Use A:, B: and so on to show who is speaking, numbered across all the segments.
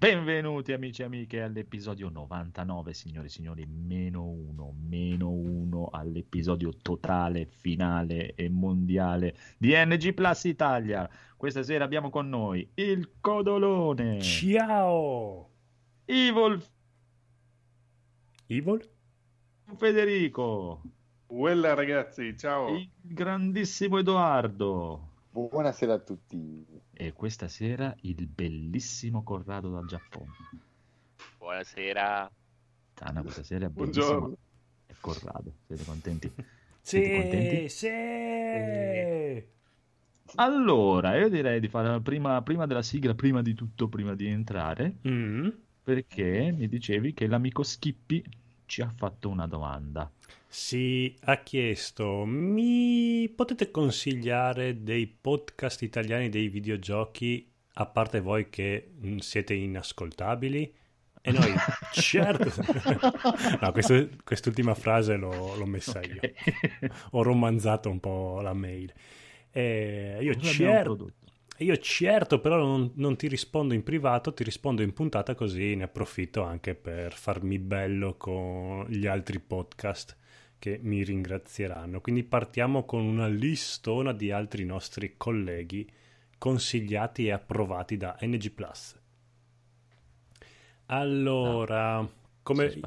A: Benvenuti amici e amiche all'episodio 99, signori e signori, meno uno, meno uno all'episodio totale, finale e mondiale di NG Plus Italia. Questa sera abbiamo con noi il Codolone.
B: Ciao!
A: Evil.
B: Evil?
A: Federico.
C: Quella ragazzi, ciao.
A: Il grandissimo Edoardo.
D: Buonasera a tutti.
A: E questa sera il bellissimo Corrado dal Giappone.
E: Buonasera.
A: Anna, questa sera è bellissimo.
C: Buongiorno.
A: E Corrado, siete contenti?
B: Sì,
A: Siete contenti?
B: sì.
A: Allora, io direi di fare prima, prima della sigla, prima di tutto, prima di entrare,
B: Mm.
A: perché mi dicevi che l'amico Skippy ci ha fatto una domanda.
B: Sì, ha chiesto, mi potete consigliare dei podcast italiani dei videogiochi, a parte voi che mm, siete inascoltabili? E noi, certo. No, questo- quest'ultima frase l'ho, l'ho messa io.
A: Ok.
B: Ho romanzato un po' la mail. E io, certo, io certo, però non, non ti rispondo in privato, ti rispondo in puntata così ne approfitto anche per farmi bello con gli altri podcast che mi ringrazieranno. Quindi partiamo con una listona di altri nostri colleghi consigliati e approvati da NG Plus. Allora,
A: Sei
B: come...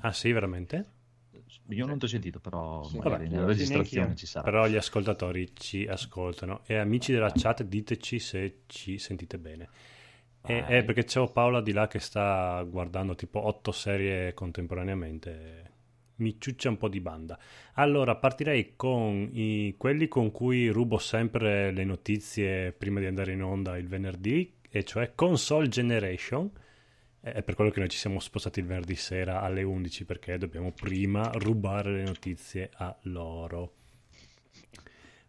B: Ah sì, veramente?
A: Io non ti ho sentito, però
D: Sì,
A: magari
D: vabbè,
A: nella registrazione ci sarà.
B: Però gli ascoltatori ci ascoltano e amici della chat diteci se ci sentite bene. E, eh, perché c'è Paola di là che sta guardando tipo otto serie contemporaneamente. Mi ciuccia un po' di banda. Allora, partirei con i- quelli con cui rubo sempre le notizie prima di andare in onda il venerdì, e cioè Console Generation. È per quello che noi ci siamo spostati il venerdì sera alle 11 perché dobbiamo prima rubare le notizie a loro.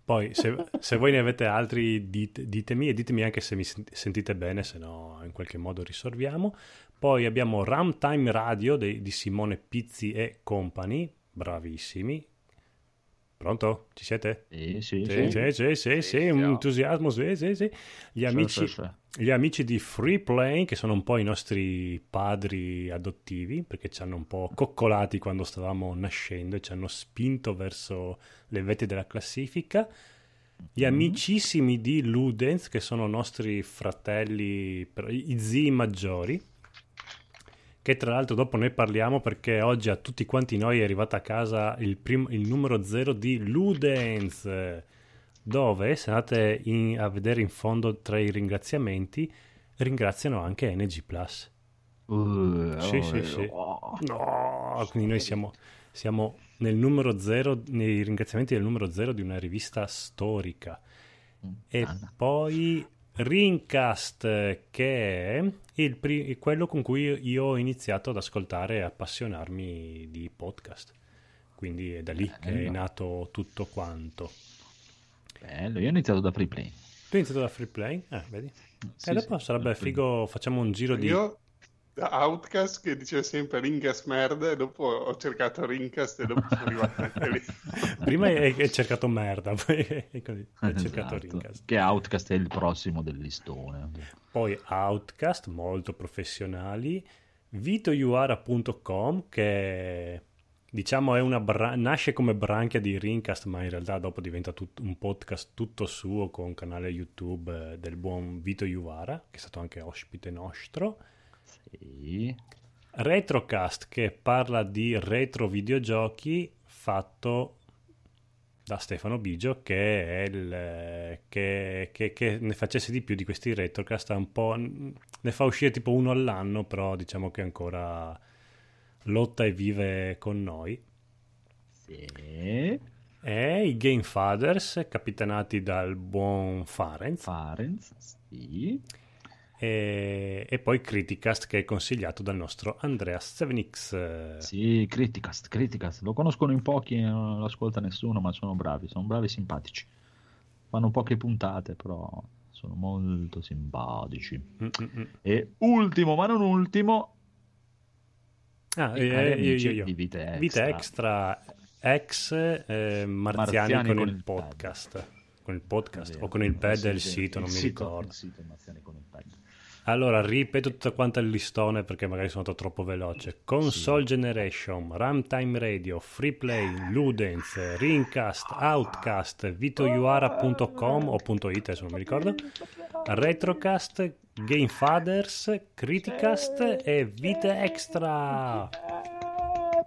B: Poi, se, se voi ne avete altri, dite- ditemi e ditemi anche se mi sen- sentite bene, se no in qualche modo risolviamo. Poi abbiamo Ramtime Radio dei- di Simone Pizzi e Company, bravissimi. Pronto? Ci siete?
A: Sì, sì,
B: Sì,
A: sì.
B: sì, sì, sì, entusiasmo, sì, sì, sì. Gli amici, gli amici di Free Play, che sono un po' i nostri padri adottivi, perché ci hanno un po' coccolati quando stavamo nascendo e ci hanno spinto verso le vette della classifica. Gli amicissimi di Ludens, che sono nostri fratelli, i zii maggiori, che tra l'altro dopo ne parliamo perché oggi a tutti quanti noi è arrivata a casa il, prim- il numero zero di Ludens, dove se andate in- a vedere in fondo tra i ringraziamenti ringraziano anche NG Plus.
A: Uh,
B: Sì,
A: oh,
B: sì,
A: eh,
B: sì.
A: oh.
B: No, quindi noi siamo, siamo nel numero zero, nei ringraziamenti del numero zero di una rivista storica. E
A: Anna.
B: poi Rincast, che è il pri- quello con cui io ho iniziato ad ascoltare e appassionarmi di podcast. Quindi è da lì che è
A: Bello.
B: nato tutto quanto.
A: Bello, io ho iniziato da free play.
B: Tu hai iniziato da free play? Eh, vedi?
A: Sì,
B: e dopo
A: sì,
B: sarebbe figo, facciamo un giro di...
C: Io da Outcast che diceva sempre Rincast merda e dopo ho cercato Rincast e dopo sono arrivato anche lì.
B: Prima hai, cercato merda, poi hai così, hai cercato
A: Esatto.
B: Rincast.
A: Che Outcast è il prossimo del listone.
B: Poi Outcast, molto professionali, vitoiuara.com che diciamo è una bra- nasce come branchia di Rincast ma in realtà dopo diventa tut- un podcast tutto suo con canale YouTube eh, del buon Vito Iuvara che è stato anche ospite nostro.
A: Sì.
B: Retrocast che parla di retro videogiochi fatto da Stefano Bigio che, è il, che, che- che ne facesse di più di questi retrocast un po' ne fa uscire tipo uno all'anno però diciamo che ancora lotta e vive con noi
A: Sì.
B: e i Game Fathers capitanati dal buon Farenz
A: Farenz. Sì.
B: E, e poi Criticast che è consigliato dal nostro Andrea 7x
A: Sì, Criticast, Criticast. Lo conoscono in pochi, non lo ascolta nessuno, ma sono bravi, sono bravi e simpatici. Fanno poche puntate, però sono molto simpatici.
B: Mm, mm, mm.
A: E ultimo, ma non ultimo,
B: Ah, eh, io,
A: amici
B: io, io.
A: di Vite Extra.
B: Vite Extra, ex eh, Marziani,
A: Marziani
B: con,
A: con
B: il
A: il
B: podcast. Con il podcast o con il pad del
A: sì,
B: sito,
A: il
B: non mi
A: sito-
B: ricordo.
A: Il sito Marziani con il pad.
B: Allora, ripeto tutta quanta il listone perché magari sono stato troppo veloce. Console Generation, Runtime Radio, Freeplay, Ludens, Ringcast, Outcast, vitoyuara.com o .it adesso non mi ricordo, Retrocast, Gamefathers, Criticast e Vite Extra.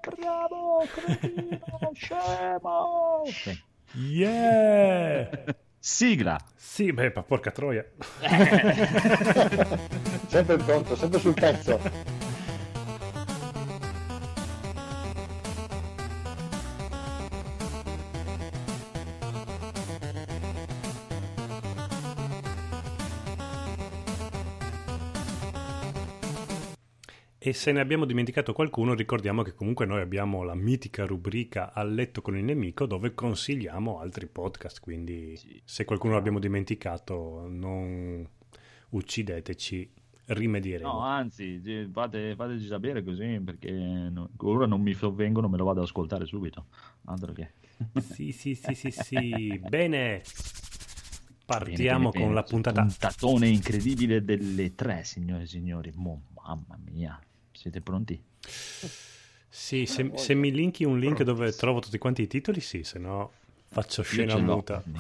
A: Bravo, cretino, scemo!
B: Yeah!
A: Sigla.
B: Sì, beh, ma porca troia.
D: sempre pronto, sempre sul pezzo.
B: E se ne abbiamo dimenticato qualcuno, ricordiamo che comunque noi abbiamo la mitica rubrica A letto con il nemico dove consigliamo altri podcast, quindi
A: Sì.
B: se qualcuno l'abbiamo dimenticato non uccideteci, rimedieremo.
A: No, anzi, fate, fateci sapere così perché no- ora non mi sovvengono, me lo vado ad ascoltare subito. Altro che.
B: Sì, sì, sì, sì, sì. Bene. Partiamo
A: Bene, bene,
B: con la
A: bene.
B: puntata.
A: Puntatone incredibile delle tre, signore e signori. Mo- mamma mia, siete pronti?
B: Sì, se, se mi linki un link dove trovo tutti quanti i titoli, sì, se no faccio
A: Io
B: scena muta.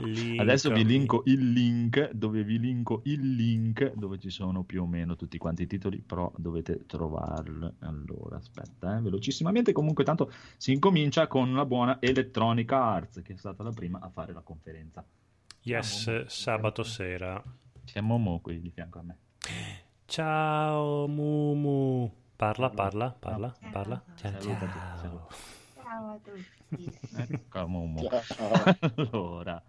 B: Link.
A: Adesso vi linko il link dove vi linko il link dove ci sono più o meno tutti quanti i titoli, però dovete trovarli. Allora, aspetta, eh, velocissimamente. Comunque, tanto si incomincia con una buona Electronic Arts, che è stata la prima a fare la conferenza.
B: Yes, sabato sera.
A: C'è Momo qui di fianco a me.
B: Ciao Mumu. Parla, parla, parla, parla. Ciao, ciao.
F: Ciao a tutti.
A: Ecco.
D: Ciao.
A: Allora,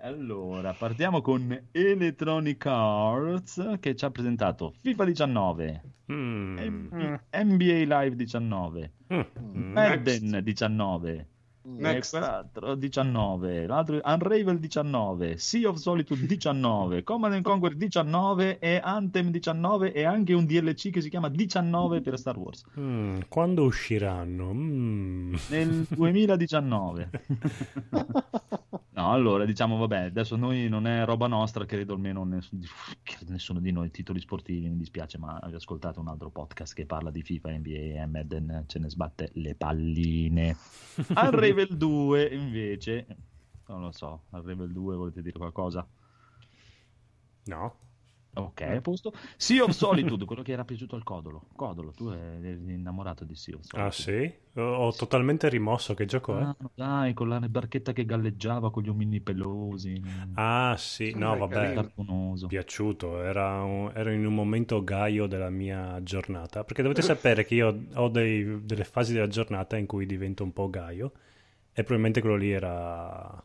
A: allora, partiamo con Electronic Arts che ci ha presentato FIFA 19,
B: Mm.
A: M- NBA Live 19,
B: Mm.
A: Madden 19,
C: Next.
A: e quell'altro 19, l'altro Unravel 19, Sea of Solitude 19, Command and Conquer 19 e Anthem 19 e anche un DLC che si chiama 19 per Star Wars
B: Mm. Quando usciranno? Mm.
A: nel 2019. No, allora diciamo, vabbè, adesso noi non è roba nostra, credo almeno nessuno di, nessuno di noi titoli sportivi, mi dispiace, ma avete ascoltato un altro podcast che parla di FIFA, NBA e Madden, ce ne sbatte le palline. Unravel 2 invece, non lo so, Unravel 2 volete dire qualcosa?
B: No?
A: Ok, a posto. Sea of Solitude, quello che era piaciuto al Codolo. Codolo, tu eri innamorato di Sea of Solitude.
B: Ah sì? Ho, ho totalmente rimosso che gioco è.
A: Ah, dai, con la barchetta che galleggiava con gli omini pelosi.
B: Ah sì, no vabbè,
A: cartonoso.
B: piaciuto, era un- ero in un momento gaio della mia giornata, perché dovete sapere che io ho dei- delle fasi della giornata in cui divento un po' gaio e probabilmente quello lì era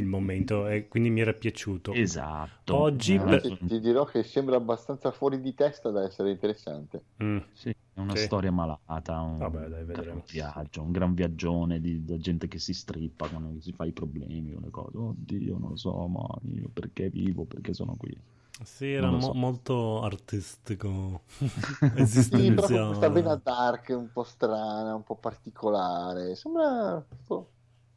B: il momento e quindi mi era piaciuto.
A: Esatto.
B: Oggi
A: Eh,
B: per-
D: Ti, ti dirò che sembra abbastanza fuori di testa da essere interessante.
B: Mm,
A: sì, è una
B: Sì.
A: storia malata, un,
B: Vabbè, dai, vedremo.
A: viaggio, un gran viaggione di, da gente che si strippa quando si fa i problemi o le cose. Oddio, non lo so, ma io perché vivo, perché sono qui.
B: Sì, era
A: lo
B: mo-
A: so.
B: molto artistico,
D: Sì,
B: esistenziale.
D: questa vena dark un po' strana, un po' particolare. Sembra un po'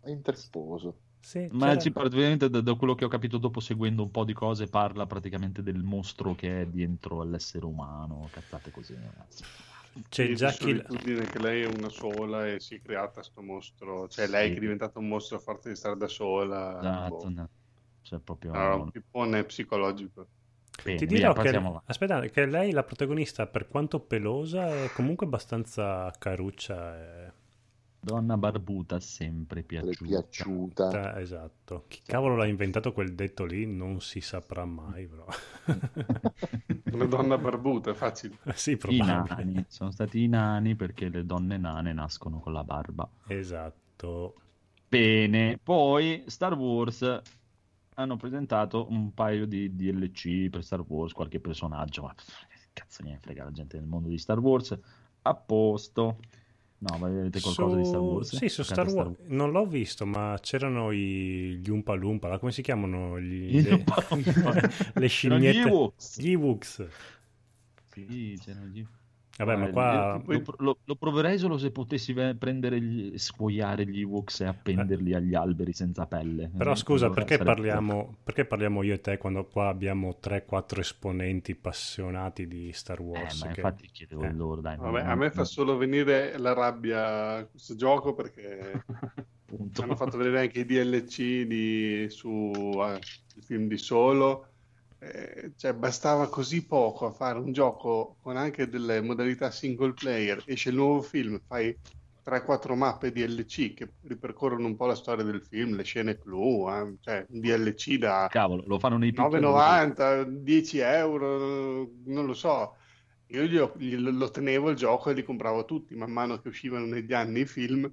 D: interposo.
B: Sì,
A: Ma
B: c'era-
A: ci praticamente da, da quello che ho capito dopo seguendo un po' di cose parla praticamente del mostro che è dentro all'essere umano, cazzate così ragazzi.
B: c'è
C: Sì,
B: già chi...
C: solitudine che lei è una sola e si è creata sto mostro, cioè lei
A: Sì.
C: che è diventata un mostro a forza di stare da sola.
A: Esatto,
C: boh.
A: no. Cioè proprio
C: Allora, un pippone psicologico.
A: Bene,
B: Ti
A: via,
B: dirò che,
A: passiamo avanti.
B: aspetta, che lei, la protagonista, per quanto pelosa, è comunque abbastanza caruccia. E...
A: Donna barbuta sempre
D: è
A: piaciuta.
D: piaciuta.
B: Eh, Esatto. Chi cavolo l'ha inventato quel detto lì non si saprà mai, però.
C: Una donna barbuta, facile.
B: sì,
A: I
B: probabile.
A: nani, sono stati i nani perché le donne nane nascono con la barba.
B: Esatto.
A: Bene, poi Star Wars hanno presentato un paio di DLC per Star Wars, qualche personaggio, ma cazzo ne frega la gente nel mondo di Star Wars. A posto. No, ma avete qualcosa di Star Wars?
B: Sì, su Star
A: a
B: Wars. Non l'ho visto, ma c'erano i... gli Umpa Lumpa, come si chiamano? Gli...
A: Gli
B: Le... Le
A: C'erano gli
B: scimmiette.
A: Ewoks.
B: Gli Ewoks.
A: Sì, c'erano gli...
B: Vabbè, ma
A: Eh,
B: qua...
A: lo, lo- lo proverei solo se potessi prendere gli, scuoiare gli Ewoks e appenderli agli alberi senza pelle.
B: Però
A: Eh,
B: scusa, perché parliamo, perché parliamo io e te quando qua abbiamo 3-4 esponenti appassionati di Star
A: Eh,
B: Wars?
A: ma
B: che-
A: infatti chiedevo
B: eh.
A: loro, dai.
C: Vabbè, a me fa solo venire la rabbia questo gioco perché hanno fatto vedere anche i DLC di, su eh, il film di Solo. Eh, cioè, bastava così poco a fare un gioco con anche delle modalità single player. Esce il nuovo film, fai 3-4 mappe DLC che ripercorrono un po' la storia del film, le scene clou, eh, cioè un DLC da
A: Cavolo, lo fanno nei piccoli.
C: 9,90, 10 euro, non lo so. Io gli ho- gli- lo tenevo il gioco e li compravo tutti. Man mano che uscivano negli anni i film,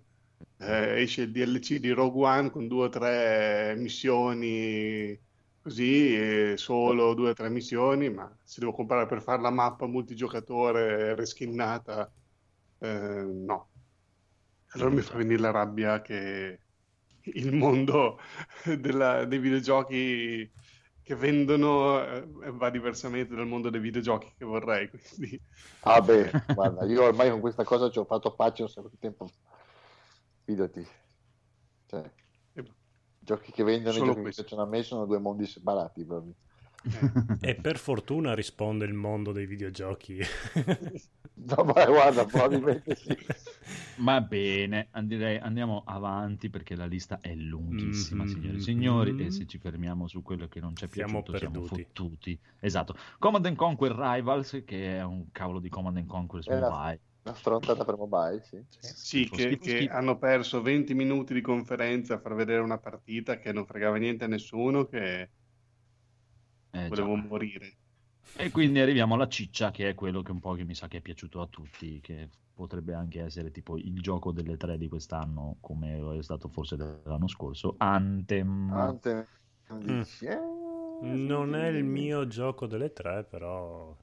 C: eh, esce il DLC di Rogue One con due o tre missioni così, solo due o tre missioni, ma se devo comprare per fare la mappa multigiocatore reskinnata, eh, no. Allora mi fa venire la rabbia che il mondo della- dei videogiochi che vendono eh, va diversamente dal mondo dei videogiochi che vorrei, quindi
D: Ah beh, guarda, io ormai con questa cosa ci ho fatto pace un sacco di tempo. Fidati. Cioè, giochi che vendono e
C: Solo
D: giochi che piacciono a me sono due mondi separati proprio.
B: E per fortuna risponde il mondo dei videogiochi.
D: No, ma guarda, probabilmente sì.
A: Va bene, direi andiamo avanti perché la lista è lunghissima,
B: Mhm,
A: signori e signori,
B: mhm.
A: e se ci fermiamo su quello che non ci è
B: Siamo
A: piaciuto siamo
B: perduti.
A: fottuti. Esatto. Command and Conquer Rivals, che è un cavolo di Command and Conquer su mobile.
D: Una stronzata per mobile, sì.
C: sì, che,
A: schifo,
C: che
A: schifo.
C: hanno perso 20 minuti di conferenza a far vedere una partita che non fregava niente a nessuno, che
A: Eh, già.
C: volevo morire.
A: E quindi arriviamo alla ciccia, che è quello che un po' che mi sa che è piaciuto a tutti, che potrebbe anche essere tipo il gioco delle tre di quest'anno, come è stato forse dell'anno scorso, Anthem.
D: Anthem,
B: Mm. Non è il mio gioco delle tre, però...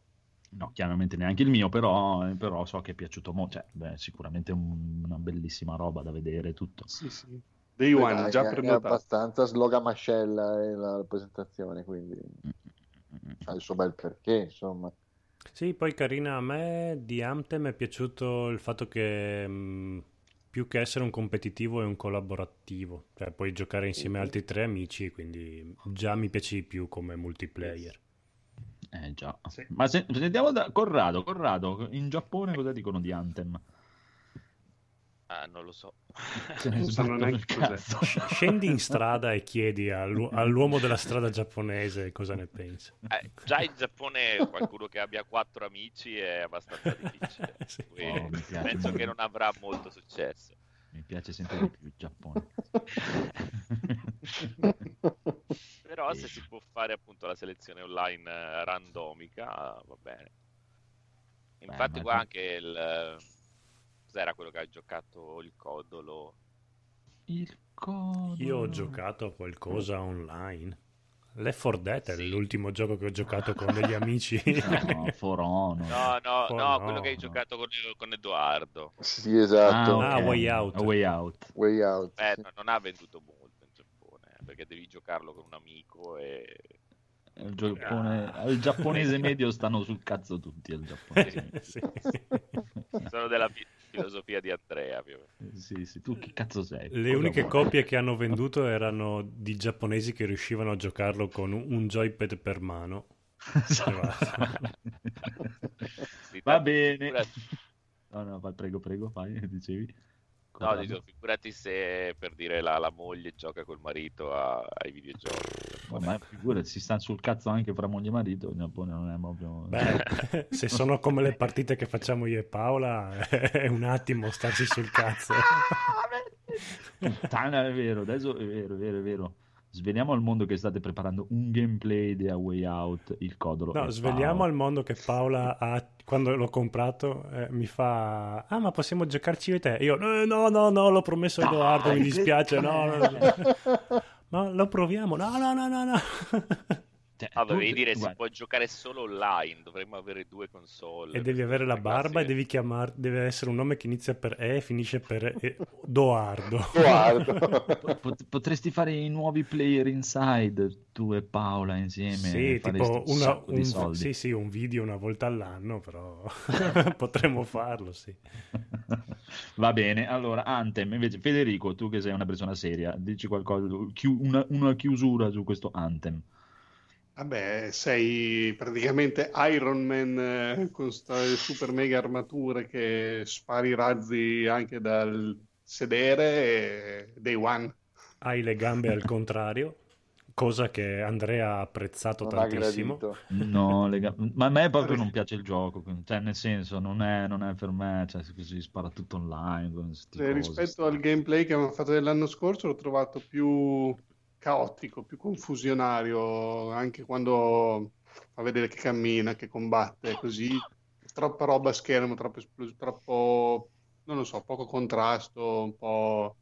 A: No, chiaramente neanche il mio, però, però so che è piaciuto molto. Cioè, beh, sicuramente un- una bellissima roba da vedere tutto.
C: Sì, sì. Day One,
D: dai,
C: già
D: è, è
C: prenotato.
D: abbastanza slogamascella eh, la presentazione, quindi ha il suo bel perché, insomma.
B: Sì, poi carina a me di Anthem è piaciuto il fatto che mh, più che essere un competitivo è un collaborativo, cioè puoi giocare insieme a altri tre amici, quindi già mi piace di più come multiplayer.
A: Eh già.
C: Sì.
A: Ma se- sentiamo da Corrado, Corrado, in Giappone cosa dicono di Anthem?
E: Ah, non lo so.
C: Non sanno neanche
A: cazzo.
B: Scendi in strada e chiedi all'u- all'uomo della strada giapponese cosa ne pensa.
E: Eh, già in Giappone qualcuno che abbia quattro amici è abbastanza difficile.
B: Sì.
A: Oh,
E: penso che non avrà molto successo.
A: Mi piace sempre di più il Giappone.
E: Però
A: Sì.
E: se si può fare appunto la selezione online eh, randomica, va bene. Infatti
A: ma
E: qua anche il... eh, Cos'era quello che ha giocato il codolo?
A: il codo.
B: Io ho giocato a qualcosa online. Left 4 Dead è
E: Sì.
B: l'ultimo gioco che ho giocato con degli amici.
A: No, For Honor.
E: No, no,
B: Oh,
E: no,
B: no,
E: quello che hai giocato con, con Edoardo.
D: Sì, esatto.
B: Ah,
A: ok.
B: Way Out.
A: A Way Out.
D: Way Out.
E: Eh,
D: sì.
E: no, non ha venduto molto in Giappone, eh, perché devi giocarlo con un amico e...
A: Il, Giappone-
B: Ah.
A: al giapponese medio stanno sul cazzo tutti al giapponese.
B: Sì.
E: Sono della filosofia di Andrea, meno.
A: Sì, sì, tu chi cazzo sei?
B: Le
A: Cosa
B: uniche
A: vuoi?
B: copie che hanno venduto erano di giapponesi che riuscivano a giocarlo con un joypad per mano.
E: Sì,
A: Va bene. No, no, prego, prego, vai, dicevi.
E: No, dico, figurati se per dire la, la moglie gioca col marito a- ai videogiochi.
A: Oh, ma figurati, si stanno sul cazzo anche fra moglie e marito, in Giappone non è proprio...
B: Beh, se sono come le partite che facciamo io e Paola, è un attimo starsi sul cazzo.
A: Puttana, è vero, adesso è vero, è vero, è vero. Sveliamo al mondo che state preparando un gameplay di A Way Out, il codolo.
B: No, svegliamo
A: Paolo.
B: al mondo che Paola ha, quando l'ho comprato eh, mi fa Ah ma possiamo giocarci io e te? Io "Eh, no no no l'ho promesso a Edoardo mi dispiace no, no, no. Ma lo proviamo? No no no no no
A: Cioè,
E: Ah, dovevi dire si
A: guarda,
E: può giocare solo online, dovremmo avere due console.
B: E devi avere la barba e devi chiamare, deve essere un nome che inizia per E e finisce per e- Doardo.
D: Guarda.
A: pot- potresti fare i nuovi player inside tu e Paola insieme
B: Sì, tipo
A: un
B: una- un,
A: soldi.
B: sì, sì, un video una volta all'anno, però potremmo farlo, sì.
A: Va bene, allora Anthem, invece Federico, tu che sei una persona seria, dici qualcosa, chi- una, una chiusura su questo Anthem.
C: Vabbè, sei praticamente Iron Man eh, con sta super mega armature che spari razzi anche dal sedere e Day One.
B: Hai le gambe al contrario, cosa che Andrea ha apprezzato
D: Non
B: tantissimo.
A: No, lega- ma a me proprio non piace il gioco, quindi- cioè nel senso non è, non è per me, cioè si spara tutto online.
C: Cioè, rispetto al gameplay che avevamo fatto dell'anno scorso, l'ho trovato più caotico, più confusionario, anche quando fa vedere che cammina, che combatte, così. Troppa roba a schermo, troppo, troppo, non lo so, poco contrasto, un po'...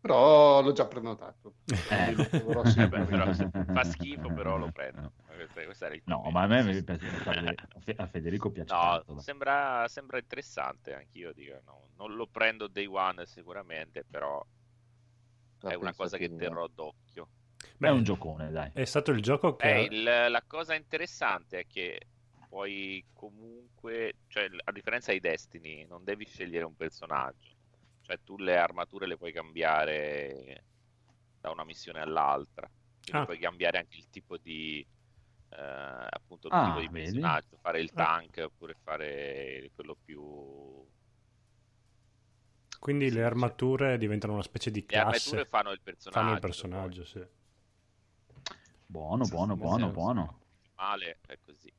C: Però l'ho già prenotato.
A: Eh.
C: Lo sempre.
E: però fa schifo, però lo prendo. Questo, questo
A: No, ma a me mi piace, a Fede- a Fe- a Federico piace
E: No,
A: tanto.
E: sembra, sembra interessante, anch'io dico. no. Non lo prendo day one sicuramente, però
D: La
E: è una cosa che terrò d'occhio.
A: Beh, è un giocone, dai.
B: È stato il gioco che...
E: Eh, il- la cosa interessante è che puoi comunque, cioè a differenza di Destiny, non devi scegliere un personaggio, cioè tu le armature le puoi cambiare da una missione all'altra, quindi
B: Ah.
E: puoi cambiare anche il tipo di eh, appunto il
A: Ah,
E: tipo di
A: vedi?
E: personaggio, fare il
B: Ah.
E: tank oppure fare quello più
B: Quindi
E: Sì,
B: le
E: sì.
B: armature diventano una specie di
E: le
B: classe.
E: armature fanno il personaggio.
B: Fanno il personaggio, sì.
A: Buono,
C: Sì,
A: buono,
C: sì,
A: buono,
C: sì.
A: buono.
E: Male è così.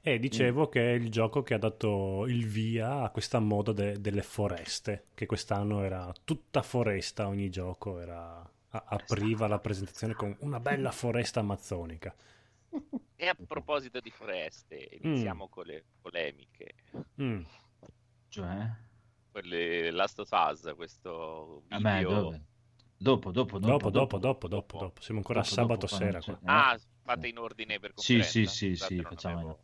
B: E dicevo che è il gioco che ha dato il via a questa moda de- delle foreste, che quest'anno era tutta foresta, ogni gioco era... a- apriva la presentazione con una bella foresta amazzonica.
E: E a proposito di foreste, iniziamo con le polemiche.
B: Mm.
A: Cioè?
E: Quelle Last of Us, questo
A: A
E: video.
A: dove? Dopo, dopo,
B: Dopo, dopo, dopo, dopo, dopo. Siamo ancora
A: Dopo,
B: sabato
A: dopo,
B: sera qua.
E: Ah, fate in ordine per
A: Sì,
E: conferenza?
A: sì, sì, sì,
E: non
A: facciamo-
E: avevo-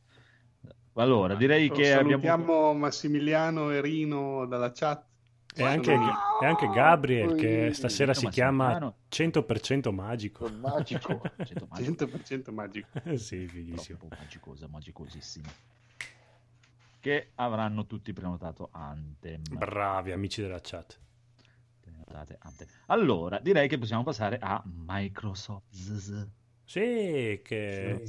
A: Allora, direi che abbiamo...
C: Salutiamo Massimiliano e Rino dalla chat.
B: E anche, e anche Gabriel che stasera si
A: ma
B: chiama
A: Silvano-
B: 100% magico.
D: Magico.
A: Cento magico.
C: 100% magico.
B: sì, fighissimo.
A: Magicosa, magicosissima. Che avranno tutti prenotato Anthem.
B: Bravi amici della chat.
A: Prenotate Anthem. Allora, direi che possiamo passare a Microsoft.
B: Sì, che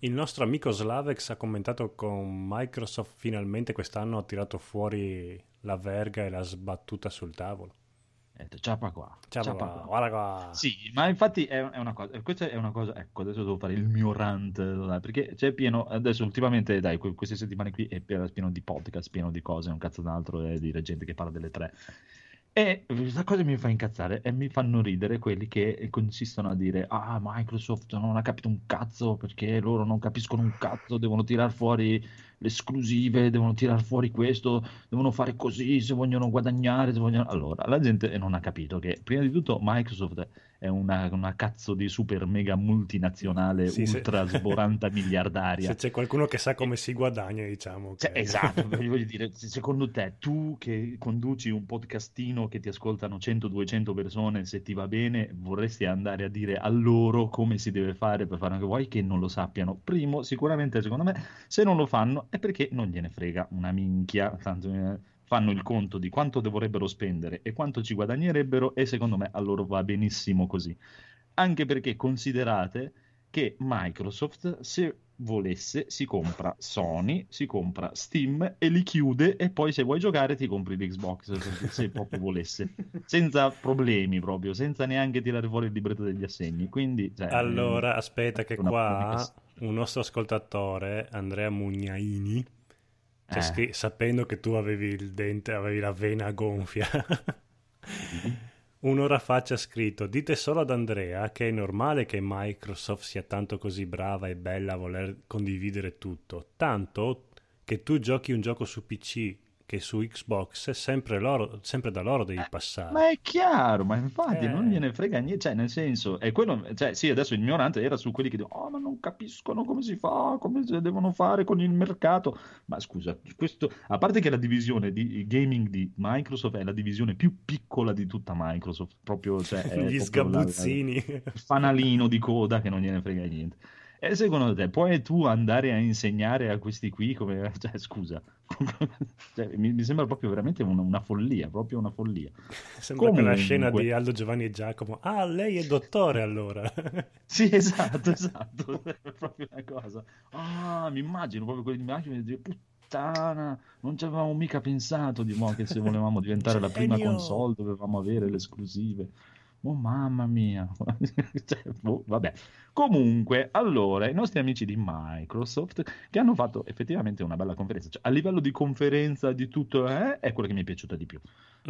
B: il nostro amico Slavex ha commentato con Microsoft finalmente quest'anno ha tirato fuori la verga e l'ha sbattuta sul tavolo.
A: Eh, Ciapa qua.
B: Ciao,
A: ciapa
B: papà,
A: qua.
B: guarda qua.
A: Sì, ma infatti è, è una cosa, questa è una cosa, ecco, adesso devo fare il mio rant, perché c'è pieno, adesso ultimamente, dai, que- queste settimane qui è pieno di podcast, pieno di cose, un cazzo d'altro, e di gente che parla delle tre. E questa cosa mi fa incazzare e mi fanno ridere quelli che consistono a dire ah Microsoft non ha capito un cazzo perché loro non capiscono un cazzo, devono tirar fuori le esclusive, devono tirar fuori questo, devono fare così se vogliono guadagnare, se vogliono... Allora, la gente non ha capito che prima di tutto Microsoft è una, una cazzo di super mega multinazionale
B: Sì, se-
A: ultra sboranta miliardaria.
B: Se c'è qualcuno che sa come si guadagna, diciamo.
A: Cioè,
B: che-
A: esatto, voglio dire, se- secondo te, tu che conduci un podcastino che ti ascoltano 100-200 persone, se ti va bene, vorresti andare a dire a loro come si deve fare per fare anche vuoi che non lo sappiano? Primo, sicuramente, secondo me, se non lo fanno è perché non gliene frega una minchia, tanto eh, fanno il conto di quanto dovrebbero spendere e quanto ci guadagnerebbero e secondo me a loro va benissimo così. Anche perché considerate che Microsoft, se volesse, si compra Sony, si compra Steam e li chiude e poi se vuoi giocare ti compri l'Xbox, se proprio volesse, senza problemi proprio, senza neanche tirare fuori il libretto degli assegni. Quindi, cioè,
B: Allora, aspetta che qua
A: polemica-
B: un nostro ascoltatore, Andrea Mugnaini,
A: Eh.
B: scri- sapendo che tu avevi il dente, avevi la vena gonfia, un'ora fa ci ha scritto, dite solo ad Andrea che è normale che Microsoft sia tanto così brava e bella a voler condividere tutto, tanto che tu giochi un gioco su PC che su Xbox è sempre, loro, sempre da loro devi passare.
A: Ma è chiaro, ma infatti
B: Eh.
A: non gliene frega niente, cioè nel senso, è quello, cioè sì, adesso ignorante era su quelli che dicono, oh ma non capiscono come si fa, come si devono fare con il mercato, ma scusa, questo, a parte che la divisione di gaming di Microsoft è la divisione più piccola di tutta Microsoft, proprio, cioè,
B: Gli
A: proprio la-
B: sgabuzzini.
A: il fanalino di coda che non gliene frega niente. E secondo te puoi tu andare a insegnare a questi qui come... Cioè, scusa, Cioè, mi, mi sembra proprio veramente una, una follia, proprio una follia.
B: Sembra quella
A: Comunque-
B: scena di Aldo, Giovanni e Giacomo. Ah, lei è dottore allora.
A: Sì, esatto, esatto, è proprio una cosa. Ah, mi immagino proprio quell'immagine di dire, puttana, non ci avevamo mica pensato di mo che se volevamo diventare la prima console dovevamo avere le esclusive. Oh mamma mia, Cioè, boh, vabbè. Comunque, allora, i nostri amici di Microsoft che hanno fatto effettivamente una bella conferenza, cioè, a livello di conferenza di tutto, eh, è quella che mi è piaciuta di più.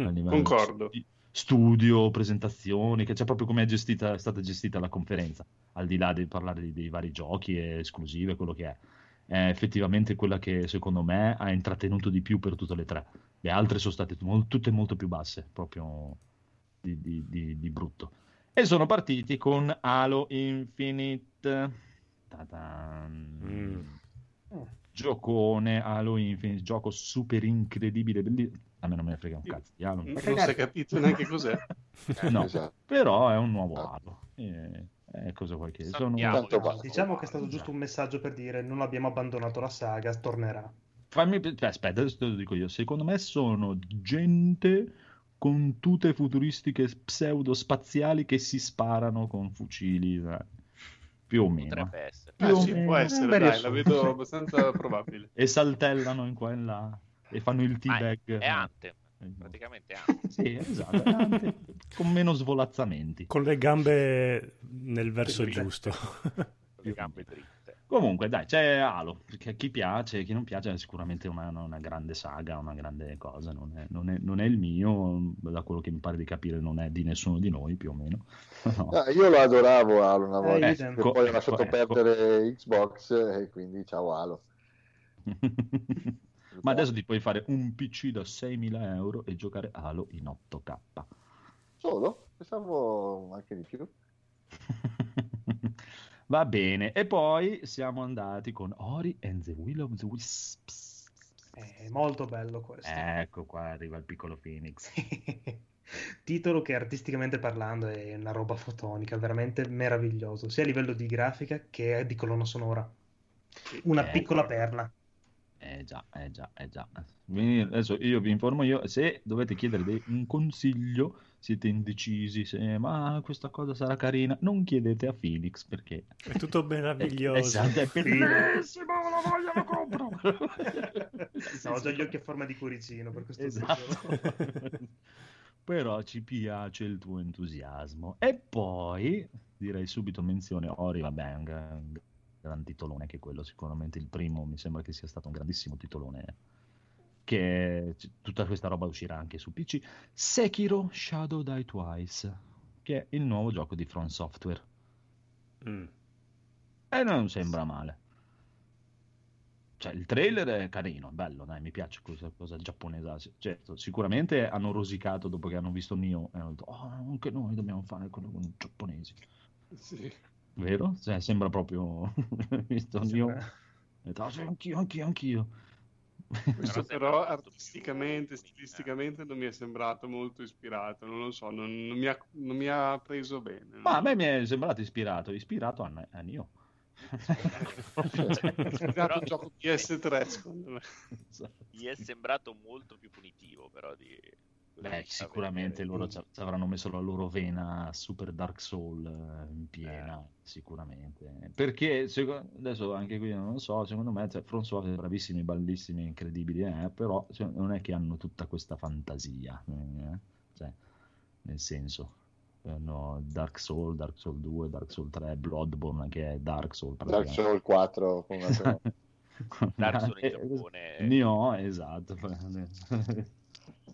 B: Mm,
C: concordo.
A: di studio, presentazioni, che c'è proprio come è gestita, è stata gestita la conferenza, al di là di parlare di- dei vari giochi e esclusive, quello che è. È effettivamente quella che secondo me ha intrattenuto di più per tutte le tre. Le altre sono state tutte molto più basse, proprio di, di- di- di brutto. E sono partiti con Halo Infinite.
B: Mm.
A: Giocone Halo Infinite, gioco super incredibile. A me non me ne frega un cazzo di Halo.
C: Non si è capito neanche cos'è.
A: No,
D: Esatto.
A: però è un nuovo Halo. E, e cosa vuoi che sono...
D: Tanto.
G: Diciamo che è stato giusto un messaggio per dire non abbiamo abbandonato la saga, tornerà.
A: Fammi... aspetta, adesso te lo dico io. Secondo me sono gente con tute futuristiche pseudo spaziali che si sparano con fucili. eh, Più o meno.
E: Potrebbe essere.
A: Più
C: Ah,
A: o
C: sì,
A: meno.
C: può essere,
G: bel
C: dai, la
G: riassunto.
C: vedo abbastanza probabile.
A: E saltellano in qua e in là. E fanno il
E: Ah,
A: teabag.
E: è, è Anthem, praticamente Anthem.
A: Sì, esatto. è anche- con meno svolazzamenti.
B: Con le gambe nel verso giusto.
E: con le gambe dritte.
A: Comunque, dai, c'è Halo, perché a chi piace e chi non piace è sicuramente una, una grande saga, una grande cosa, non è, non è- non è il mio, da quello che mi pare di capire non è di nessuno di noi più o meno. No.
D: Ah, io lo adoravo Halo una volta,
G: idem.
D: che poi ho
A: Ecco,
D: lasciato
A: ecco.
D: perdere Xbox e quindi ciao Halo.
A: Ma adesso ti puoi fare un PC da 6.000 euro e giocare Halo in 8K.
D: Solo? Pensavo anche di più.
A: Va bene, e poi siamo andati con Ori and the Will of the Wisps.
G: È molto bello questo.
A: Ecco qua arriva il piccolo Phoenix.
G: Titolo che artisticamente parlando è una roba fotonica, veramente meraviglioso, sia a livello di grafica che di colonna sonora. Una
A: Eh,
G: piccola
A: guarda.
G: perla.
A: Eh già, eh già, eh già. Adesso io vi informo io, se dovete chiedere un consiglio, siete indecisi, se ma questa cosa sarà carina, non chiedete a Phoenix perché
B: È tutto meraviglioso.
A: Esatto, è bellissimo, la voglio, la compro.
G: No, ho già gli occhi a forma di cuoricino per questo
A: Esatto. Però ci piace il tuo entusiasmo. E poi direi subito menzione Ori, vabbè, è un gran, gran titolone anche quello, sicuramente il primo mi sembra che sia stato un grandissimo titolone. Che tutta questa roba uscirà anche su PC. Sekiro Shadow Die Twice, che è il nuovo gioco di From Software.
B: Mm.
A: E non sembra male. Cioè, il trailer è carino, bello, dai, mi piace questa cosa giapponese. Certo, sicuramente hanno rosicato dopo che hanno visto Nio e hanno detto, oh, anche noi dobbiamo fare quello con i giapponesi.
C: Sì.
A: Vero? Cioè, sembra proprio... visto Nio... Detto, "Ah, sì, anch'io, anch'io, anch'io.
C: Questo però artisticamente,
E: bonita.
C: stilisticamente non mi è sembrato molto ispirato, non lo so, non, non mi, ha, non mi ha preso bene.
A: Ma a me mi è sembrato ispirato, ispirato a, a Nio.
C: È ispirato un gioco PS3 secondo me.
E: Gli è sembrato molto più punitivo, però di
A: Beh, sicuramente loro ci avranno messo la loro vena Super Dark Soul eh, in piena, sicuramente. Perché seco- adesso anche qui non lo so, secondo me cioè, From Software bravissimi, bellissimi, incredibili, eh, però cioè, non è che hanno tutta questa fantasia, eh, cioè, nel senso. eh, no, Dark Soul, Dark Soul 2, Dark Soul 3, Bloodborne che è Dark Soul
D: Dark. Souls 4 con una
E: Dark Souls in
A: Eh,
E: Giappone.
A: Nioh, esatto.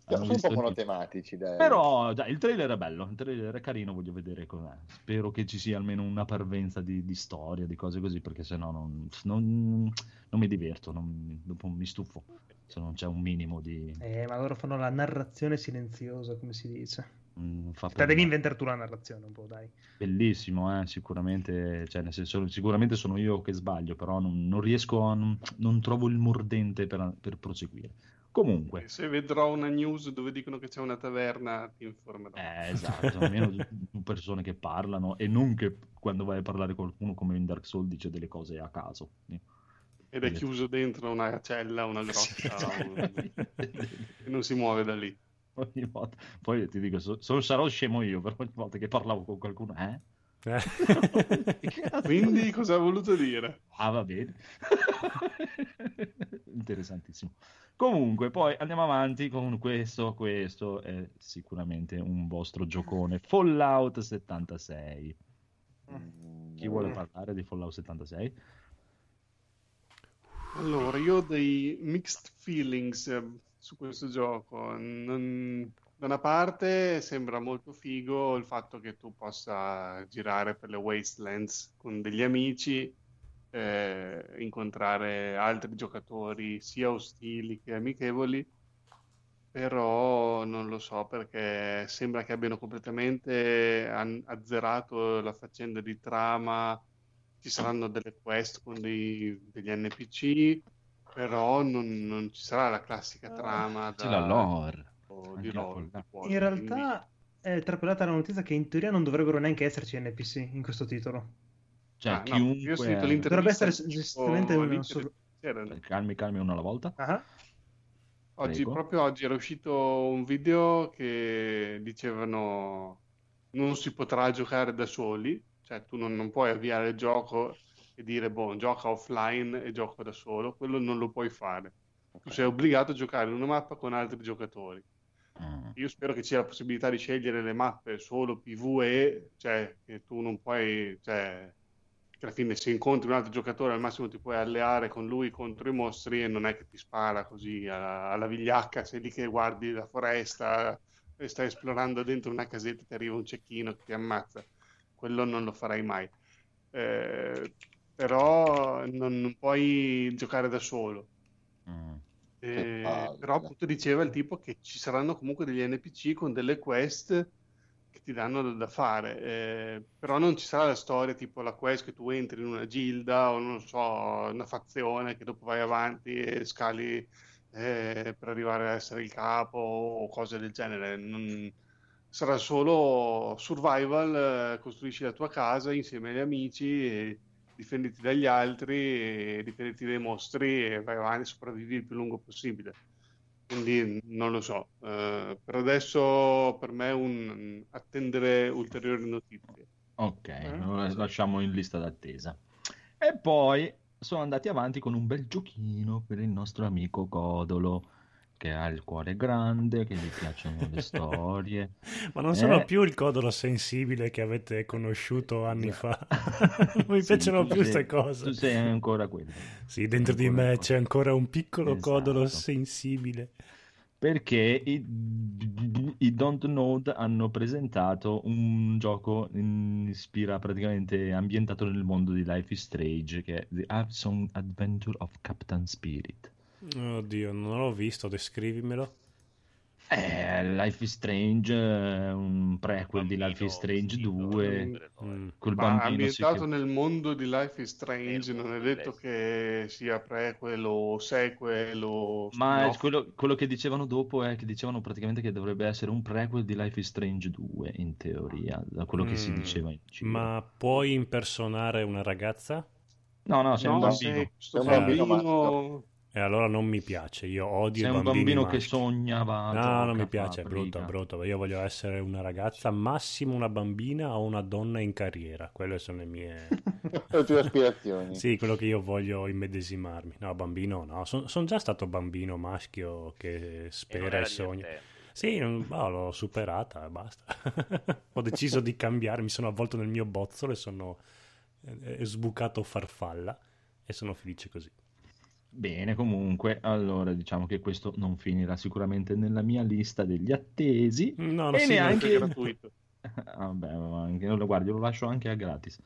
D: Sono un po' monotematici, dai.
A: Però dai, il trailer è bello, il trailer è carino, voglio vedere com'è. Spero che ci sia almeno una parvenza di, di storia, di cose così, perché sennò non, non, non mi diverto, non- dopo mi stufo. se non c'è un minimo di...
G: Eh, ma loro fanno la narrazione silenziosa, come si dice.
A: mm,
G: Te
A: per-
G: devi inventare tu la narrazione un po', dai.
A: Bellissimo, eh, sicuramente, cioè, nel senso, sicuramente sono io che sbaglio, però non, non riesco a... Non, non trovo il mordente per, per proseguire. Comunque,
C: Se vedrò una news dove dicono che c'è una taverna, ti informerò.
A: eh, esatto, almeno due persone che parlano e non che quando vai a parlare con qualcuno come in Dark Souls dice delle cose a caso.
C: Ed è chiuso dentro una cella, una grotta, un-
A: Sì.
C: e non si muove da lì.
A: Ogni volta. Poi ti dico, so- so- sarò scemo io, però ogni volta che parlavo con qualcuno, eh?
B: Eh.
C: Quindi cosa ha voluto dire?
A: Ah, va bene. Interessantissimo. Comunque, poi andiamo avanti con questo. Questo è sicuramente un vostro giocone. Fallout 76. Chi vuole parlare di Fallout 76?
C: Allora, io ho dei mixed feelings su questo gioco. Non- Da una parte sembra molto figo il fatto che tu possa girare per le wastelands con degli amici, eh, incontrare altri giocatori sia ostili che amichevoli, però non lo so perché sembra che abbiano completamente an- azzerato la faccenda di trama ci saranno delle quest con dei- degli NPC, però non, non ci sarà la classica trama
A: C'è
C: da, di
A: la
C: lore. Di cuore,
G: In realtà è trapelata la notizia che in teoria non dovrebbero neanche esserci NPC in questo titolo.
A: Cioè,
C: Ah, no,
A: chiunque...
C: io ho sentito
A: è-
C: l'intervista
G: Dovrebbe essere giustamente sor-
C: del- c'erano.
A: Calmi, calmi una alla volta.
G: Ah,
C: Oggi, proprio oggi era uscito un video che dicevano non si potrà giocare da soli, cioè tu non, non puoi avviare il gioco e dire boh, gioca offline e gioco da solo, quello non lo puoi fare. Tu sei obbligato a giocare in una mappa con altri giocatori.
A: Mm.
C: Io spero che ci sia la possibilità di scegliere le mappe solo PvE, cioè che tu non puoi, cioè che alla fine se incontri un altro giocatore al massimo ti puoi alleare con lui contro i mostri e non è che ti spara così alla, alla vigliacca, sei lì che guardi la foresta e stai esplorando dentro una casetta ti arriva un cecchino che ti ammazza. Quello non lo farai mai. Eh, però non, non puoi giocare da solo.
A: Mm.
C: Eh, però appunto diceva il tipo che ci saranno comunque degli NPC con delle quest che ti danno da, da fare, eh, però non ci sarà la storia tipo la quest che tu entri in una gilda o non so, una fazione che dopo vai avanti e scali eh, per arrivare a essere il capo o cose del genere. Non- Sarà solo survival, eh, costruisci la tua casa insieme agli amici e difenditi dagli altri, difenditi dai mostri e vai avanti, sopravvivi il più lungo possibile. Quindi non lo so. Eh, per adesso per me è un attendere ulteriori notizie.
A: Ok,
C: Eh?
A: lo lasciamo in lista d'attesa. E poi sono andati avanti con un bel giochino per il nostro amico Codolo, che ha il cuore grande, che gli piacciono le storie.
B: Ma non sono
A: Eh.
B: più il codolo sensibile che avete conosciuto anni fa. non mi
A: Sì,
B: piacciono più queste cose.
A: Tu sei ancora quello.
B: Sì, dentro di me c'è ancora un piccolo
A: Esatto.
B: codolo sensibile.
A: Perché i, i Don't Node hanno presentato un gioco in- ispira praticamente ambientato nel mondo di Life is Strange, che è The Awesome Adventure of Captain Spirit.
B: Oddio, non l'ho visto, descrivimelo.
A: Eh, Life is Strange, eh, un prequel di Life is
E: Bambino
A: Strange
E: vestito
A: 2,
E: da supereroe.
B: Mm.
A: col
C: Ma
A: bambino
C: ambientato nel mondo di Life is Strange,
E: Nel
C: non è
E: mondo
C: detto che sia prequel o sequel o
A: Ma
C: spin-off.
A: quello, quello che dicevano dopo è che dicevano praticamente che dovrebbe essere un prequel di Life is Strange 2, in teoria, da quello che si
B: Mm.
A: diceva in giro.
B: Ma puoi impersonare una ragazza?
A: No, no, sei un
C: No,
A: bambino.
C: sei questo
D: Sei
B: un
C: bambino,
D: bambino
B: E allora non mi piace, io odio
A: Sei
B: i
A: un
B: bambini
A: bambino che
B: maschi.
A: sognava.
B: No, non mi piace, è brutto,
A: briga.
B: brutto. Io voglio essere una ragazza, massimo una bambina o una donna in carriera. Quelle sono le mie...
D: le tue aspirazioni.
B: Sì, quello che io voglio immedesimarmi. No, bambino no. Sono già stato bambino maschio che
E: E
B: spera
E: era
B: e sogna. Sì, non- boh, l'ho superata e basta. Ho deciso di cambiare, mi sono avvolto nel mio bozzolo e sono eh, sbucato farfalla e sono felice così.
A: Bene, comunque, allora diciamo che questo non finirà sicuramente nella mia lista degli attesi.
B: No, no,
A: E
B: sì,
A: neanche-
C: È gratuito.
A: Vabbè, ma anche, non lo guardi, lo lascio anche a gratis.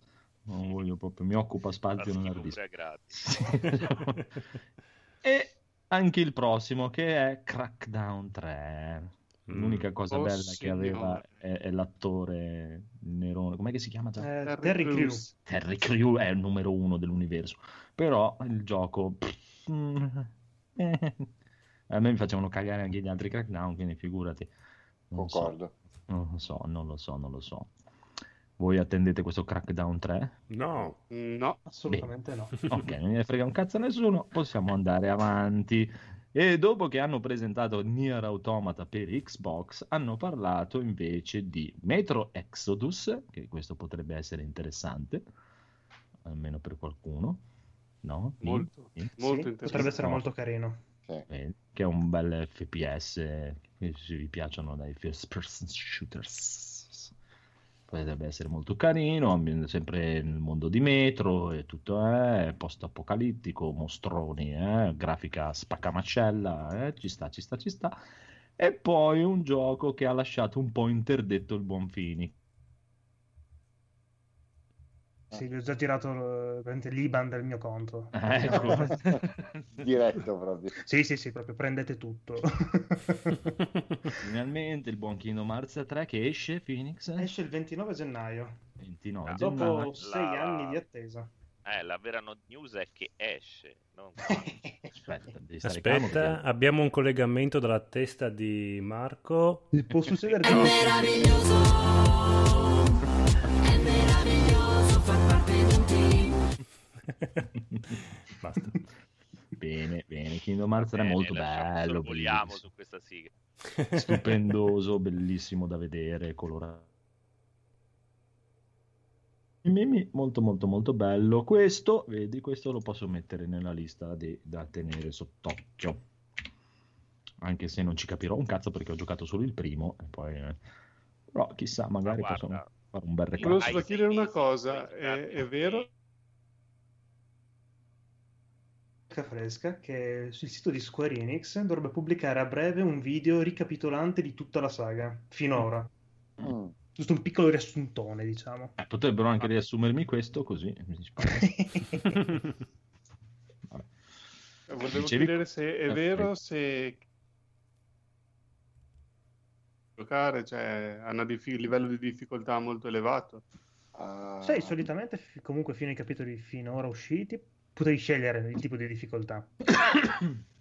A: Non voglio proprio, mi occupa spazio
E: schifo
A: nell'hard disk.
E: pure a gratis.
A: e anche il prossimo che è Crackdown 3.
B: Mm.
A: L'unica cosa
C: Oh,
A: bella che
C: signore.
A: aveva è, è l'attore Nerone, com'è che si chiama già?
G: Eh, Terry Crews.
C: Crews.
A: Terry Crew è il numero uno dell'universo, però il gioco... pff, a me mi facevano cagare anche gli altri Crackdown, quindi figurati. Non so,
D: Concordo.
A: non lo so, non lo so, non lo so. Voi attendete questo Crackdown 3?
B: No,
C: No,
G: Assolutamente no.
A: Ok, non ne frega un cazzo a nessuno, possiamo andare avanti. E dopo che hanno presentato Nier Automata per Xbox, hanno parlato invece di Metro Exodus, che questo potrebbe essere interessante, almeno per qualcuno, no?
C: Molto,
A: Sì?
C: molto
G: Sì,
C: interessante.
G: potrebbe essere molto carino.
D: Sì.
A: Eh, che è un bel FPS, che se vi piacciono dai first person shooters. Potrebbe essere molto carino, sempre nel mondo di Metro e tutto è post-apocalittico, mostroni, eh, grafica spaccamacella, eh, ci sta, ci sta, ci sta. E poi un gioco che ha lasciato un po' interdetto il buon Fini.
G: Sì, vi ho già tirato eh, l'IBAN del mio conto.
A: Ecco.
D: Diretto proprio.
G: Sì, sì, sì, proprio prendete tutto.
A: Finalmente il buon Kingdom Hearts 3 che esce, Phoenix?
G: Esce il 29 gennaio,
A: 29
E: Ah,
G: dopo
A: gennaio.
G: sei
E: La-
G: anni di attesa.
E: Eh, la vera no- news è che esce, non
A: Aspetta, devi stare calmo
B: aspetta, abbiamo un collegamento dalla testa di Marco.
G: Può succedere
H: È meraviglioso, è meraviglioso
B: Basta.
A: Bene, bene, Kingdom Hearts 3 è
E: Bene,
A: molto bello, bellissimo,
E: su questa sigla.
A: stupendoso, bellissimo da vedere, colorato. Mimi, molto molto molto bello. Questo, vedi, questo lo posso mettere nella lista di- da tenere sott'occhio. Anche se non ci capirò un cazzo perché ho giocato solo il primo e poi eh, però chissà, magari
E: Ma guarda,
A: fare un bel
E: io
C: Volevo solo chiedere una cosa, è, è vero?
G: fresca che sul sito di Square Enix dovrebbe pubblicare a breve un video ricapitolante di tutta la saga, finora.
D: Mm.
G: Giusto un piccolo riassuntone, diciamo.
A: Eh, potrebbero anche riassumermi questo così.
C: Volevo
A: Dicevi-
C: chiedere se è
A: Eh,
C: vero
A: prego.
C: se giocare, cioè, ha un livello di difficoltà molto elevato.
D: Ah,
G: Sai, solitamente fi- comunque fino ai capitoli finora usciti potevi scegliere il tipo di difficoltà.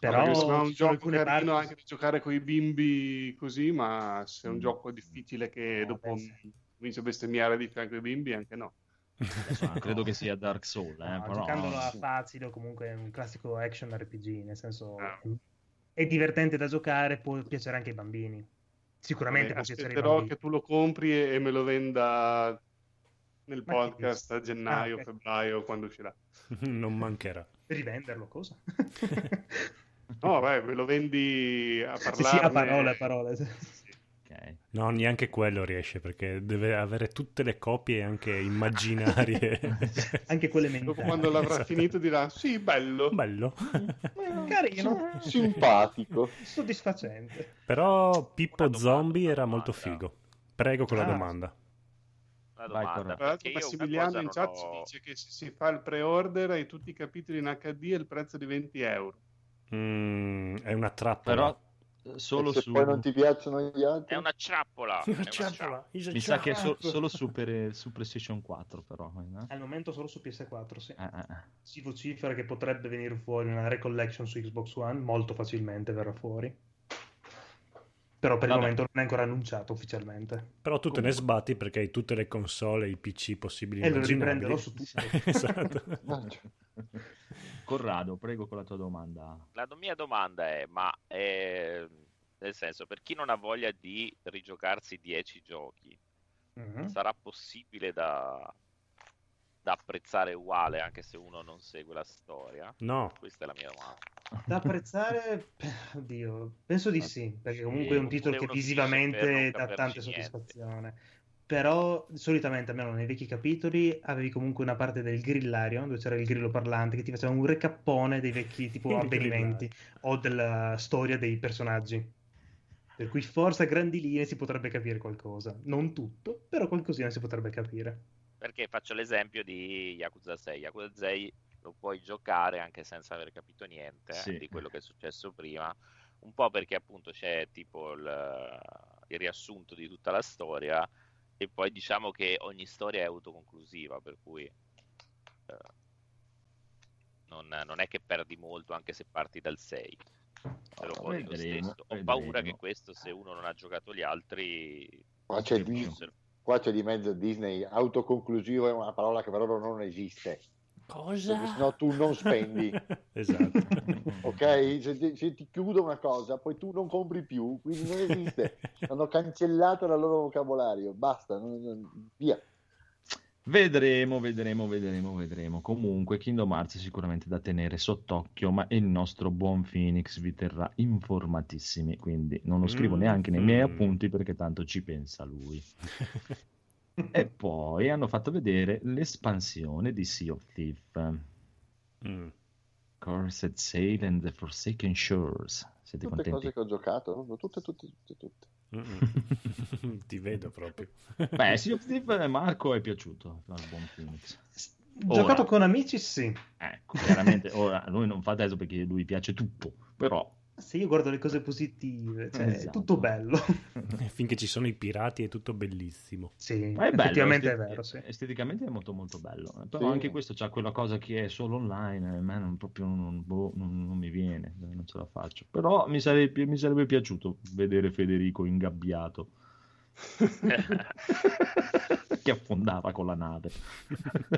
G: Però
C: è un gioco carino
G: parti-
C: anche da giocare con i bimbi così, ma se è un gioco difficile che
G: No,
C: dopo
G: beh, sì.
C: comincia a bestemmiare di fianco ai bimbi, anche no.
A: Adesso credo che sia Dark Soul, eh,
G: No,
A: però...
G: giocandolo a facile o comunque è un classico action RPG, nel senso
C: Ah.
G: è divertente da giocare, può piacere anche ai bambini. Sicuramente ai
C: aspetterò che tu lo compri e, me lo venda nel
G: Ma
C: podcast a gennaio,
G: Ah, ok.
C: febbraio, quando uscirà.
B: non mancherà.
G: Rivenderlo, cosa?
C: No, beh, me lo vendi a
G: sì,
C: parlare.
G: sì, a parole, a parole.
B: No, neanche quello riesce perché deve avere tutte le copie anche immaginarie.
G: Anche quelle
C: Dopo
G: mentali.
C: quando l'avrà
B: Esatto.
C: finito dirà, sì, bello.
B: Bello.
G: Carino.
D: Simpatico.
G: Soddisfacente.
B: Però Pippo
E: domanda,
B: Zombie era molto
E: domanda.
B: figo. Prego con la
G: Ah.
B: domanda.
A: Vai,
E: domanda,
A: Corrado.
C: Tra l'altro
E: perché io una
C: Massimiliano in chat
E: ho-
C: dice che se si fa il pre-order hai tutti i capitoli in HD e il prezzo di 20 euro.
B: Mm, è una trappola.
A: Però solo
D: se
A: su...
D: poi non ti piacciono gli altri,
E: È una trappola. è
B: Una
E: una
B: trappola.
A: Mi sa che è so- solo su, per- su PlayStation 4 però. eh?
G: Al momento solo su PS4, sì.
A: Eh, eh, eh.
G: Si vocifera che potrebbe venire fuori una recollection su Xbox One, molto facilmente verrà fuori. Però per il
A: Vabbè.
G: momento non è ancora annunciato ufficialmente.
B: Però tu te ne sbatti perché hai tutte le console e i PC possibili
G: E lo riprenderò su tutto.
B: esatto.
D: Ah, cioè,
A: Corrado, prego con la tua domanda.
E: La mia domanda è, ma eh, nel senso, per chi non ha voglia di rigiocarsi 10 giochi,
G: Mhm.
E: sarà possibile da, da apprezzare uguale anche se uno non segue la storia?
B: No,
E: Questa è la mia domanda.
G: Da apprezzare, oddio, penso di sì, perché comunque è un titolo che visivamente dà
E: niente.
G: soddisfazione. Però solitamente, almeno nei vecchi capitoli, avevi comunque una parte del grillario, dove c'era il grillo parlante, che ti faceva un recappone dei vecchi tipo
B: Il
G: avvenimenti o della storia dei personaggi. Per cui forse a grandi linee si potrebbe capire qualcosa. Non tutto, però qualcosina si potrebbe capire.
E: Perché faccio l'esempio di Yakuza 6. Yakuza 6 lo puoi giocare anche senza aver capito niente eh,
A: Sì.
E: di quello che è successo prima, un po' perché appunto c'è tipo il, il riassunto di tutta la storia e poi diciamo che ogni storia è autoconclusiva, per cui eh, non, non è che perdi molto anche se parti dal 6. Te lo lo
A: vedremo,
E: stesso. Ho
A: vedremo.
E: paura che questo, se uno non ha giocato gli altri,
D: Qua c'è, di-
E: fossero-
D: qua c'è di mezzo Disney, autoconclusivo è una parola che per loro non esiste.
B: Cosa?
D: Perché sennò tu non spendi.
B: esatto.
D: Ok? Se ti, se ti chiudo una cosa, poi tu non compri più, quindi non esiste. Hanno cancellato dal loro vocabolario. Basta, non- non- via.
A: Vedremo, vedremo, vedremo, vedremo. Comunque, Kingdom Hearts è sicuramente da tenere sott'occhio, ma il nostro buon Phoenix vi terrà informatissimi, quindi non lo scrivo
B: Mm,
A: neanche nei miei
B: mm.
A: appunti perché tanto ci pensa lui. E poi hanno fatto vedere l'espansione di Sea of Thief,
B: Mm.
A: Cursed Sail and the Forsaken Shores. Siete
D: Tutte
A: contenti?
D: cose che ho giocato, tutte, tutte, tutte, tutte.
B: Ti vedo proprio.
A: Beh, Sea of Thief Marco è piaciuto al buon Phoenix.
G: Giocato
A: Ora.
G: con amici, sì.
A: Ecco, chiaramente ora lui non fa adesso perché lui piace tutto, però
G: Se io guardo le cose positive, cioè, è
A: Esatto.
G: tutto bello.
B: Finché ci sono i pirati è tutto bellissimo.
G: sì,
A: Ma è bello,
G: effettivamente è vero, sì.
A: esteticamente è molto molto bello, però
D: Sì.
A: anche questo c'ha quella cosa che è solo online, a me non, proprio non, boh, non- non mi viene, eh, non ce la faccio. Però mi sarebbe, mi sarebbe piaciuto vedere Federico ingabbiato che affondava con la nave.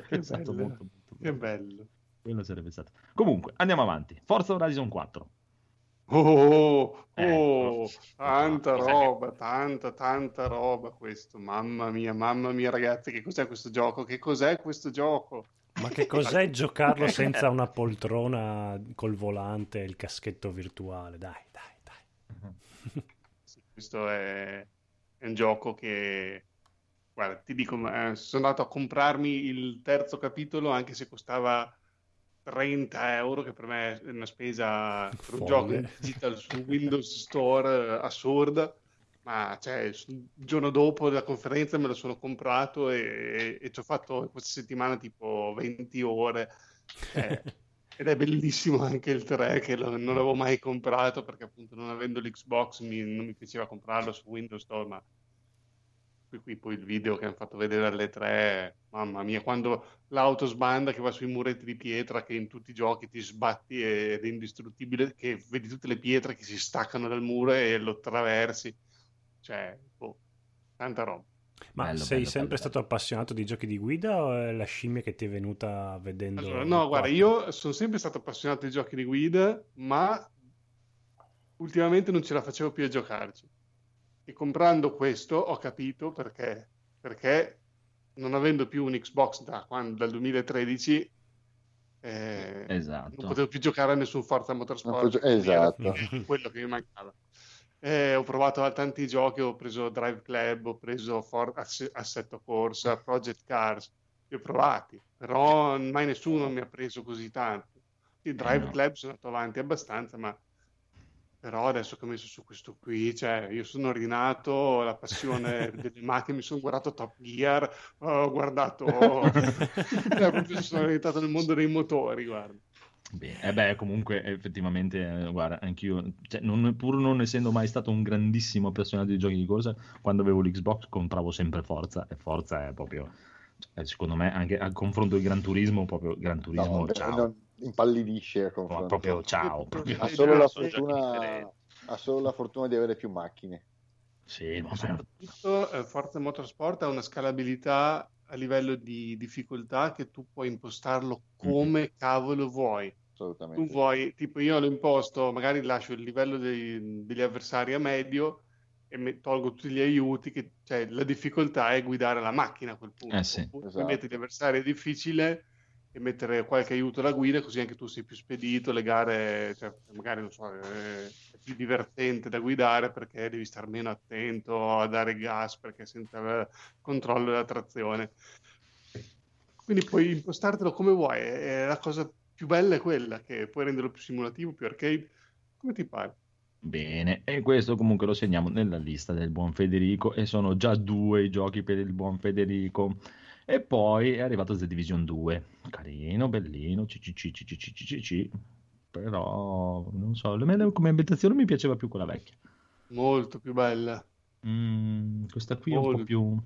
C: Che
A: È stato
C: bello.
A: molto, molto
C: Che
A: bello.
C: bello.
A: Quello sarebbe stato. Comunque, andiamo avanti. Forza Horizon 4.
C: Oh, oh,
A: Ecco.
C: tanta
E: Mi sa che-
C: roba, tanta, tanta roba questo. Mamma mia, mamma mia, ragazzi, che cos'è questo gioco? Che cos'è questo gioco?
B: Ma che cos'è giocarlo senza una poltrona col volante e il caschetto virtuale? Dai, dai, dai.
C: Sì, questo è, è un gioco che, guarda, ti dico, eh, sono andato a comprarmi il terzo capitolo anche se costava 30 euro, che per me è una spesa per un gioco digital su Windows Store eh, assurda. Ma cioè, il giorno dopo della conferenza me lo sono comprato e, e ci ho fatto questa settimana tipo 20 ore. Eh, ed è bellissimo anche il 3 che lo- non l'avevo mai comprato perché appunto non avendo l'Xbox mi- non mi piaceva comprarlo su Windows Store, ma qui, qui poi il video che hanno fatto vedere alle 3, mamma mia, quando l'auto sbanda che va sui muretti di pietra che in tutti i giochi ti sbatti ed è indistruttibile, che vedi tutte le pietre che si staccano dal muro e lo attraversi, cioè, boh, tanta roba.
B: Ma
A: Bello,
B: sei
A: bello,
B: sempre
A: bello,
B: stato appassionato di giochi di guida o è la scimmia che ti è venuta vedendo?
C: Allora, no, guarda, io sono sempre stato appassionato di giochi di guida, ma ultimamente non ce la facevo più a giocarci. E comprando questo ho capito perché, perché non avendo più un Xbox da quando, dal 2013, eh,
A: Esatto.
C: non potevo più giocare a nessun Forza Motorsport.
D: Potevo- esatto.
C: Quello che mi mancava. Eh, ho provato a tanti giochi, ho preso Drive Club, ho preso For- Ass- Assetto Corsa, Project Cars, li ho provati, però mai nessuno mi ha preso così tanto. Il Drive
A: no.
C: Club sono andato avanti abbastanza, ma però adesso che ho messo su questo qui, cioè io sono rinato, la passione delle macchine, mi sono guardato Top Gear, ho guardato, proprio sono entrato nel mondo dei motori, guarda.
A: Bene, eh beh, comunque effettivamente, eh, guarda, anch'io, cioè, non- pur non essendo mai stato un grandissimo appassionato di giochi di corsa, quando avevo l'Xbox compravo sempre Forza e Forza è proprio, cioè, secondo me, anche a confronto di Gran Turismo, proprio Gran Turismo,
D: No, beh,
A: ciao,
D: non impallidisce a
A: No,
D: confronto.
A: proprio ciao, proprio-
D: Ha solo, la fortuna, ha solo la fortuna di avere più macchine.
A: sì, ma
C: Soprattutto eh, Forza Motorsport ha una scalabilità a livello di difficoltà che tu puoi impostarlo come cavolo vuoi. Tu
D: Assolutamente.
C: vuoi, tipo io l'ho imposto, magari lascio il livello dei- degli avversari a medio e me- tolgo tutti gli aiuti, che, cioè la difficoltà è guidare la macchina a quel punto.
A: Eh sì.
C: Oppure
D: Esatto.
C: mettere gli avversari è difficile e mettere qualche aiuto alla guida così anche tu sei più spedito, le gare, cioè, magari non so, eh, è più divertente da guidare perché devi stare meno attento a dare gas perché senza il controllo della trazione. Quindi puoi impostartelo come vuoi, e la cosa più bella è quella che puoi renderlo più simulativo, più arcade, come ti pare.
A: Bene, e questo comunque lo segniamo nella lista del buon Federico e sono già due i giochi per il buon Federico. E poi è arrivato The Division 2, carino, bellino, CCC, però non so, a me come ambientazione mi piaceva più quella vecchia.
C: Molto più bella.
A: Mm, questa qui è un po'
C: Molto.
A: più...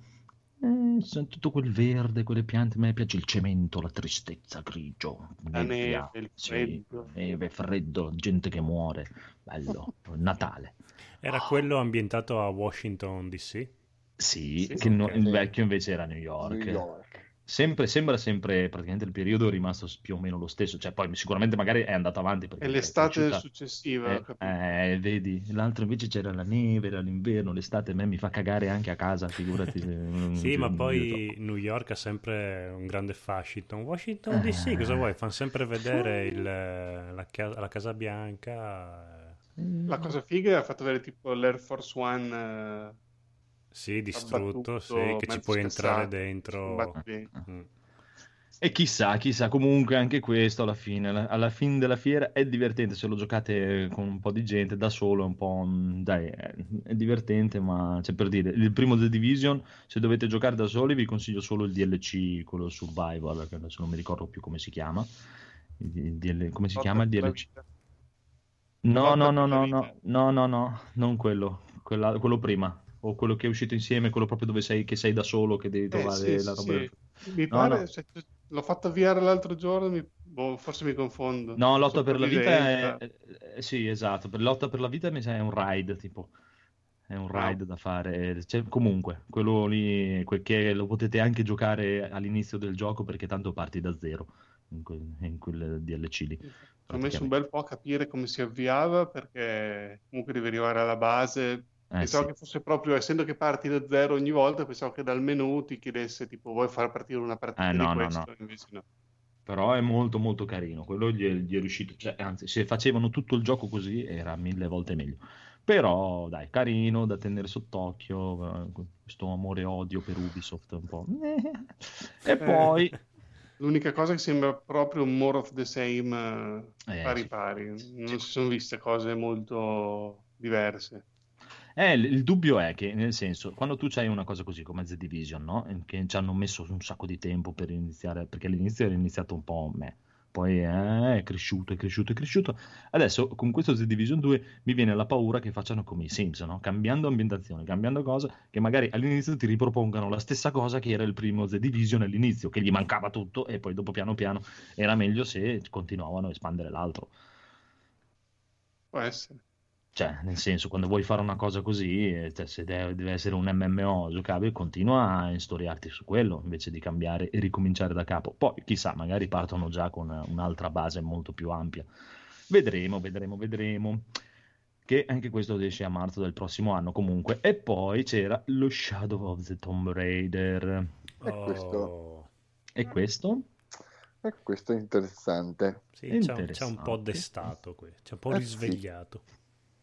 A: Eh, c'è tutto quel verde, quelle piante, a me piace il cemento, la tristezza, grigio,
C: La
A: nebbia,
C: neve, il
A: sì,
C: freddo.
A: neve, freddo, gente che muore, bello, Natale.
B: Era quello ambientato a Washington DC?
A: Sì,
C: Sì,
A: che no- il vecchio invece era New York.
D: New York.
A: Sempre, sembra sempre, praticamente il periodo è rimasto più o meno lo stesso, cioè poi sicuramente magari è andato avanti perché
C: È
A: è
C: l'estate
A: cresciuta-
C: successiva,
A: Eh, eh, vedi, l'altro invece c'era la neve, era l'inverno, l'estate a me mi fa cagare anche a casa, figurati. non-
B: Sì, ma
A: non-
B: poi New York ha sempre un grande fascino. Washington
A: Eh.
B: DC, cosa vuoi? Fanno sempre vedere il- la, la Casa Bianca. eh,
C: La cosa figa è ha fatto vedere tipo l'Air Force One eh,
B: Sì, distrutto, sì, che ci puoi entrare dentro. Mm.
A: E chissà, chissà, comunque anche questo alla fine, alla, fine della fiera è divertente se lo giocate con un po' di gente, da solo è un po', mm, dai, è, divertente, ma c'è per dire, il primo The Division, se dovete giocare da soli vi consiglio solo il DLC, quello Survival, che adesso non mi ricordo più come si chiama, il, DL come si
C: Lotta
A: chiama il DLC? No, no, no, no, no, no, no, no, non quello, quella- quello prima, o quello che è uscito insieme, quello proprio dove sei, che sei da solo, che devi
C: Eh,
A: trovare
C: sì,
A: la roba.
C: sì. Mi
A: No,
C: pare,
A: no.
C: se- l'ho fatto avviare l'altro giorno, mi- boh, forse mi confondo.
A: No, lotta per la vita è... eh, Sì, esatto, per lotta per la vita mi sa è un ride, tipo. È un
C: Ah.
A: ride da fare. Cioè, comunque, quello lì, quel che lo potete anche giocare all'inizio del gioco perché tanto parti da zero in quel, in quel DLC lì.
C: Ho messo un bel po' a capire come si avviava perché comunque devi arrivare alla base.
A: Eh,
C: Pensavo
A: sì.
C: che fosse proprio, essendo che parti da zero ogni volta, pensavo che dal menu ti chiedesse tipo vuoi far partire una partita
A: Eh,
C: di
A: no, no,
C: questo,
A: no.
C: invece no.
A: Però è molto molto carino, quello gli è, gli è riuscito, cioè, anzi se facevano tutto il gioco così era mille volte meglio. Però dai, carino da tenere sott'occhio, eh, questo amore e odio per Ubisoft un po'. E poi...
C: L'unica cosa che sembra proprio more of the same, eh,
A: Eh,
C: pari
A: sì.
C: pari. Non si sono viste cose molto diverse.
A: Eh, il dubbio è che, nel senso, quando tu c'hai una cosa così come The Division, no? Che ci hanno messo un sacco di tempo per iniziare, perché all'inizio era iniziato un po' me, poi eh, è cresciuto, è cresciuto, è cresciuto. Adesso con questo The Division 2 mi viene la paura che facciano come i Sims, no? Cambiando ambientazione, cambiando cosa, che magari all'inizio ti ripropongano la stessa cosa che era il primo The Division all'inizio, che gli mancava tutto e poi dopo piano piano era meglio se continuavano a espandere l'altro.
C: Può essere.
A: Cioè, nel senso, quando vuoi fare una cosa così, cioè, se deve, deve essere un MMO giocabile, continua a istoriarti su quello invece di cambiare e ricominciare da capo. Poi, chissà, magari partono già con un'altra base molto più ampia. Vedremo, vedremo, vedremo. Che anche questo esce a marzo del prossimo anno, comunque. E poi c'era lo Shadow of the Tomb Raider.
D: E questo?
B: Oh,
A: E questo?
D: E questo è interessante.
B: sì, c'è, un- c'è un
A: Interessante.
B: po' destato qui, c'è un po'
D: Eh, sì.
B: risvegliato.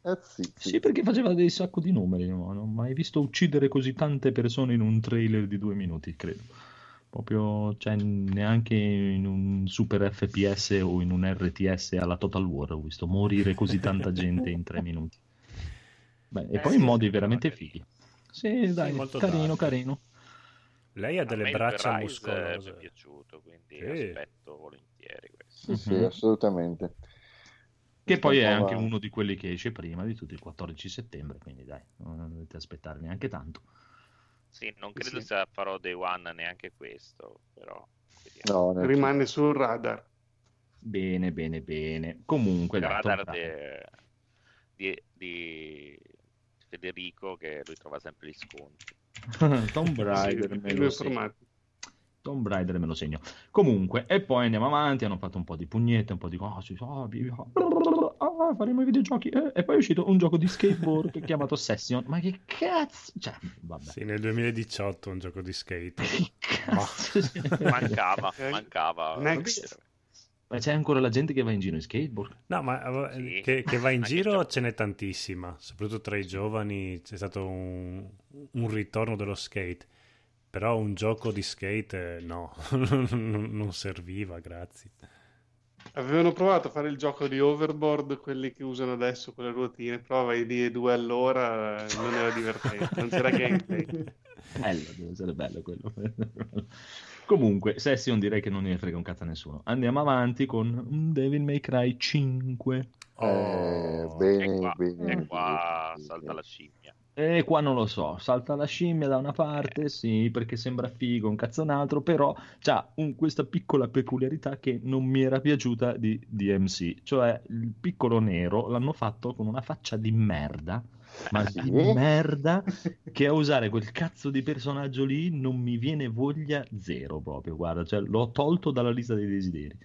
D: Eh sì, sì.
A: Sì, perché faceva dei sacco di numeri, no? non ho mai visto uccidere così tante persone in un trailer di due minuti, credo. Proprio, cioè, neanche in un super FPS o in un RTS alla Total War ho visto morire così tanta gente in tre minuti. Beh, e
E: Eh,
A: poi
E: sì,
A: in modi veramente
E: carino.
A: fighi. Sì, dai,
B: molto
A: carino,
B: dark.
A: carino.
B: Lei ha delle braccia
E: eh, Mi è
B: muscolose.
E: piaciuto, quindi
B: Sì.
E: aspetto volentieri questo.
D: Sì, sì,
A: Mhm.
D: assolutamente.
A: Che poi è anche uno di quelli che esce prima di tutti il 14 settembre, quindi dai, non dovete aspettare neanche tanto.
E: Sì, non credo
C: Sì.
E: se farò Day One neanche questo, però vediamo.
D: No, neanche-
C: Rimane sul radar.
A: Bene, bene, bene. Comunque,
E: Il radar de- di, di Federico che lui trova sempre gli sconti.
A: Tomb
C: Sì,
A: Raider
C: i
A: me lo. Tomb Raider me lo segno. Comunque, e poi andiamo avanti, hanno fatto un po' di pugnette, un po' di cose, vi- ah, faremo i videogiochi. eh, e poi è uscito un gioco di skateboard chiamato Session. Ma che cazzo? Cioè, vabbè.
B: Sì, nel 2018 un gioco di skate.
A: Che cazzo?
E: Mancava,
C: Eh,
E: mancava.
C: Next.
A: Ma c'è ancora la gente che va in giro in skateboard?
B: No, ma eh,
E: Sì,
B: che, che va in giro ce n'è tantissima, soprattutto tra i giovani c'è stato un, un ritorno dello skate, però un gioco di skate eh, no, non serviva, grazie.
C: Avevano provato a fare il gioco di overboard, quelli che usano adesso con le ruotine, però vai lì e due all'ora, eh, non era divertente, non c'era gameplay.
A: Bello, deve essere bello quello. Comunque, Session direi che non ne frega un cazzo a nessuno. Andiamo avanti con Devil May Cry 5.
D: Eh,
B: Oh,
D: bene,
E: e qua,
D: bene,
E: e qua
D: bene,
E: salta
D: bene.
E: la scimmia.
A: E qua non lo so, salta la scimmia da una parte, sì, perché sembra figo, un cazzo un altro, però c'ha un- questa piccola peculiarità che non mi era piaciuta di DMC, cioè il piccolo nero l'hanno fatto con una faccia di merda, ma
D: Sì?
A: di merda, che a usare quel cazzo di personaggio lì non mi viene voglia zero proprio, guarda, cioè l'ho tolto dalla lista dei desideri.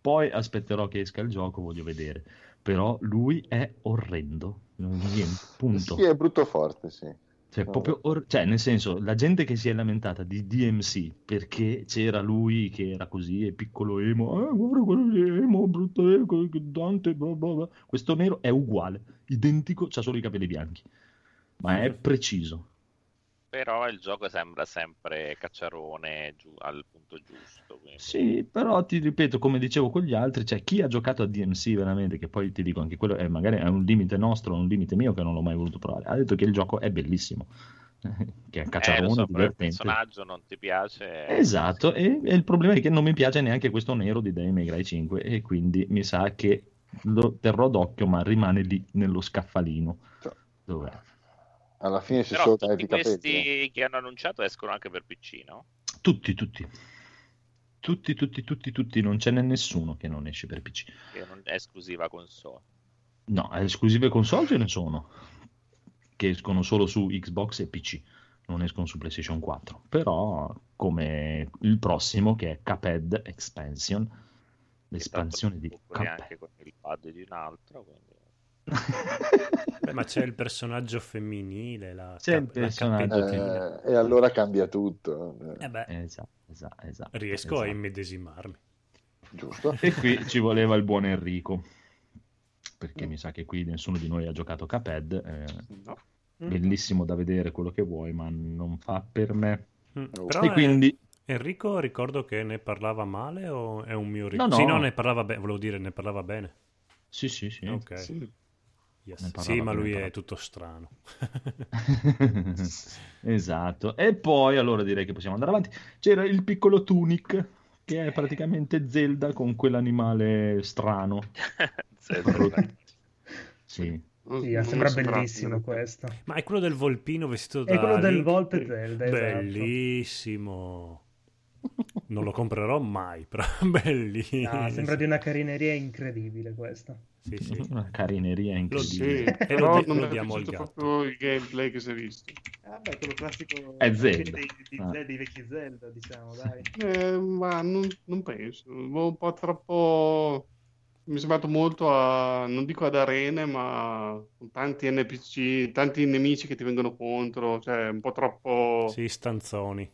A: Poi aspetterò che esca il gioco, voglio vedere, però lui è orrendo, niente, punto.
D: Sì, è brutto forte, sì.
A: Cioè, or- cioè, nel senso, la gente che si è lamentata di DMC perché c'era lui che era così, e piccolo emo, eh, guarda quello emo, brutto emo, Dante, bla bla bla. Questo nero è uguale, identico, c'ha solo i capelli bianchi, ma è preciso.
E: Però il gioco sembra sempre cacciarone giu- al punto giusto. quindi-
A: Sì, però ti ripeto, come dicevo con gli altri, cioè chi ha giocato a DMC veramente, che poi ti dico anche quello è magari è un limite nostro, un limite mio che non l'ho mai voluto provare, ha detto che il gioco è bellissimo, che è
E: Eh,
A: cacciarone,
E: so, però il
A: divertente.
E: personaggio non ti piace.
A: Esatto, e, e il problema è che non mi piace neanche questo nero di Devil May Cry 5 e quindi mi sa che lo terrò d'occhio, ma rimane lì nello scaffalino.
D: Cioè.
A: Dov'è?
D: Alla fine si solta
E: tutti
D: i capelli.
E: questi che hanno annunciato escono anche per PC, no?
A: Tutti, tutti. Tutti, tutti, tutti, tutti, non ce n'è nessuno che non esce per PC.
E: Che non è esclusiva console.
A: No, esclusive console ce ne sono, che escono solo su Xbox e PC, non escono su PlayStation 4. Però, come il prossimo, che è Cuphead Expansion, l'espansione di Cuphead.
E: anche con il pad di un altro. Quindi...
B: Beh, ma c'è il personaggio femminile, la,
A: C'è il
B: cap-
A: personaggio.
D: Eh, e allora cambia tutto. eh,
B: Eh beh,
A: Esatto, esatto, esatto.
B: riesco a
A: esatto.
B: immedesimarmi.
D: giusto?
A: E qui ci voleva il buon Enrico, perché mi sa che qui nessuno di noi ha giocato Cuphead. eh,
C: No.
A: bellissimo da vedere quello che vuoi, ma non fa per me.
B: Mm,
D: Oh.
B: Però
A: e
B: eh,
A: quindi
B: Enrico ricordo che ne parlava male o è un mio
A: No,
B: ricordo?
A: no.
B: Sì, no, ne parlava bene, volevo dire, ne parlava bene.
A: sì, sì, sì.
B: Ok.
C: Sì.
B: Yes. Sì, ma lui è tutto strano.
A: esatto. E poi allora direi che possiamo andare avanti. C'era il piccolo Tunic che è praticamente Zelda con quell'animale strano.
E: Zelda.
A: Sì.
G: Sì, sembra bellissimo questo.
B: Ma è quello del volpino vestito da
G: È quello del? Volpe Zelda, esatto.
B: Bellissimo. Non lo comprerò mai, però bellissimo.
G: Ah, sembra di una carineria incredibile questo.
B: Sì, sì.
A: Una carineria incredibile.
C: Sì,
B: E
C: però
B: lo
C: non
B: lo diamo al gatto.
C: proprio il gameplay che si è visto.
G: Ah, beh, quello classico
A: È Zelda.
G: dei, dei-
A: Ah.
G: dei vecchi Zelda, diciamo, dai.
C: Eh, ma non, non penso, un po' troppo. Mi è sembrato molto a, non dico ad arene, ma con tanti NPC, tanti nemici che ti vengono contro, cioè un po' troppo
B: Sì, stanzoni.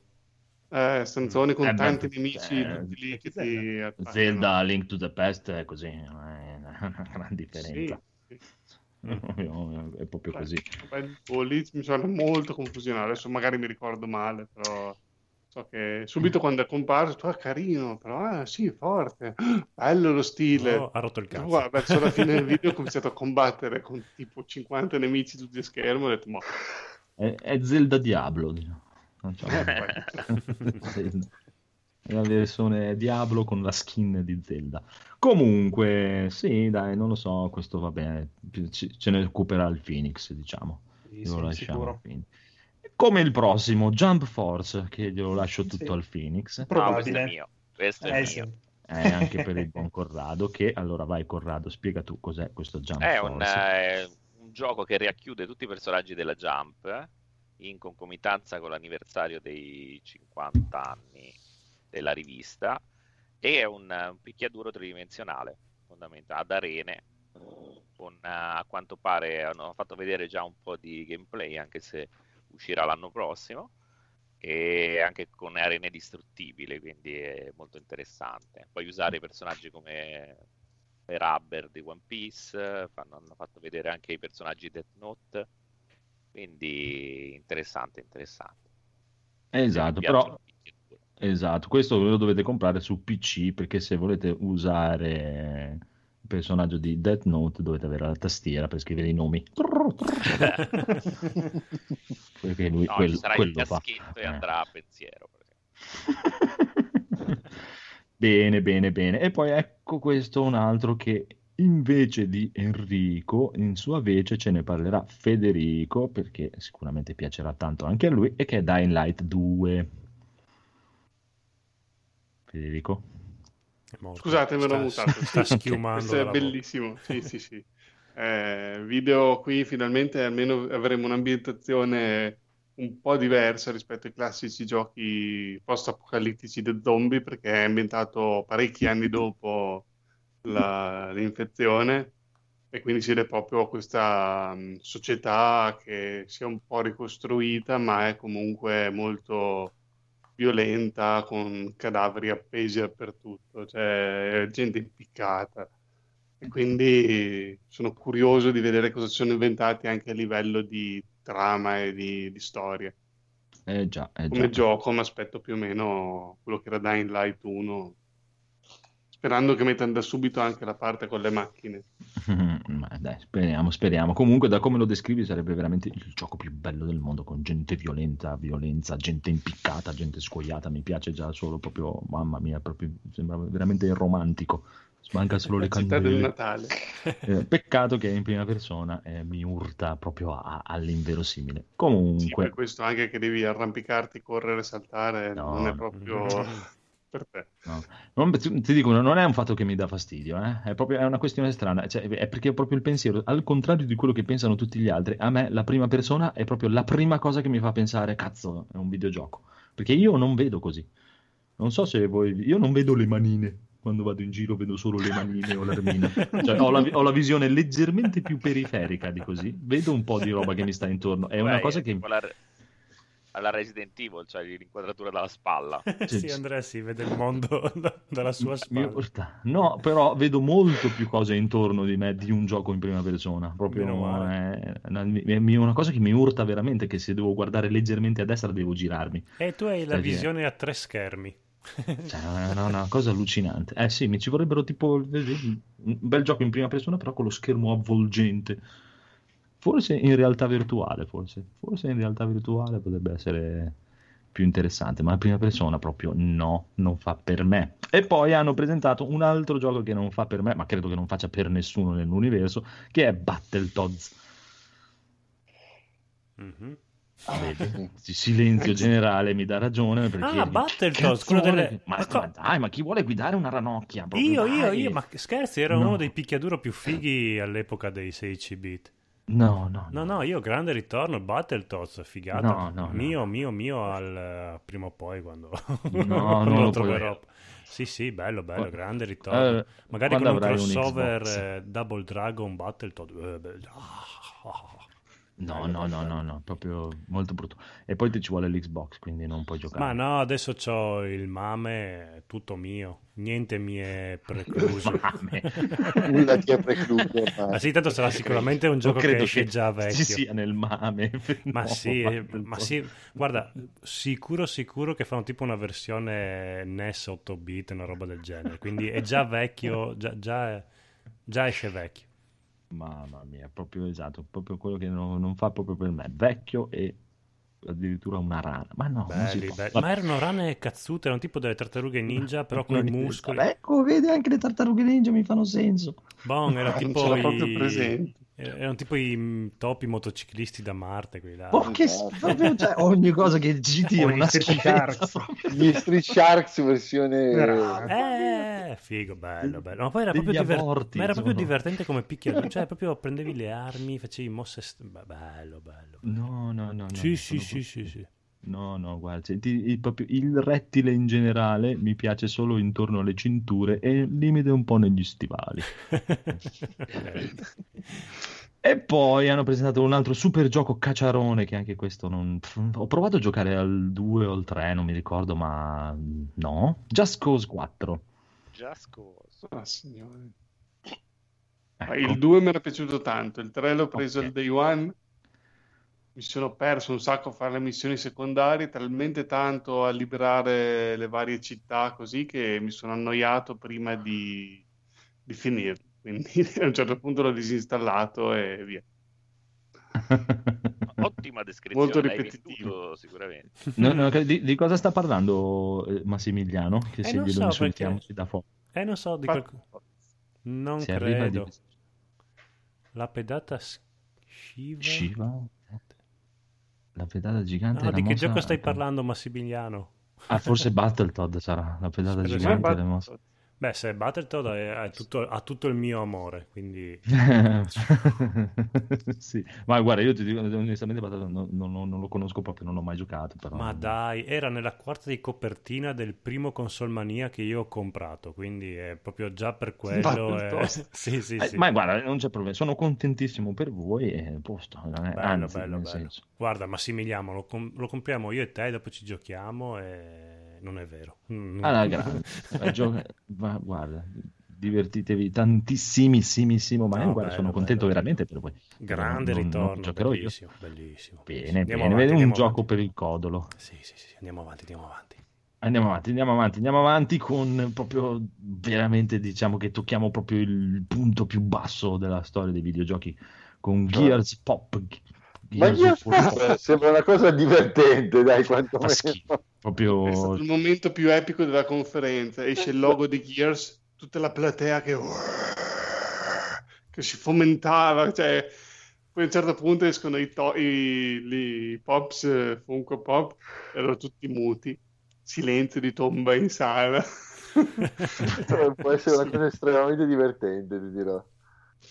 C: Eh, stanzoni con
A: Eh, beh,
C: tanti nemici
A: eh,
C: tutti lì che
G: Zelda.
C: ti attaccano.
A: Zelda Link to the Past è così, non è una gran differenza.
C: Sì, sì.
A: È proprio
C: Beh,
A: così.
C: boh, lì mi sembra molto confusionale. Adesso magari mi ricordo male, però so che subito quando è comparso, tu ah, carino, però ah, sì, forte, bello lo stile.
B: Oh, ha rotto il cazzo.
C: Guarda, verso la fine del video ho cominciato a combattere con tipo 50 nemici tutti a schermo. Ho detto, ma
A: È, è Zelda Diablo. diciamo. Non c'è. È la versione Diablo con la skin di Zelda. Comunque, sì, dai, non lo so, questo va bene. ce ne occuperà il Phoenix, diciamo.
G: Sì, sì,
A: lasciamo. Come il prossimo, Jump Force, che glielo lascio tutto
G: Sì.
A: al Phoenix.
E: No, questo è
G: Probabile.
E: mio. Questo è
G: Eh,
E: mio.
G: sì.
A: Eh, anche per il buon Corrado, che allora vai Corrado, spiega tu cos'è questo Jump
E: È un,
A: Force.
E: eh, un gioco che racchiude tutti i personaggi della Jump eh, in concomitanza con l'anniversario dei 50 anni della rivista e è un, un picchiaduro tridimensionale fondamentale ad arene con a quanto pare hanno fatto vedere già un po' di gameplay anche se uscirà l'anno prossimo e anche con arene distruttibili quindi è molto interessante. Puoi usare personaggi come Rubber di One Piece, fanno- hanno fatto vedere anche i personaggi Death Note, quindi interessante, interessante.
A: Esatto, però. Esatto, questo lo dovete comprare su PC perché se volete usare il personaggio di Death Note dovete avere la tastiera per scrivere i nomi. Perché lui
E: No,
A: quel-
E: sarà il
A: quello fa.
E: caschetto e
A: Eh.
E: andrà a pensiero.
A: bene, bene, bene. E poi ecco questo un altro che invece di Enrico, in sua vece ce ne parlerà Federico, perché sicuramente piacerà tanto anche a lui, e che è Dying Light 2. Federico?
C: Scusate, me l'ho mutato.
B: Sta schiumando.
C: Questo è bellissimo. Sì, sì, sì. Eh, video qui finalmente almeno avremo un'ambientazione un po' diversa rispetto ai classici giochi post-apocalittici del zombie, perché è ambientato parecchi anni dopo la- l'infezione e quindi si vede proprio questa mh, società che si è un po' ricostruita, ma è comunque molto violenta, con cadaveri appesi dappertutto, cioè gente impiccata. E quindi sono curioso di vedere cosa sono inventati anche a livello di trama e di, di storia.
A: Eh già, eh
C: Come
A: già.
C: gioco mi aspetto più o meno quello che era Dying Light 1, sperando che mettano da subito anche la parte con le macchine.
A: Ma dai, speriamo, speriamo. Comunque, da come lo descrivi, sarebbe veramente il gioco più bello del mondo, con gente violenta, violenza, gente impiccata, gente scoiata. Mi piace già solo proprio, mamma mia, proprio, sembra veramente romantico. Manca solo le
C: città del
A: candele.
C: Natale.
A: Eh, peccato che in prima persona e mi urta proprio a- all'inverosimile.
C: Sì, per
A: Comunque,
C: questo anche che devi arrampicarti, correre, saltare,
A: No,
C: non è
A: no.
C: Per te.
A: No. Non- ti dico, non è un fatto che mi dà fastidio, eh. È proprio è una questione strana, cioè, è perché è proprio il pensiero, al contrario di quello che pensano tutti gli altri, a me la prima persona è proprio la prima cosa che mi fa pensare, cazzo, è un videogioco, perché io non vedo così. Non so se voi, io non vedo le manine. Quando vado in giro vedo solo le manine o l'armina. Cioè, ho, la, ho la visione leggermente più periferica di così. Vedo un po' di roba che mi sta intorno. È una
E: Beh,
A: cosa che...
E: la- alla Resident Evil, cioè l'inquadratura dalla spalla.
B: sì, Andrea si vede il mondo da- dalla sua spalla.
A: No, però vedo molto più cose intorno di me di un gioco in prima persona. Proprio è una, è una cosa che mi urta veramente. Che se devo guardare leggermente a destra devo girarmi.
B: E tu hai la
A: Perché-
B: visione a tre schermi.
A: Cioè, è una, una cosa allucinante. Eh sì, mi ci vorrebbero tipo vedi, un bel gioco in prima persona, però con lo schermo avvolgente. Forse in realtà virtuale, forse. Forse in realtà virtuale potrebbe essere più interessante, ma in prima persona proprio no, non fa per me. E poi hanno presentato un altro gioco che non fa per me, ma credo che non faccia per nessuno nell'universo, che è Battletoads.
B: Mhm.
D: Ah,
A: Vedi? silenzio generale mi dà ragione perché
B: Ah, Battletoads,
A: "Cazzo
B: quello delle-
A: ma,
B: ma co-
A: ma dai, ma chi vuole guidare una ranocchia? Proprio,
B: Io, io,
A: dai.
B: io, ma scherzi, era
A: No.
B: uno dei picchiaduro più fighi all'epoca dei 16 bit.
A: No, no,
B: No, no, io grande ritorno, Battletoads, figata.
A: No, no, no.
B: mio, mio, mio, al prima o poi quando, quando
A: non
B: lo troverò. Sì, sì, bello, bello,
A: Qua-
B: grande ritorno.
A: Eh,
B: Magari con un
A: un
B: crossover
A: Xbox.
B: eh, Double Dragon Battletoad. Eh, beh, ah,
A: No, no, no, no, no, proprio molto brutto. E poi ti ci vuole l'Xbox, quindi non puoi giocare.
B: Ma no, adesso ho il mame, tutto mio, niente mi è precluso.
D: Nulla ti è precluso.
B: Ma
D: ma-
B: sì, tanto sarà sicuramente un gioco che esce già vecchio.
A: ci sia nel mame.
B: Ma
A: No,
B: sì, eh, ma sì, guarda, sicuro sicuro che fanno tipo una versione NES 8 bit, una roba del genere, quindi è già vecchio, già, già, già esce vecchio.
A: Mamma mia, proprio esatto, proprio quello che non, non fa proprio per me. Vecchio e addirittura una rana. Ma no,
B: Belli. Ma erano rane cazzute, erano tipo delle tartarughe ninja, però con i muscoli.
A: Ecco, vedi, anche le tartarughe ninja mi fanno senso.
B: Bon, era tipo
C: ce l'ho proprio
B: i...
C: presente.
B: Erano tipo i mm, topi motociclisti da Marte, quelli là.
A: Oh, che
D: Esatto.
A: proprio, cioè, ogni cosa che citi è una
G: Street
A: schifezza
G: Sharks.
A: proprio.
D: Gli Street Sharks versione...
G: Bravo.
B: Eh, figo, bello, bello. Ma poi era proprio, diver-
A: aborti,
B: ma era proprio divertente come picchiaduro. Cioè, proprio prendevi le armi, facevi mosse. bello, bello.
A: No, no, no. no
B: Sì,
A: no,
B: sì,
A: sono
B: sì, sì, sì.
A: No, no, guarda, senti, il, proprio il rettile in generale mi piace solo intorno alle cinture e il limite un po' negli stivali. E poi hanno presentato un altro super gioco cacciarone che anche questo non... Ho provato a giocare al 2 o al 3, non mi ricordo, ma no. Just Cause 4.
E: Just Cause.
C: Ah, signore.
A: Ecco.
C: Il 2 mi era piaciuto tanto, il 3 l'ho preso
A: Ok.
C: al day one, mi sono perso un sacco a fare le missioni secondarie, talmente tanto a liberare le varie città così che mi sono annoiato prima di, di finirlo. Quindi a un certo punto l'ho disinstallato e via.
E: Ottima descrizione,
C: Molto ripetitivo.
E: sicuramente.
A: No, no, di, di cosa sta parlando eh, Massimiliano? Che
B: Eh,
A: se glielo
B: so,
A: insultiamo
B: perché-
A: si dà fuoco.
B: Eh, non so di qualcosa. Non
A: Si arriva di
B: credo. La pedata Shiva?
A: Shiva? La pedata gigante.
B: No, di che gioco stai parlando, Massimiliano?
A: Ah, forse Battletoad sarà la pedata
B: Spero
A: gigante. mossa.
B: Beh, se Battletoad è- è tutto- ha tutto il mio amore, quindi...
A: sì, ma guarda, io ti dico onestamente, Battletoad non, non- non lo conosco proprio, non l'ho mai giocato. Però...
B: Ma dai, era nella quarta di copertina del primo Console Mania che io ho comprato, quindi è proprio già per quello... È...
C: Battletoad.
B: Sì, sì,
A: Eh,
B: sì.
A: Ma guarda, non c'è problema, sono contentissimo per voi e posto. eh,
B: Bello,
A: anzi,
B: bello, bello.
A: senso.
B: Guarda, Massimiliano, lo, com- lo compriamo io e te, dopo ci giochiamo e non è vero. Mm.
A: Alla grande. Eh, gio- ma guarda, divertitevi tantissimissimo, ma
B: No,
A: io guarda,
B: bello,
A: sono contento
B: bello.
A: veramente per voi.
B: Grande
A: Non- non
B: ritorno,
A: giocherò io.
B: bellissimo.
A: Bene,
B: bellissimo.
A: bene, vedi,
B: avanti,
A: un gioco
B: avanti.
A: per il codolo.
B: Sì, sì, sì, andiamo avanti, andiamo avanti.
A: Andiamo avanti, andiamo avanti, andiamo avanti con proprio veramente diciamo che tocchiamo proprio il punto più basso della storia dei videogiochi con
D: Cioè?
A: Gears Pop.
D: Ma
A: Gears
D: io
A: of War.
D: sembra una cosa divertente, dai,
A: Fa
D: quantomeno.
A: Schifo.
C: È stato
A: Proprio
C: il momento più epico della conferenza. Esce il logo di Gears, tutta la platea che, che si fomentava. Cioè, poi a un certo punto escono i, to- i- i Pops, Funko Pop, erano tutti muti. Silenzio di tomba in sala.
D: Può essere una cosa estremamente divertente, ti dirò.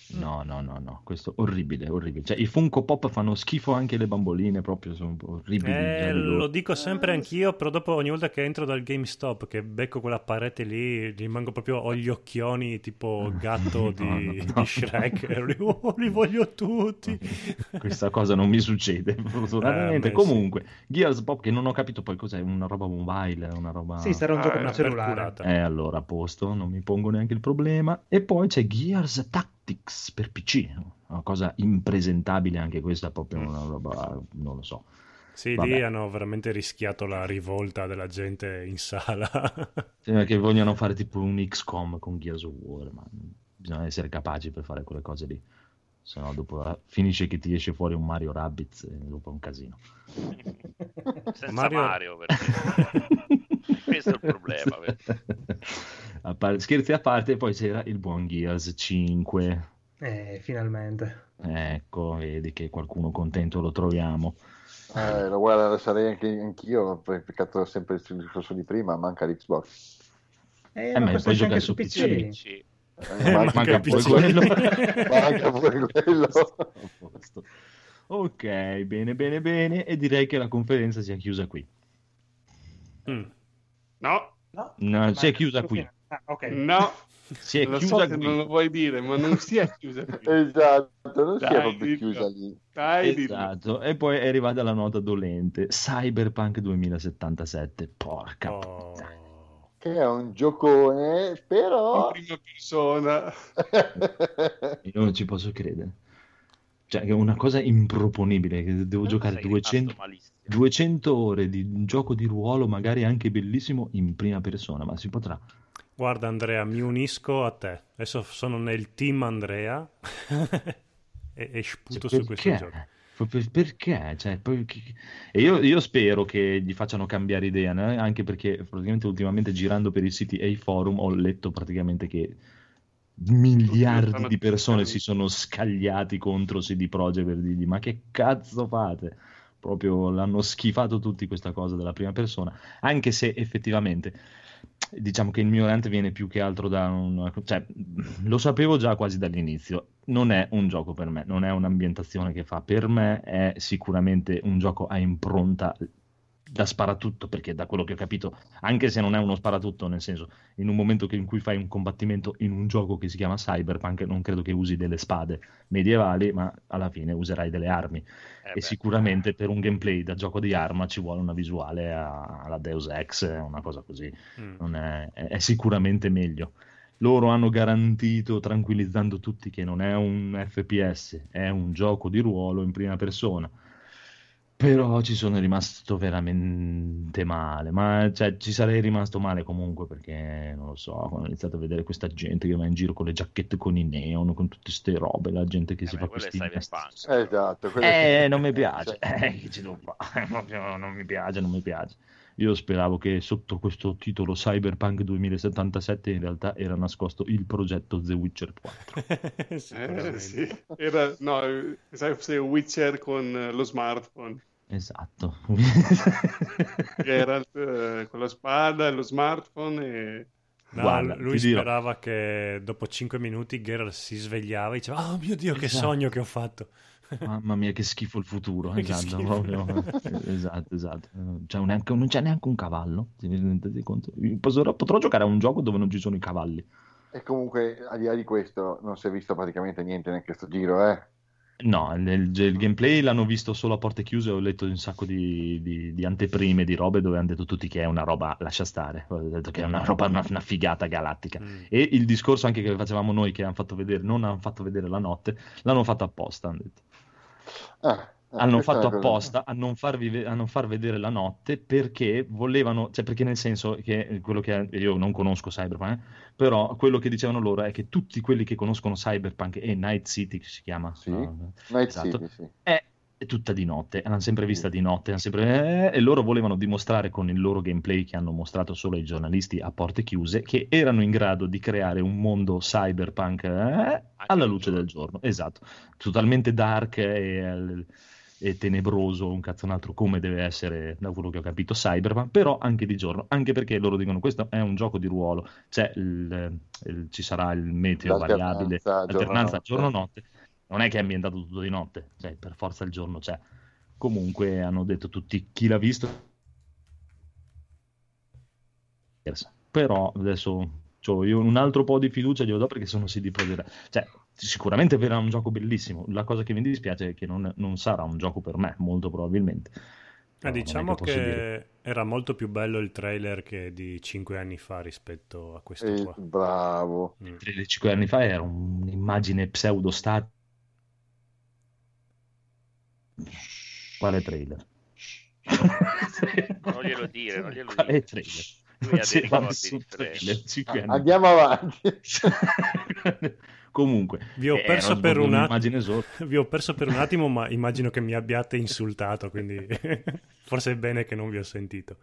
A: No, no, no, no, questo orribile, orribile. Cioè, i Funko Pop fanno schifo anche le bamboline, proprio sono orribili.
B: Eh,
A: di
B: lo dico sempre anch'io, però dopo ogni volta che entro dal GameStop, che becco quella parete lì, rimango proprio, ho gli occhioni tipo gatto di,
A: No, no,
B: di
A: no.
B: Shrek, e li, oh, li voglio tutti.
A: Questa cosa non mi succede, fortunatamente.
B: Eh,
A: Comunque, Gears Pop, che non ho capito poi cos'è, una roba mobile, una roba...
G: Sì, sarà un gioco
C: Ah,
G: per cellulare.
B: perculata.
A: Eh, allora, a posto, non mi pongo neanche il problema. E poi c'è Gears Tactics per PC, una cosa impresentabile anche questa, proprio una roba, non lo so.
B: Sì,
A: Vabbè.
B: lì hanno veramente rischiato la rivolta della gente in sala.
A: Sembra che vogliano fare tipo un XCOM con Gears of War, ma bisogna essere capaci per fare quelle cose lì. Se no, dopo eh, finisce che ti esce fuori un Mario Rabbids e dopo è un casino.
E: Senza
B: Mario-
E: Mario, perché questo è il problema.
A: A par- scherzi a parte, poi c'era il buon Gears 5.
G: Eh, finalmente.
A: Ecco, vedi che qualcuno contento lo troviamo.
D: Eh, lo guarda, lo sarei anche anch'io, poi peccato sempre il discorso di prima, manca l'Xbox.
G: Eh,
A: ma
G: ma
A: giocare
G: anche
A: su PC.
G: PC.
E: Sì.
D: Eh,
B: manca
D: manca,
B: il
A: pure quello.
D: manca pure quello.
A: Ok, bene, bene, bene. E direi che la conferenza si è chiusa qui.
B: Mm.
C: No,
G: No,
A: No, si è chiusa qui.
G: Ah, ok.
C: no,
A: Si è
C: lo so
A: chiusa
C: che
A: qui.
C: non lo vuoi dire, ma non si è chiusa qui.
D: Esatto, non si è
C: Dai,
D: proprio
C: dillo.
D: chiusa lì.
C: Dai.
A: Esatto, e poi è arrivata la nota dolente, Cyberpunk 2077, porca
B: Oh.
A: puttana.
D: Che è un giocone,
C: In
D: però...
C: prima persona.
A: Io non ci posso credere. Cioè, è una cosa improponibile, che devo giocare
E: Sei rimasto
A: 200,
E: malissimo.
A: 200 ore di un gioco di ruolo, magari anche bellissimo, in prima persona, ma si potrà.
B: Guarda Andrea, mi unisco a te. Adesso sono nel team Andrea e, e sputo
A: Cioè,
B: su questo gioco.
A: Perché? Cioè, poi E io, io spero che gli facciano cambiare idea, no? anche perché praticamente ultimamente girando per i siti e i forum ho letto praticamente che miliardi di persone si sono scagliati contro CD Projekt per dirgli ma che cazzo fate? Proprio l'hanno schifato tutti questa cosa della prima persona, anche se effettivamente diciamo che il mio rant viene più che altro da un... cioè lo sapevo già quasi dall'inizio, non è un gioco per me, non è un'ambientazione che fa per me, è sicuramente un gioco a impronta da sparatutto, perché da quello che ho capito, anche se non è uno sparatutto, nel senso, in un momento in cui fai un combattimento in un gioco che si chiama Cyberpunk, non credo che usi delle spade medievali, ma alla fine userai delle armi.
E: Eh
A: e
E: beh.
A: sicuramente per un gameplay da gioco di arma ci vuole una visuale alla Deus Ex, una cosa così
B: Mm.
A: è- è sicuramente meglio. Loro hanno garantito, tranquillizzando tutti, che non è un FPS, è un gioco di ruolo in prima persona. Però ci sono rimasto veramente male, ma cioè, ci sarei rimasto male comunque perché non lo so, quando ho iniziato a vedere questa gente che va in giro con le giacchette con i neon, con tutte queste robe, la gente che
E: Eh,
A: si
E: beh,
A: fa questi
E: cyberpunk.
D: Esatto.
A: Eh,
D: che-
A: non mi piace,
D: Cioè,
A: eh, che ci devo fare? Non mi piace, non mi piace. Io speravo che sotto questo titolo Cyberpunk 2077 in realtà era nascosto il progetto The Witcher 4.
C: Eh, sì. Era, no, sai se Witcher con eh, lo smartphone.
A: Esatto.
C: Geralt eh, con la spada e lo smartphone e...
B: No,
A: Guarda,
B: lui
A: ti dirò.
B: sperava che dopo 5 minuti Geralt si svegliava e diceva Oh mio Dio, che
A: Esatto.
B: sogno che ho fatto.
A: Mamma mia, che schifo il futuro. Esatto, proprio. esatto, esatto. Un- neanche- non c'è neanche un cavallo. se vi rendete conto. Potrò, potrò giocare a un gioco dove non ci sono i cavalli.
D: E comunque, al di là di questo, non si è visto praticamente niente neanche sto giro, eh.
A: No, nel- il, gameplay l'hanno visto solo a porte chiuse. Ho letto un sacco di, di- di anteprime, di robe dove hanno detto tutti che è una roba, lascia stare. Ho detto che è una roba, una, una figata galattica.
B: Mm.
A: E il discorso anche che facevamo noi, che hanno fatto vedere, non hanno fatto vedere la notte, l'hanno fatto apposta. Hanno detto.
D: Ah, ah,
A: hanno fatto apposta a non, ve- a non far vedere la notte perché volevano, cioè perché nel senso che quello che io non conosco Cyberpunk, eh, però quello che dicevano loro è che tutti quelli che conoscono Cyberpunk e Night City che si chiama,
D: Sì.
A: no?
D: Night
A: Esatto.
D: City, sì.
A: è, è tutta di notte, l'hanno sempre vista di notte, sempre- eh, e loro volevano dimostrare con il loro gameplay che hanno mostrato solo ai giornalisti a porte chiuse che erano in grado di creare un mondo cyberpunk eh, alla luce del giorno, esatto, totalmente dark e, e tenebroso, un cazzo un altro come deve essere, da quello che ho capito, cyberpunk, però anche di giorno, anche perché loro dicono questo è un gioco di ruolo, c'è il- il- ci sarà il meteo variabile,
D: giorno-notte.
A: alternanza giorno-notte, non è che è ambientato tutto di notte, cioè per forza il giorno c'è. Comunque hanno detto tutti chi l'ha visto. Però adesso c'ho io un altro po' di fiducia glielo do perché sono CD Projekt. Cioè, sicuramente verrà un gioco bellissimo. La cosa che mi dispiace è che non, non sarà un gioco per me, molto probabilmente.
B: Eh, diciamo che,
A: dire.
B: era molto più bello il trailer che di 5 anni fa rispetto a questo
D: Eh,
B: qua.
D: bravo.
B: Mm.
A: 5 anni fa era un'immagine pseudo-statica. Quale trailer?
E: Non glielo dire, non glielo
A: Quale
E: dire.
A: trailer?
E: Lui
A: Non nessun
E: trailer.
A: cinque anni
D: Andiamo avanti.
A: Comunque,
B: Vi ho
A: eh,
B: perso per un attimo. Vi ho perso per un attimo, ma immagino che mi abbiate insultato, quindi forse è bene che non vi ho sentito.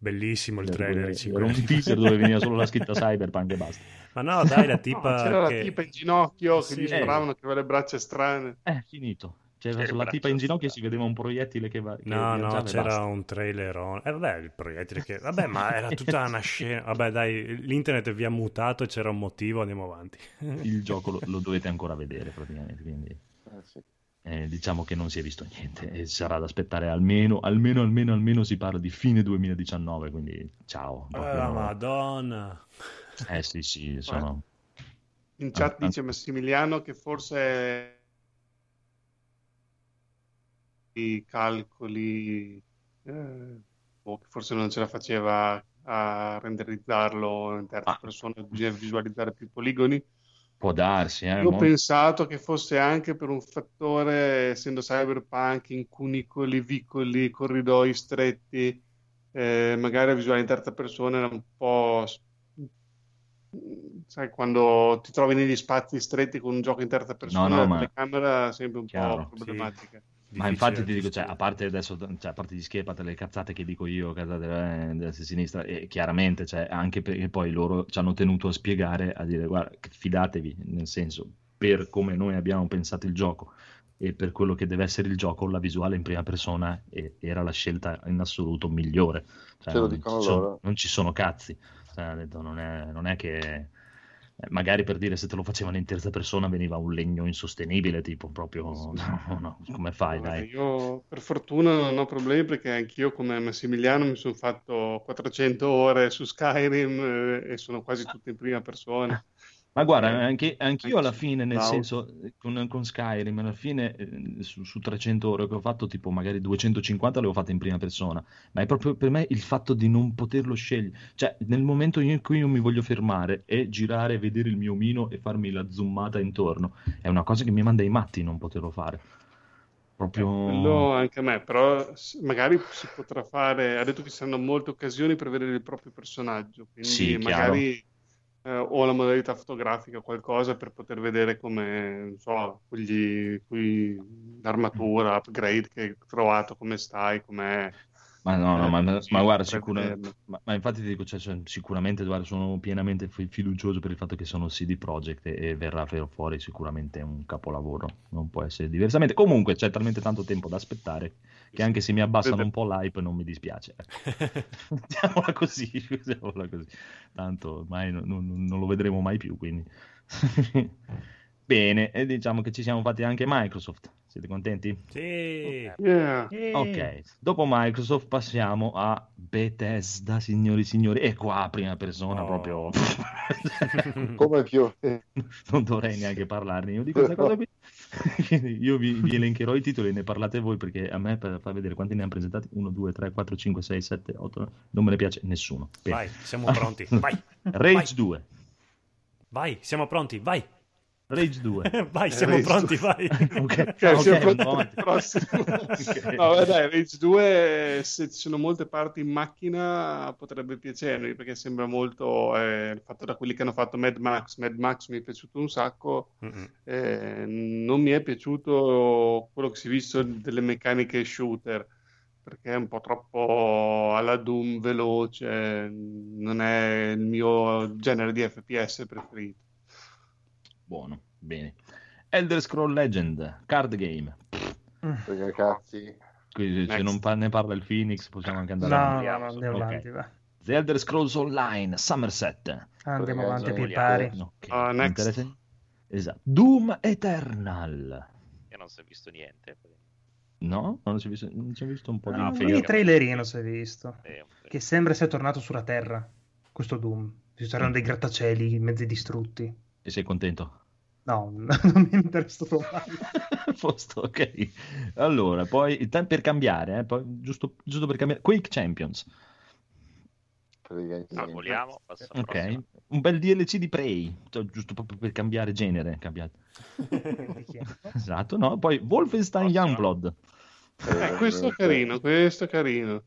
B: Bellissimo il trailer di 5
A: Era un teaser dove veniva solo la scritta Cyberpunk e basta.
B: Ma no, dai, la
C: No,
B: tipa
C: c'era
B: che...
C: la tipa in ginocchio che
B: Sì.
C: gli sparavano, che aveva le braccia strane.
A: È finito. C'era
E: Che
A: sulla tipa in ginocchio e si vedeva un proiettile che va. che
B: No, no, c'era
A: basta.
B: un trailer. on- Eh, vabbè, il proiettile che... Vabbè, ma era tutta una scena. Vabbè, dai, l'internet vi ha mutato e c'era un motivo, andiamo avanti.
A: Il gioco lo, lo dovete ancora vedere praticamente. Quindi
D: Eh, sì.
A: eh, diciamo che non si è visto niente e sarà da aspettare almeno, almeno, almeno, almeno si parla di fine 2019. Quindi ciao.
B: Eh,
A: proprio-
B: madonna.
A: Eh sì, sì, sono.
C: In chat
A: Ah, ah.
C: dice Massimiliano che forse i calcoli eh, o che forse non ce la faceva a renderizzarlo in terza
A: Ah.
C: persona, bisogna visualizzare più poligoni.
A: Può darsi, eh,
C: Io ho pensato che fosse anche per un fattore, essendo cyberpunk in cunicoli, vicoli, corridoi stretti, eh, magari la visuale in terza persona era un po'... Sai, quando ti trovi negli spazi stretti con un gioco in terza persona,
A: no,
C: la
A: ma-
C: telecamera è sempre un
A: Chiaro,
C: po' problematica.
A: Ma infatti ti dico, cioè, a parte adesso, cioè, a parte gli parte le cazzate che dico io, cazzate eh, destra e sinistra, e chiaramente, cioè, anche perché poi loro ci hanno tenuto a spiegare, a dire, guarda, fidatevi, nel senso, per come noi abbiamo pensato il gioco e per quello che deve essere il gioco, la visuale in prima persona e- era la scelta in assoluto migliore. Cioè,
D: Ce lo
A: non
D: dicono
A: ci sono-
D: loro.
A: non ci sono cazzi. Cioè, ha detto, non è, non è che magari per dire se te lo facevano in terza persona veniva un legno insostenibile, tipo proprio no, no, come fai, dai.
C: Io per fortuna non ho problemi perché anch'io come Massimiliano mi sono fatto 400 ore su Skyrim eh, e sono quasi tutte in prima persona.
A: Ma guarda,
C: Eh,
A: anche, anch'io alla fine, nel
C: Cloud.
A: senso, con, con Skyrim, alla fine eh, su, su 300 ore che ho fatto, tipo magari 250 le ho fatte in prima persona, ma è proprio per me il fatto di non poterlo scegliere. Cioè, nel momento in cui io mi voglio fermare e girare, vedere il mio omino e farmi la zoomata intorno, è una cosa che mi manda i matti non poterlo fare. Proprio...
C: Quello anche a me, però magari si potrà fare, ha detto che ci saranno molte occasioni per vedere il proprio personaggio, quindi
A: Sì, chiaro.
C: Eh, o la modalità fotografica qualcosa per poter vedere come, non so, quegli, quei- l'armatura, upgrade che hai trovato, come stai, com'è.
A: Ma no, no,
C: Eh,
A: ma, ma guarda,
C: potrei
A: sicura-
C: vederlo.
A: ma, ma infatti ti dico, cioè, cioè, sicuramente guarda, sono pienamente fi- fiducioso per il fatto che sono CD Projekt e, e verrà fuori sicuramente un capolavoro, non può essere diversamente. Comunque c'è talmente tanto tempo da aspettare che anche se mi abbassano un po' l'hype non mi dispiace. ecco. Mettiamola così, usiamola così. Tanto ormai non, non- non lo vedremo mai più, quindi... Bene, e diciamo che ci siamo fatti anche Microsoft. Siete contenti?
B: Sì.
C: Yeah.
A: Ok, dopo Microsoft passiamo a Bethesda, signori e signori, e qua a prima persona
B: Oh.
A: proprio
D: Come più?
A: non dovrei neanche parlarne io di questa cosa qui. Io vi, vi elencherò i titoli, ne parlate voi perché a me per far vedere quanti ne hanno presentati 1, 2, 3, 4, 5, 6, 7, 8, non me ne piace nessuno.
B: Vai, siamo pronti. Vai.
A: Rage 2,
B: Vai, siamo pronti. Vai.
A: Rage 2.
B: Vai, siamo
C: Rage
B: pronti.
C: due.
B: Vai.
A: Ok,
C: Ok,
A: ok,
C: siamo pronti prossimo.
A: Ok.
C: No, beh, dai, Rage 2, se ci sono molte parti in macchina, potrebbe piacermi perché sembra molto eh, fatto da quelli che hanno fatto Mad Max. Mad Max mi è piaciuto un sacco.
B: Mm-mm.
C: Eh, non mi è piaciuto quello che si è visto delle meccaniche shooter perché è un po' troppo alla Doom veloce, non è il mio genere di FPS preferito.
A: Buono, bene. Elder Scroll Legend, card game.
D: Perché cazzi.
A: Quindi se
C: Next.
A: non pa- ne parla il Phoenix possiamo anche andare
G: No,
A: avanti.
G: no, no, andiamo
A: Ok.
G: avanti, va.
A: The Elder Scrolls Online, Somerset.
G: Andiamo
D: Perché
G: avanti a piedi
E: vogliamo.
G: pari.
A: Ok,
C: Ah,
A: mi
C: next.
A: interessa- Esatto. Doom Eternal.
E: Io non si è visto niente.
A: No? Non si è visto, non si è visto un po' di
G: No, qualche trailerino si è visto.
E: Eh,
G: Che sembra sia tornato sulla Terra, questo Doom. Ci saranno dei grattacieli mezzi distrutti.
A: E sei contento?
G: No, non mi interessa.
A: A Posto, ok. Allora, poi per cambiare, eh, poi, giusto, giusto per cambiare. Quake Champions.
E: Passo alla
A: Ok.
E: prossima.
A: Un bel DLC di Prey, cioè, giusto proprio per cambiare genere. cambiato. Esatto, no? Poi Wolfenstein. Youngblood.
C: Eh, questo è carino, questo è carino.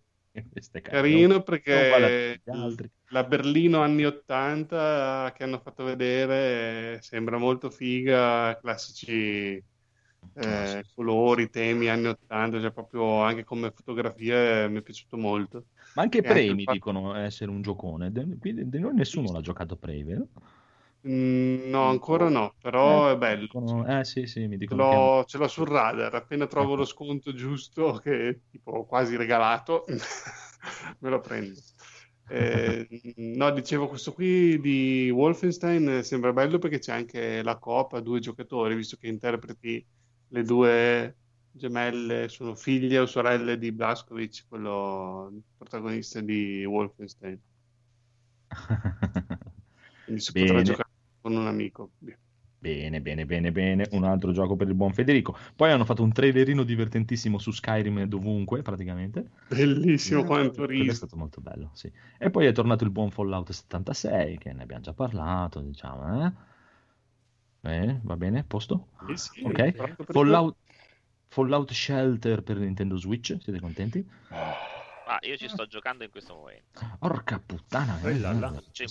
C: Carino perché la Berlino anni 80 che hanno fatto vedere eh, sembra molto figa, classici eh, colori, temi anni 80, cioè proprio anche come fotografie mi è piaciuto molto.
A: Ma anche
C: E anche
A: Prey
C: il
A: mi
C: fatto-
A: dicono essere un giocone. Qui di noi nessuno l'ha giocato Prey, vero?
C: Mm, no, ancora no, però
A: Eh,
C: è bello.
A: dicono- Eh sì, sì, mi
C: Ce
A: dicono che...
C: l'ho, ce l'ho sul radar, appena trovo lo sconto giusto, che è tipo quasi regalato, me lo prendo. Eh, no, dicevo, questo qui di Wolfenstein eh, sembra bello perché c'è anche la coop a due giocatori, visto che interpreti le due gemelle, sono figlie o sorelle di Blazkowicz, quello protagonista di Wolfenstein. Quindi si potrà
A: Bene.
C: giocare con un amico.
A: Bene, bene, bene, bene. Un altro gioco per il buon Federico. Poi hanno fatto un trailerino divertentissimo su Skyrim dovunque, praticamente.
C: Bellissimo quanto
A: Quello è
C: riso.
A: stato molto bello, sì. E poi è tornato il buon Fallout 76, che ne abbiamo già parlato, diciamo, eh? Eh, va bene, posto?
C: Sì, sì,
A: Ok. Fallout, Fallout Shelter per Nintendo Switch, siete contenti?
E: Ah, io ci sto giocando in questo momento.
A: Porca puttana. eh,
B: Eh là là.
A: eh.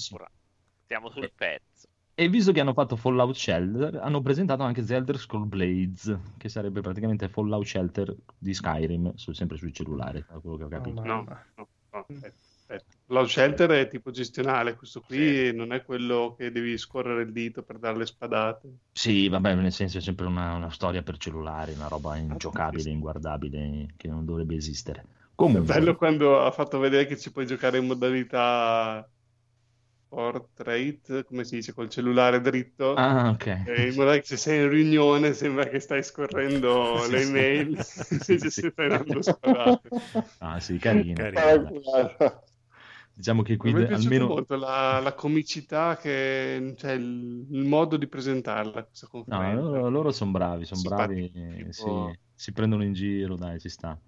E: Stiamo sul pezzo.
A: E visto che hanno fatto Fallout Shelter, hanno presentato anche The Elder Scroll Blades, che sarebbe praticamente Fallout Shelter di Skyrim, su- sempre sui cellulari, da quello che ho capito.
C: No, no, no, aspetta. Lo shelter è tipo gestionale, questo qui non è quello che devi scorrere il dito per dare le spadate.
A: Sì, vabbè, nel senso è sempre una, una storia per cellulari, una roba ingiocabile, inguardabile, che non dovrebbe esistere.
C: È
A: Comunque,
C: bello quando ha fatto vedere che ci puoi giocare in modalità portrait, come si dice, col cellulare dritto.
A: Ah, ok.
C: E in modo che se sei in riunione sembra che stai scorrendo
A: Sì,
C: le
A: sì.
C: email,
A: Sì,
C: se
A: sì.
C: stai dando.
A: Ah, sì, carino.
B: Carino.
A: Diciamo che qui almeno...
C: molto la, la comicità, che, cioè il, il modo di presentarla, questa
A: No,
C: conferenza.
A: loro, sono bravi, sono bravi, eh,
C: tipo-
A: sì, si prendono in giro, dai, ci sta.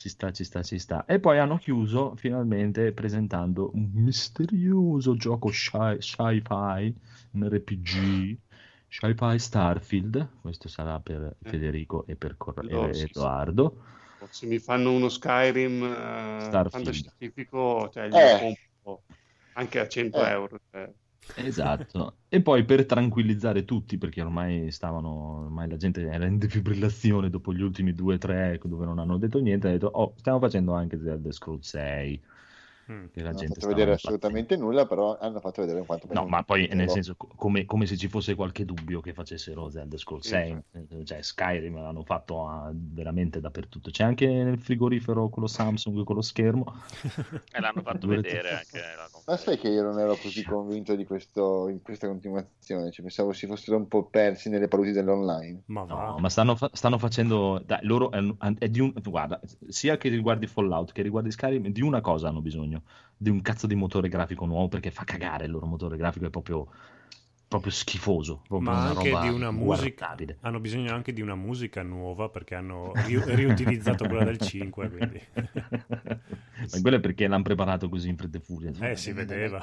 A: Ci sta, ci sta, ci sta. E poi hanno chiuso finalmente presentando un misterioso gioco sci- sci-fi, un RPG, Sci-Fi Starfield, questo sarà per
C: Eh.
A: Federico e per Cor-
C: No,
A: e
C: sì, sì.
A: Edoardo.
C: Se mi fanno uno Skyrim
A: Starfield.
C: fantascientifico, cioè
D: Eh.
C: anche a 100
D: Eh.
C: euro. cioè.
A: Esatto. e poi per tranquillizzare tutti, perché ormai stavano, ormai la gente era in defibrillazione dopo gli ultimi due o tre dove non hanno detto niente, ha detto, oh, stiamo facendo anche Zelda Scrolls 6,
B: Mm.
A: che la
D: non
A: gente
D: fatto
A: stava
D: vedere assolutamente nulla, però hanno fatto vedere quanto
A: No, ma poi nel senso co- come, come se ci fosse qualche dubbio che facessero Zelda Scrolls
C: Sì,
A: 6, eh, cioè Skyrim l'hanno fatto a- veramente dappertutto. C'è anche nel frigorifero con lo Samsung con lo schermo.
E: E l'hanno fatto vedere anche
D: Ma sai che io non ero così convinto di questo, in questa continuazione, cioè, pensavo si fossero un po' persi nelle paludi dell'online.
B: Ma va.
A: No, ma stanno, fa- stanno facendo. Dai, loro è, è di un. Guarda, sia che riguardi Fallout che riguardi Skyrim, di una cosa hanno bisogno: di un cazzo di motore grafico nuovo perché fa cagare il loro motore grafico, è proprio, proprio schifoso. Proprio
B: Ma anche di una musica. Hanno bisogno anche di una musica nuova perché hanno ri- riutilizzato quella del 5. Quindi.
A: Ma quello è perché l'hanno preparato così in fretta e furia.
B: Eh, si vedeva.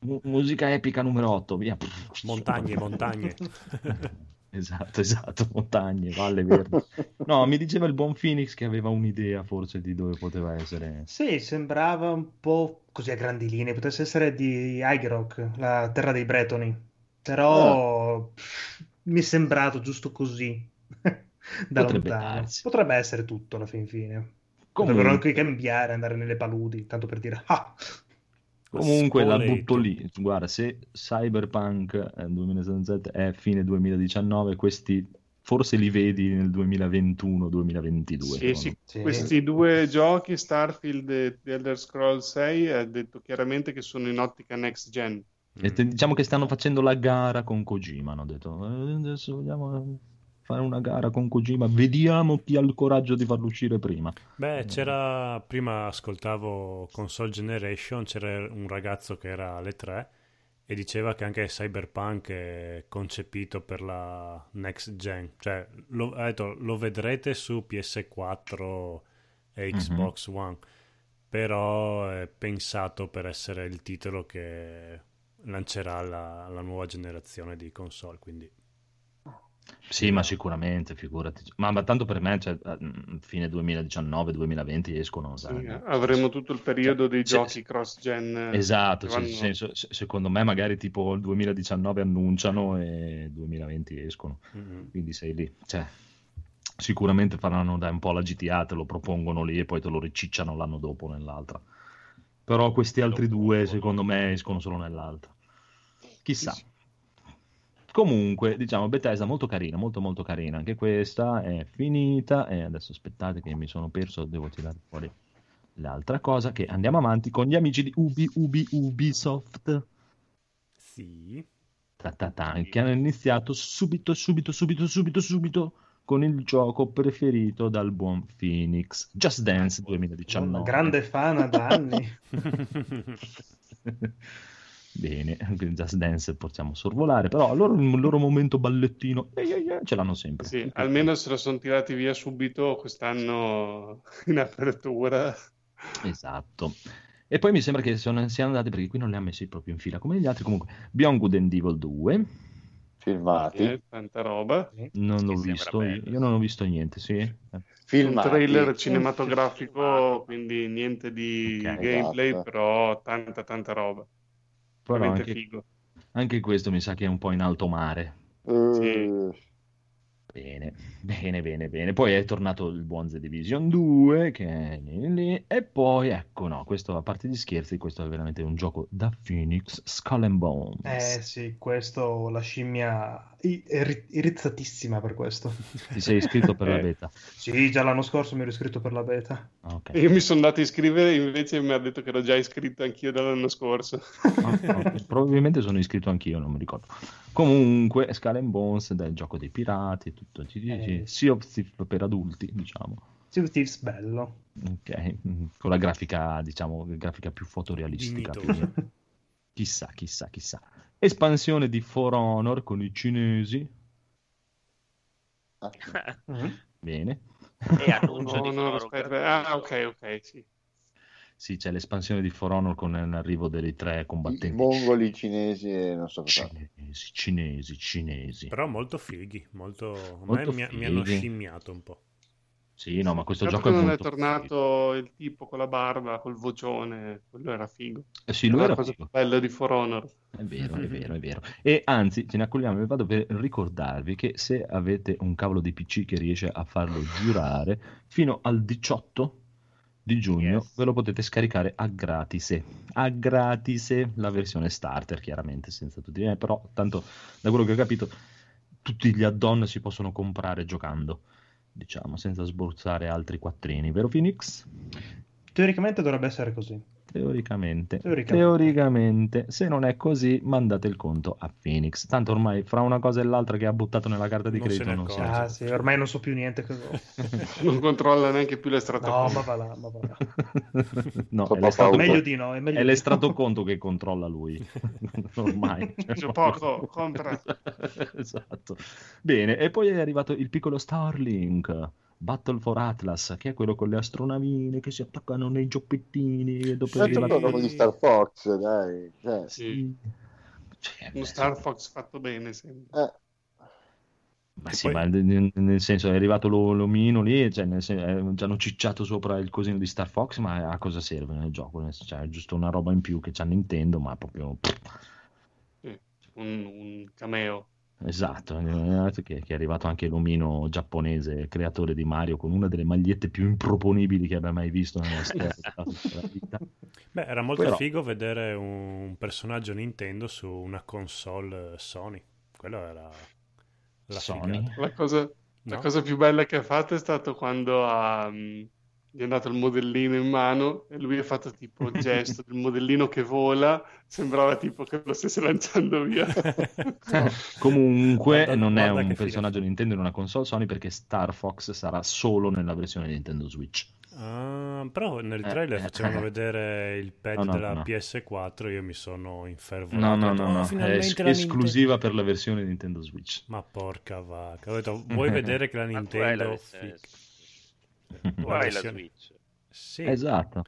A: Mu- musica epica numero 8, via.
B: Montagne, montagne.
A: Esatto, esatto, montagne, valle verdi. No, mi diceva il buon Phoenix che aveva un'idea forse di dove poteva essere.
G: Sì, sembrava un po' così a grandi linee, potesse essere di Aigrock, la terra dei Bretoni, però pff, mi è sembrato giusto così, da
A: Potrebbe
G: lontano.
A: darsi.
G: Potrebbe essere tutto alla fin fine.
A: Comunque,
G: Potrebbero anche cambiare, andare nelle paludi, tanto per dire, ah,
A: comunque la
B: Spoleto.
A: butto lì. Guarda, se Cyberpunk eh, 2077 è fine 2019, questi forse li vedi nel 2021-2022.
C: Sì, sì,
G: Sì.
C: Questi due giochi, Starfield e The Elder Scrolls 6, ha detto chiaramente che sono in ottica next gen.
A: E te- diciamo che stanno facendo la gara con Kojima. Hanno detto "Eh, adesso vogliamo fare una gara con Kojima, vediamo chi ha il coraggio di farlo uscire prima.
B: Beh, c'era prima ascoltavo Console Generation, c'era un ragazzo che era alle 3 e diceva che anche Cyberpunk è concepito per la next gen, cioè lo, ha detto, lo vedrete su PS4 e
A: Mhm.
B: Xbox One, però è pensato per essere il titolo che lancerà la, la nuova generazione di console, quindi
A: Sì, ma sicuramente, figurati. Ma, ma tanto per me, cioè, eh, fine 2019-2020 escono.
C: Sì, avremo tutto il periodo dei
A: Cioè,
C: giochi cross gen.
A: Esatto,
C: vanno-
A: senso, se- secondo me magari tipo il 2019 annunciano e 2020 escono,
B: mm,
A: quindi sei lì. Cioè, sicuramente faranno dai un po' la GTA, te lo propongono lì e poi te lo ricicciano l'anno dopo nell'altra. Però questi altri due secondo me escono solo nell'altra. Chissà. Comunque, diciamo, Bethesda molto carina, molto molto carina. Anche questa è finita. E adesso aspettate che mi sono perso, devo tirare fuori l'altra cosa. Che andiamo avanti con gli amici di Ubi, Ubi, Ubisoft.
B: sì.
A: Ta ta ta, che hanno iniziato subito, subito, subito, subito, subito con il gioco preferito dal buon Phoenix, Just Dance
G: una
A: 2019.
G: grande fana da anni.
A: Bene, Just Dance possiamo sorvolare, però loro il loro momento ballettino eh, eh, eh, ce l'hanno sempre.
C: Sì, almeno se lo sono tirati via subito quest'anno in apertura.
A: Esatto. E poi mi sembra che sono, siano andati, perché qui non li ha messi proprio in fila come gli altri, comunque Beyond Good and Evil 2,
D: Filmati.
C: Eh, tanta roba.
A: non l'ho visto,
E: bello.
A: io, non ho visto niente, sì. Eh,
C: Un
D: Filmati.
C: trailer cinematografico, quindi niente di
A: Ok,
C: gameplay,
D: esatto.
C: però tanta tanta roba.
A: Però anche,
C: figo.
A: anche questo mi sa che è un po' in alto mare.
D: Eh,
A: Bene, bene, bene, bene. Poi è tornato il buon The Division 2, che è lì. E poi, ecco, no, questo a parte gli scherzi, questo è veramente un gioco da Phoenix, Skull and Bones.
G: Eh sì, questo la scimmia i- è ri- irizzatissima per questo.
A: Ti sei iscritto per la
C: Eh.
A: beta?
G: Sì, già l'anno scorso mi ero iscritto per la beta.
A: Ah, ok.
C: Io mi sono andato a iscrivere, invece mi ha detto che ero già iscritto anch'io dall'anno scorso.
A: Ah, ok. Probabilmente sono iscritto anch'io, non mi ricordo. Comunque, Skull and Bones del gioco dei pirati, tutto
G: Eh.
A: Sea of Thieves per adulti, diciamo.
G: Sea of Thieves bello.
A: Ok, con la grafica, diciamo, grafica più fotorealistica. Chissà, chissà, chissà. Espansione di For Honor con i cinesi.
D: ah,
G: Mhm.
A: Bene.
E: E annuncio
C: No,
E: di
C: no, aspetta.
E: gratuito.
C: Ah, ok, ok, sì.
A: Sì, c'è l'espansione di For Honor con l'arrivo dei tre
D: I
A: combattenti
D: mongoli cinesi e non so cosa.
A: cinesi, cinesi, cinesi.
B: Però molto fighi, molto...
A: Molto
B: mi, mi hanno
A: fighi.
B: scimmiato un po'.
A: Sì, no, ma questo
C: Peccato
A: gioco è
C: non è tornato il tipo con la barba, col vocione, quello era figo.
A: figo. Eh sì, lui
C: Era
A: era
C: la cosa
A: figo.
C: bella di For Honor.
A: È vero, è vero, è vero. E anzi, ce ne accorgiamo, vado per ricordarvi che se avete un cavolo di PC che riesce a farlo girare, fino al 18 di giugno
E: Yes.
A: ve lo potete scaricare a gratise. A gratise la versione starter, chiaramente, senza tutti. Eh, però, tanto, da quello che ho capito, tutti gli add-on si possono comprare giocando, diciamo, senza sborsare altri quattrini, vero Phoenix?
G: Teoricamente dovrebbe essere così.
A: Teoricamente,
G: Teoricamente.
A: teoricamente, se non è così, mandate il conto a Phoenix. Tanto ormai fra una cosa e l'altra che ha buttato nella carta di
B: Non
A: credito non si.
G: Ah sì, ormai non so più niente.
C: Non controlla neanche più l'estrato.
G: No, ma va là, ma va là.
A: No, è
D: paura.
G: Meglio di no, è meglio
A: è
G: di
A: l'estratto
G: no.
A: conto che controlla lui. ormai.
C: C'è poco, contra.
A: esatto. Bene, e poi è arrivato il piccolo Starlink. Battle for Atlas, che è quello con le astronavine che si attaccano nei gioppettini dopo arriva-
D: però come di Star Fox, dai. Cioè,
A: Sì. Cioè,
C: Uno Star Fox fatto bene, sembra.
D: eh,
A: Ma
B: E
A: sì,
B: poi-
A: ma nel, senso è arrivato lo- l'omino lì, cioè nel sen- eh, ci hanno cicciato sopra il cosino di Star Fox, ma a cosa serve nel gioco? Senso, Cioè, è giusto una roba in più che c'ha Nintendo, ma proprio...
C: Sì, Un, un cameo.
A: Esatto, che, che è arrivato anche l'omino giapponese, creatore di Mario, con una delle magliette più improponibili che abbia mai visto nella vita.
B: Beh, era molto
A: Però-
B: figo vedere un personaggio Nintendo su una console Sony. Quello era la
A: Sony?
B: figata.
C: La cosa, la
B: No?
C: cosa più bella che ha fatto è stato quando ha, mm, gli è andato il modellino in mano e lui ha fatto tipo il gesto del modellino che vola, sembrava tipo che lo stesse lanciando via.
A: Comunque
B: Guarda-
A: non è
B: guarda
A: un
B: che
A: personaggio
B: fine.
A: Nintendo in una console Sony perché Star Fox sarà solo nella versione Nintendo Switch.
B: Ah, però nel
A: Eh,
B: trailer
A: eh,
B: facevano
A: eh.
B: vedere il pad
A: No, no,
B: della
A: no.
B: PS4 io mi sono infervorato.
A: No,
B: Ho
A: no,
B: detto,
A: no,
B: "Oh,
A: no, è es- esclusiva per la versione Nintendo Switch.
B: Nintendo." Ma porca vacca. Ho detto, vuoi vedere che la Nintendo...
E: versione-
B: fi-
E: Tu
B: La
E: hai la
B: versione-
E: Switch.
B: Sì,
A: Esatto,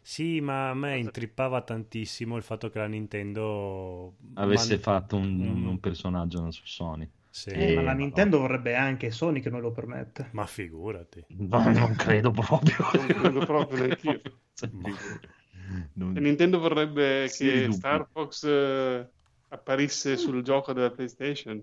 B: sì, ma a me intrippava tantissimo il fatto che la Nintendo...
A: avesse
B: man-
A: fatto un,
B: Mm.
A: un personaggio su Sony.
B: Sì,
G: Eh, ma la
A: no.
G: Nintendo vorrebbe anche Sony che non lo permette.
B: ma figurati.
A: No, non credo proprio.
C: Non credo proprio neanch'io.
A: Non-
C: Nintendo vorrebbe
A: Sì,
C: che. Star Fox eh, apparisse sul gioco della PlayStation.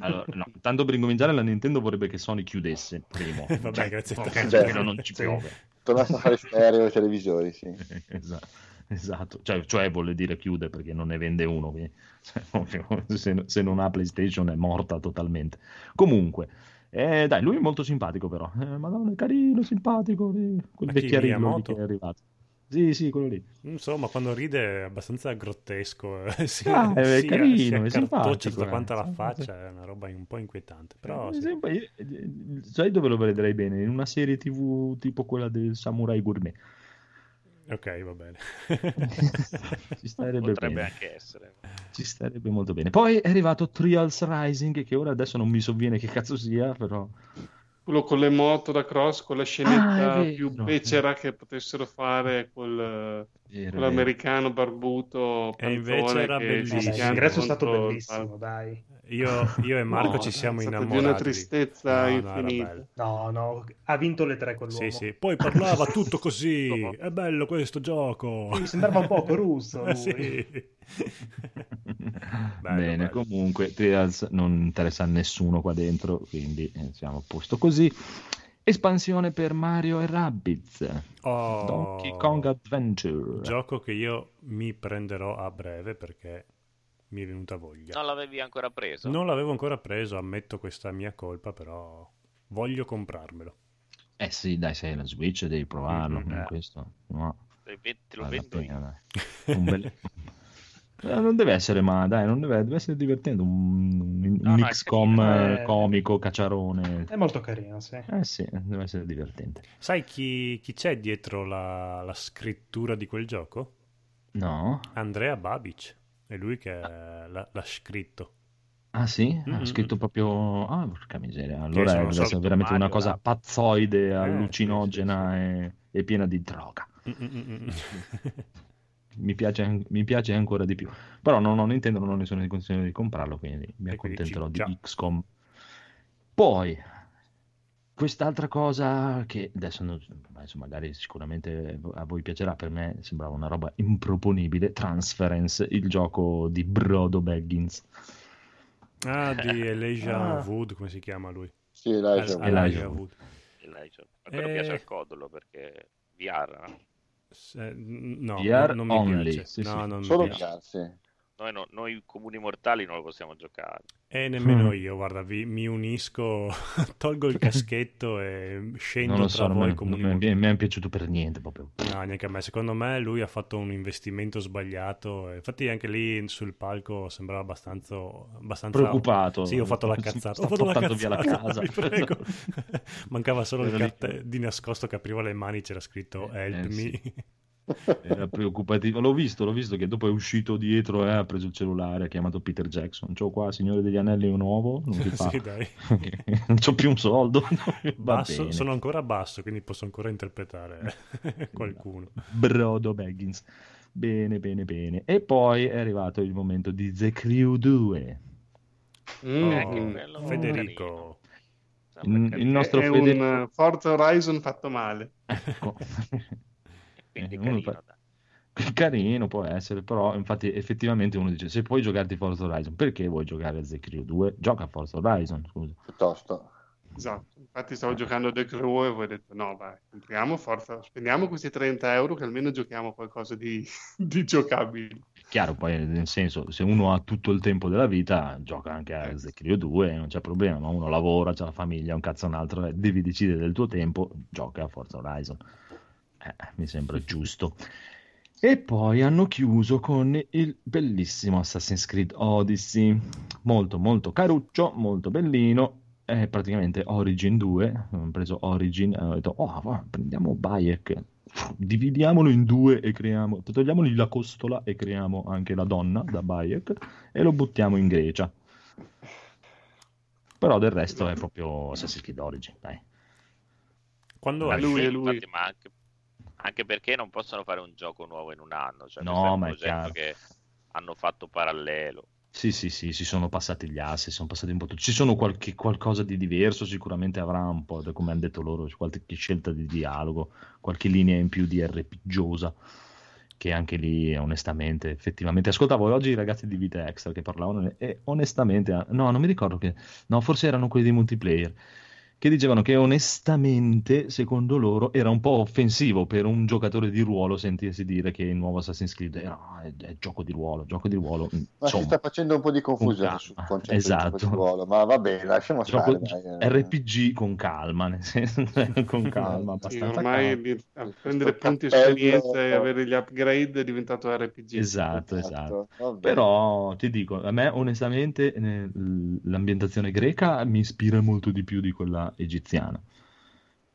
A: Allora, no, tanto per incominciare la Nintendo vorrebbe che Sony chiudesse primo.
B: Vabbè,
A: Cioè,
B: grazie a te.
A: perché
D: Certo.
A: non ci
G: Sì.
A: piove.
D: tornasse a fare stereo e televisori, sì.
A: Esatto, esatto. Cioè, cioè vuole dire chiude perché non ne vende uno. cioè, se, se non ha PlayStation è morta totalmente. Comunque, eh, dai, lui è molto simpatico però. Eh, Madonna, è carino, simpatico. lì, Quel
B: Miyamoto?
A: che è arrivato. Sì, sì, quello lì.
B: Insomma, quando ride è abbastanza grottesco. eh, Si,
A: Ah, è
B: si-
A: carino,
B: si
A: è simpatico,
B: tutta
A: eh.
B: quanta la faccia, è una roba un po' inquietante. Però
A: Eh,
B: sì.
A: poi, eh, sai dove lo vedrei bene? In una serie TV tipo quella del Samurai Gourmet.
B: Ok, va bene.
A: Ci starebbe
E: Potrebbe
A: bene.
E: anche essere.
A: Ci starebbe molto bene. Poi è arrivato Trials Rising, che ora adesso non mi sovviene che cazzo sia, però...
C: Quello con le moto da cross, con la
A: Ah,
C: scenetta
A: vero.
C: più becera che potessero fare col,
A: Vero, vero.
C: quell'americano barbuto
B: E invece era
C: che
B: bellissimo.
C: schianta
G: l'ingresso è stato
C: il
G: bellissimo, dai.
B: Io, io e Marco
C: No,
B: ci siamo
C: è
B: innamorati.
C: una tristezza
B: No,
C: infinita.
G: No, no, ha vinto le tre quell'uomo.
B: Sì, sì. Poi parlava tutto così. È bello questo gioco.
G: Sì, sembrava un poco russo.
B: Eh,
G: lui.
B: sì. Bello,
A: Bene,
B: bello.
A: comunque Trials non interessa a nessuno qua dentro, quindi eh, siamo a posto così. Espansione per Mario e Rabbids.
B: Oh,
A: Donkey Kong Adventure.
B: Gioco che io mi prenderò a breve perché mi è venuta voglia.
E: Non l'avevi ancora preso?
B: Non l'avevo ancora preso, ammetto questa mia colpa, però voglio comprarmelo.
A: Eh sì, dai, sei la Switch, devi provarlo.
B: Mhm,
A: con questo. No,
E: Te te lo vendo io.
A: pena, bel- Eh, Non deve essere, ma dai, non deve, deve essere divertente. Un, un,
E: No,
A: un
E: no, è
A: XCOM
G: carino,
A: eh,
G: eh.
A: comico, cacciarone.
G: È molto carino, sì.
A: Eh sì, deve essere divertente.
B: Sai chi, chi c'è dietro la, la scrittura di quel gioco?
A: No?
B: Andrea Babic. È lui che l'ha, l'ha scritto.
A: Ah sì? Ha
B: Mhm.
A: scritto proprio... Ah, porca miseria. Allora
B: solito
A: veramente una
E: Mario
A: cosa
E: là.
A: pazzoide,
B: Eh,
A: allucinogena
B: sì, sì,
A: E, e piena di droga.
B: Mm, mm, mm, mm.
A: mi piace, mi piace ancora di più. Però non ho Nintendo, non ho nessuna condizione di comprarlo, quindi mi
B: E quindi
A: accontenterò
B: ci-
A: di. XCOM. Poi, quest'altra cosa che adesso non- adesso magari sicuramente a voi piacerà, per me sembrava una roba improponibile, Transference, il gioco di Brodo Baggins.
B: Ah, di Elijah
D: Ah.
B: Wood, come si chiama lui?
D: Sì, dai,
B: El-
D: c'è-
A: Elijah
B: Elijah
A: Wood.
B: Wood.
E: Elijah. A quello
B: Eh.
E: piace al codolo perché VR, no?
B: Se- no,
A: VR
B: no, non mi
A: only,
B: piace.
A: sì,
B: no,
A: sì.
B: non
D: solo
B: mi piace.
D: VR, sì.
E: Noi, no- noi comuni mortali non lo possiamo giocare.
B: E nemmeno
A: Mm.
B: io, guarda, vi- mi unisco, tolgo il caschetto e scendo
A: Non lo
B: tra
A: so, non
B: voi
A: mi-
B: comuni
A: non mi,
B: mortali.
A: mi è piaciuto per niente proprio.
B: No, neanche a me. Secondo me lui ha fatto un investimento sbagliato. Infatti anche lì sul palco sembrava abbastanza... abbastanza...
A: Preoccupato.
B: Sì, ho fatto la cazzata.
A: Sta
B: Ho fatto la
A: portando via la
B: cazzata,
A: casa.
B: vi prego. Mancava solo il carte di nascosto che apriva le mani, c'era scritto
A: Eh,
B: Help
A: eh,
B: me.
A: sì. Era preoccupativo. L'ho visto, l'ho visto che dopo è uscito dietro e ha preso il cellulare, ha chiamato Peter Jackson. C'ho qua, Signore degli Anelli nuovo. Non ti fa.
B: sì,
A: non c'ho più un soldo.
B: Basso, sono ancora basso, quindi posso ancora interpretare qualcuno.
A: Brodo Baggins. Bene, bene, bene. E poi è arrivato il momento di The Crew 2.
C: Mm.
B: Oh. Federico.
A: Il- il nostro
C: è
A: Fede-
C: un Forza Horizon fatto male.
A: Ecco.
E: Quindi
A: Eh,
E: carino,
A: fa-
E: dai.
A: Carino può essere, però infatti effettivamente uno dice se puoi giocarti Forza Horizon, perché vuoi giocare a The Crew 2? Gioca a Forza Horizon, scusa.
D: piuttosto.
C: Esatto, infatti stavo giocando a The Crew e ho detto no, vai, compriamo Forza, spendiamo questi 30 euro che almeno giochiamo qualcosa di, di giocabile.
A: Chiaro, poi nel senso, se uno ha tutto il tempo della vita, gioca anche a
C: Eh.
A: The Crew 2, non c'è problema, ma uno lavora, c'ha la famiglia, un cazzo un altro, eh, devi decidere del tuo tempo, gioca a Forza Horizon. Eh, mi sembra giusto. E poi hanno chiuso con il bellissimo Assassin's Creed Odyssey, molto molto caruccio, molto bellino, è praticamente Origin 2, ho preso Origin e ho detto, oh, va, prendiamo Bayek, dividiamolo in due e creiamo, togliamogli la costola e creiamo anche la donna da Bayek e lo buttiamo in Grecia. Però del resto è proprio Assassin's Creed Origin, dai.
B: Quando
E: Ma
C: è
B: esce?
C: lui, lui.
E: infatti, ma anche, anche perché non possono fare un gioco nuovo in un anno. Cioè,
A: No,
E: questo è un
A: ma è
E: progetto che hanno fatto parallelo.
A: Sì, sì, sì, si sono passati gli assi, sono passati un po' tutti. Ci sono qualche, qualcosa di diverso, sicuramente avrà un po', come hanno detto loro, qualche scelta di dialogo, qualche linea in più di RPGiosa, che anche lì, onestamente, effettivamente... Ascoltavo oggi i ragazzi di Vita Extra che parlavano e onestamente, no, non mi ricordo che... No, forse erano quelli di multiplayer, che dicevano che onestamente, secondo loro, era un po' offensivo per un giocatore di ruolo sentirsi dire che il nuovo Assassin's Creed era, è, è gioco di ruolo, gioco di ruolo,
D: Ma si
A: insomma.
D: sta facendo un po' di confusione sul concetto
A: Esatto.
D: di gioco di ruolo, ma va bene, lasciamo
A: Gioco-
D: stare. dai, eh.
A: RPG con calma, nel senso, con calma,
C: Sì,
A: abbastanza
C: ormai
A: calma.
C: prendere punti esperienza e avere gli upgrade è diventato RPG.
A: Esatto, esatto.
D: bene.
A: Però ti dico, a me onestamente eh, l'ambientazione greca mi ispira molto di più di quella egiziana.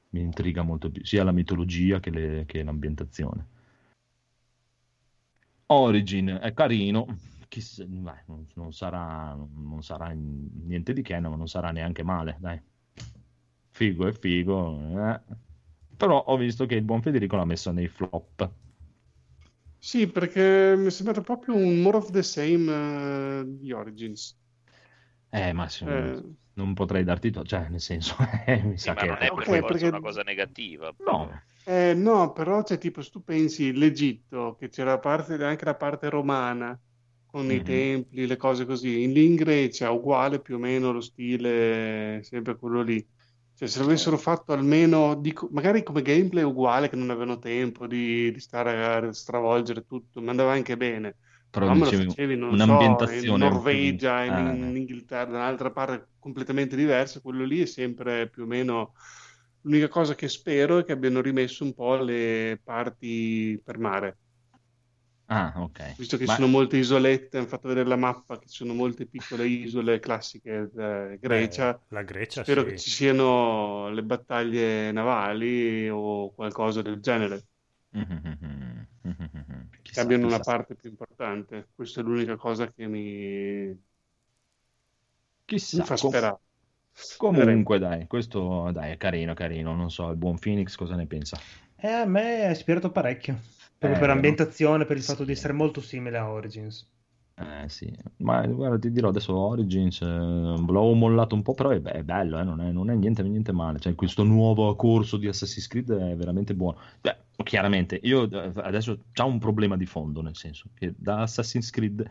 A: Mi intriga molto più, sia la mitologia che, le- che l'ambientazione. Origin è carino, chissà- beh, non, sarà, non sarà niente di che, ma non sarà neanche male, dai. Figo è figo, eh. Però ho visto che il buon Federico l'ha messo nei flop.
C: Sì, perché mi sembra proprio un more of the same eh, di Origins.
A: Eh, ma se-
C: Eh,
A: non potrei darti to- cioè, nel senso, eh, mi
E: Sì,
A: sa
E: ma
A: che
E: non è per forza
C: perché-
E: una cosa negativa.
A: no,
C: eh, no, però c'è tipo, se tu pensi l'Egitto, che c'era la parte, anche la parte romana, con i
A: Mhm.
C: templi, le cose così. In, lì in Grecia, uguale più o meno lo stile, sempre quello lì. Cioè, se l'avessero fatto almeno, dico, magari come gameplay uguale, che non avevano tempo di, di stare a stravolgere tutto, ma andava anche bene.
A: Però
C: No,
A: dicevi
C: facevi, non so, in
A: un'ambientazione
C: Norvegia, in,
A: eh,
C: in Inghilterra, da un'altra parte completamente diversa, quello lì è sempre più o meno l'unica cosa che spero è che abbiano rimesso un po' le parti per mare,
A: Ah, ok.
C: visto che
A: Ma-
C: ci sono molte isolette, hanno fatto vedere la mappa, che ci sono molte piccole isole classiche eh, Grecia.
B: Eh, la Grecia,
C: Spero
B: sì.
C: che ci siano le battaglie navali o qualcosa del genere, che abbiano una parte più importante. Questa è l'unica cosa che mi,
A: Chissà,
C: mi fa sperare.
A: Comunque, dai, questo dai, è carino, carino. Non so, il buon Phoenix cosa ne pensa?
G: Eh, a me è ispirato parecchio. Proprio
A: Eh,
G: per ambientazione, per il fatto di
A: Sì.
G: essere molto simile a Origins.
A: Eh sì, ma guarda, ti dirò adesso Origins, eh, l'avevo mollato un po', però è, be- è bello, eh, non è, non è niente, niente male. Cioè, questo nuovo corso di Assassin's Creed è veramente buono. Cioè, chiaramente, io eh, adesso c'ho un problema di fondo, nel senso che da Assassin's Creed,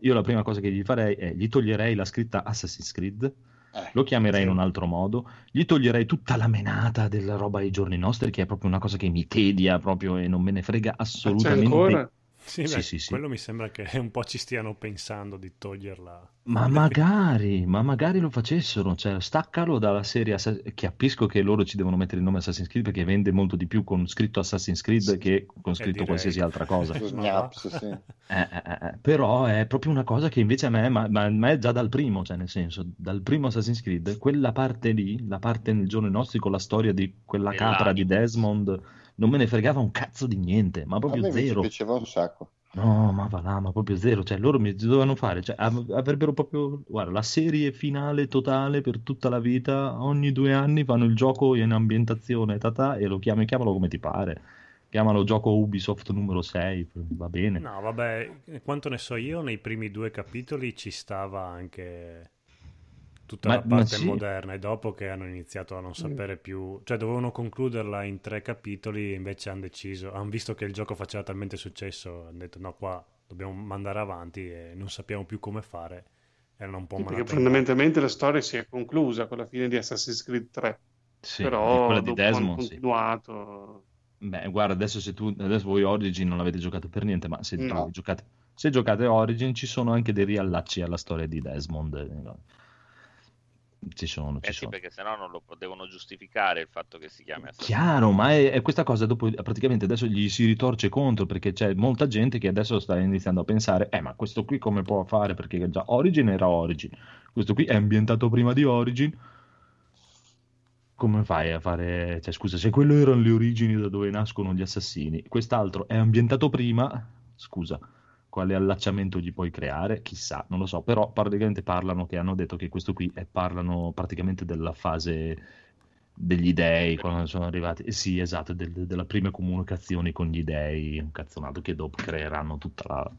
A: io la prima cosa che gli farei è gli toglierei la scritta Assassin's Creed,
D: Eh,
A: lo chiamerei
G: sì.
A: in un altro modo, gli toglierei tutta la menata della roba ai giorni nostri, che è proprio una cosa che mi tedia proprio e non me ne frega
C: c'è
A: assolutamente.
B: Sì,
A: Sì,
B: beh,
A: sì, sì.
B: quello mi sembra che un po' ci stiano pensando di toglierla.
A: Ma magari, ma magari lo facessero, cioè staccalo dalla serie Assa- Capisco che loro ci devono mettere il nome Assassin's Creed perché vende molto di più con scritto Assassin's Creed che con scritto
B: direi.
A: qualsiasi altra cosa.
D: Gnaps, sì.
A: Eh, eh, eh, eh, però è proprio una cosa che invece a me, ma, ma a me già dal primo, cioè nel senso, dal primo Assassin's Creed, quella parte lì, la parte nel giorno nostri con la storia di quella capra di. Desmond, non me ne fregava un cazzo di niente, ma
D: A
A: proprio zero.
D: piaceva un sacco.
A: No, ma va là, ma proprio zero. Cioè, loro mi dovevano fare, cioè, av- avrebbero proprio, guarda, la serie finale totale per tutta la vita. Ogni due anni fanno il gioco in ambientazione, tata, e lo chiami, chiamalo come ti pare. Chiamalo gioco Ubisoft numero 6, va bene.
B: No, vabbè, quanto ne so io, nei primi due capitoli ci stava anche tutta
A: Ma-
B: la parte
A: sì.
B: moderna e dopo che hanno iniziato a non sapere più, cioè dovevano concluderla in tre capitoli e invece hanno deciso, hanno visto che il gioco faceva talmente successo, hanno detto no, qua dobbiamo mandare avanti e non sappiamo più come fare. Erano un po'
C: Sì, perché fondamentalmente la storia si è conclusa con la fine di Assassin's Creed 3,
A: Sì,
C: però
A: quella di Desmond, sì.
C: continuato.
A: Beh, guarda, adesso se tu, adesso voi Origin non l'avete giocato per niente, ma se,
C: No.
A: tu giocate, se giocate Origin ci sono anche dei riallacci alla storia di Desmond. Ci sono, ci
E: Eh sì,
A: sono.
E: perché sennò non lo devono giustificare il fatto che si chiami Assassin's
A: Chiaro, ma è, è questa cosa dopo praticamente adesso gli si ritorce contro perché c'è molta gente che adesso sta iniziando a pensare, eh ma questo qui come può fare? Perché già Origin era Origin, questo qui è ambientato prima di Origin, come fai a fare, cioè scusa, se quello erano le origini da dove nascono gli assassini, quest'altro è ambientato prima, scusa, quale allacciamento gli puoi creare? Chissà, non lo so, però praticamente parlano che hanno detto che questo qui è, parlano praticamente della fase degli dei quando sono arrivati, eh sì, esatto, del- della prima comunicazione con gli dei, un cazzonato che dopo creeranno tutta la,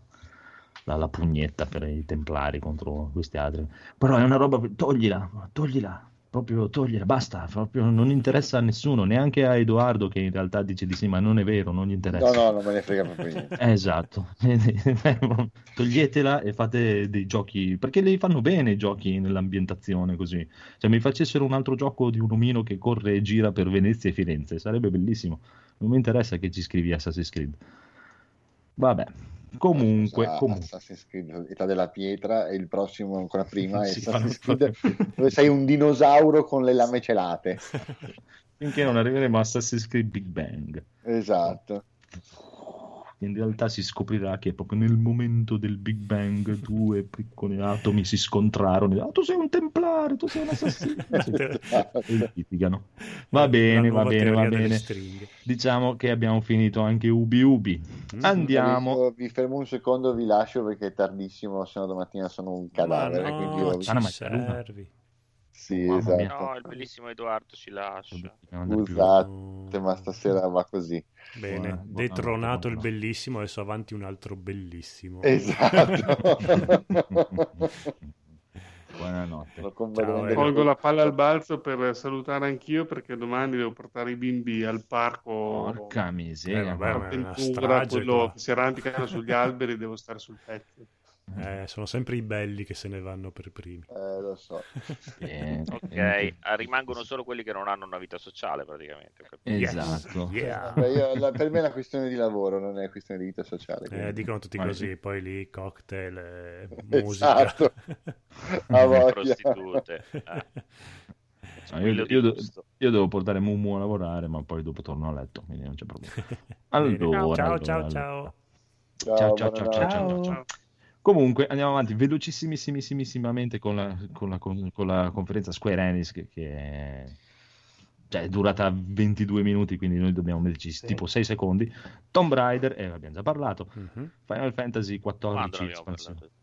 A: la, la pugnetta per i templari contro questi altri. Però è una roba, toglila, toglila, proprio toglila, basta, proprio non interessa a nessuno, neanche a Edoardo che in realtà dice di sì, ma non è vero, non gli interessa.
D: No, no, non me ne frega proprio niente.
A: Esatto, toglietela e fate dei giochi, perché li fanno bene i giochi nell'ambientazione così. Se mi facessero un altro gioco di un omino che corre e gira per Venezia e Firenze, sarebbe bellissimo. Non mi interessa che ci scrivi Assassin's Creed. Vabbè, comunque,
D: Scusa,
A: comunque.
D: Assassin's Creed, Età della pietra e il prossimo ancora prima è
A: Sì,
D: Assassin's
A: fanno-
D: Creed dove sei un dinosauro con le lame celate.
A: Finché non arriveremo a Assassin's Creed Big Bang.
D: Esatto.
A: In realtà si scoprirà che proprio nel momento del Big Bang due piccoli atomi si scontrarono. Ah, tu sei un templare, tu sei un assassino. e litigano. Va bene, va bene, va bene. Diciamo che abbiamo finito anche Ubi Ubi.
B: Mm.
A: Andiamo.
D: Vi, fermo un secondo, vi lascio perché è tardissimo, se no domattina sono un cadavere.
B: Ma
D: quindi
B: no,
D: io-
B: ci
A: Ah, no,
B: servi.
D: Sì,
A: Mamma mia.
D: esatto.
E: No, il bellissimo Edoardo ci lascia.
D: Scusate, ma stasera va così.
B: Bene,
A: Buona-
B: detronato il
A: buona-
B: bellissimo, adesso avanti un altro bellissimo.
D: Esatto.
A: Buonanotte.
B: Ciao.
C: Colgo la palla al balzo per salutare anch'io perché domani devo portare i bimbi al parco.
A: Porca miseria.
B: Eh, vabbè,
C: quello
B: qua.
C: che si arrampicano sugli alberi, devo stare sul pezzo.
B: Eh, sono sempre i belli che se ne vanno per primi.
D: Eh, lo so.
A: Eh,
E: Ok,
A: eh,
E: ah, rimangono solo quelli che non hanno una vita sociale praticamente. capito.
B: Yes.
A: Esatto.
B: Yeah.
D: Beh, io- la- per me è una questione di lavoro, non è questione di vita sociale.
B: Eh, dicono tutti
A: Ma
B: così,
A: sì.
B: poi lì cocktail, eh, musica.
D: Esatto. A.
E: Prostitute. eh.
A: No, io, io io devo portare Mumu a lavorare, ma poi dopo torno a letto, quindi non c'è problema. Allora,
B: ciao,
A: allora,
B: ciao,
A: allora.
B: ciao.
D: Ciao,
A: Ciao, ciao, ciao, ciao, ciao,
G: Ciao.
A: Comunque andiamo avanti velocissimamente con la, con la, con- con la conferenza Square Enix che, che è, cioè, è durata 22 minuti, quindi noi dobbiamo metterci
G: Sì.
A: tipo 6 secondi. Tomb Raider, eh, abbiamo già parlato.
B: Mhm.
A: Final Fantasy
E: Quando ne
A: XIV
E: abbiamo
A: espansione.
E: parlato?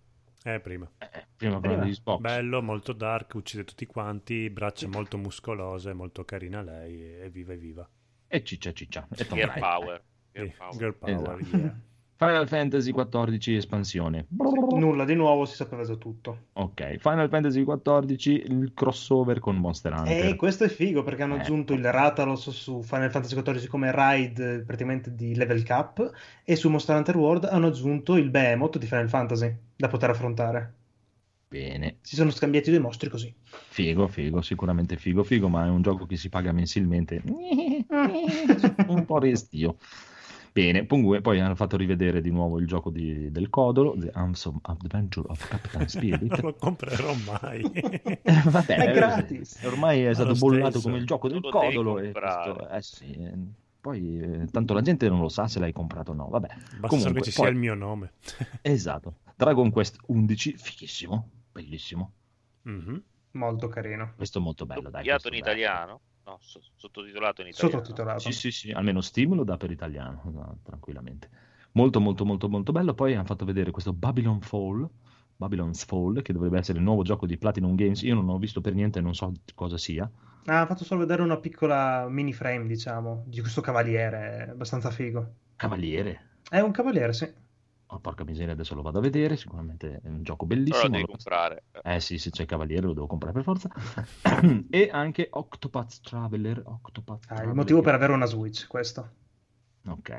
B: Eh, prima.
A: Eh, prima quella
G: Prima.
A: di Xbox.
B: Bello, molto dark, uccide tutti quanti, braccia molto muscolose, molto carina lei, e viva e viva.
A: E ciccia ciccia. E Tomb Raider.
E: Power.
B: Eh,
E: Power.
B: Girl power,
A: Esatto.
B: yeah.
A: Final Fantasy XIV espansione.
G: Nulla di nuovo, si sapeva già tutto.
A: Ok, Final Fantasy XIV, il crossover con Monster Hunter.
G: E questo è figo perché hanno
A: Eh.
G: aggiunto il Ratalos su Final Fantasy XIV come ride eh, praticamente di level cap e su Monster Hunter World hanno aggiunto il Behemoth di Final Fantasy da poter affrontare.
A: Bene,
G: Si sono scambiati due mostri così.
A: figo, figo, sicuramente figo, figo, ma è un gioco che si paga mensilmente. un po' restio. Bene, comunque poi hanno fatto rivedere di nuovo il gioco di- del Codolo, The Awesome Adventure of Captain
B: Non
A: Spirit.
B: lo comprerò mai.
A: Vabbè,
G: È
A: eh,
G: gratis.
A: Ormai è
B: Ma
A: stato bollato
B: stesso.
A: come il gioco del Codolo. E questo- eh sì, eh, poi eh, tanto la gente non lo sa se l'hai comprato o no. Vabbè,
B: Basta
A: Comunque,
B: che ci sia
A: poi-
B: il mio nome.
A: esatto. Dragon Quest 11, fighissimo, bellissimo.
B: Mhm.
G: Molto carino.
A: Questo è molto bello, dai.
E: Doppiato in
A: dai.
E: italiano? No, so- sottotitolato in italiano.
G: Sottotitolato.
A: Sì, sì, sì, almeno Steam lo dà per italiano, no, tranquillamente. Molto, molto, molto, molto bello. Poi hanno fatto vedere questo Babylon Fall, Babylon's Fall, che dovrebbe essere il nuovo gioco di Platinum Games. Io non ho visto per niente, non so cosa sia.
G: Ah, ha fatto solo vedere una piccola mini frame, diciamo, di questo cavaliere, abbastanza figo.
A: Cavaliere.
G: È un cavaliere, sì.
A: Oh, porca miseria, adesso lo vado a vedere. Sicuramente è un gioco
E: Però lo
A: bellissimo.
E: devi comprare.
A: Eh sì, se c'è Cavaliere lo devo comprare per forza. e anche Octopath Traveler. Octopath
G: Ah, il
A: Traveler,
G: motivo per avere una Switch, questo.
A: Ok.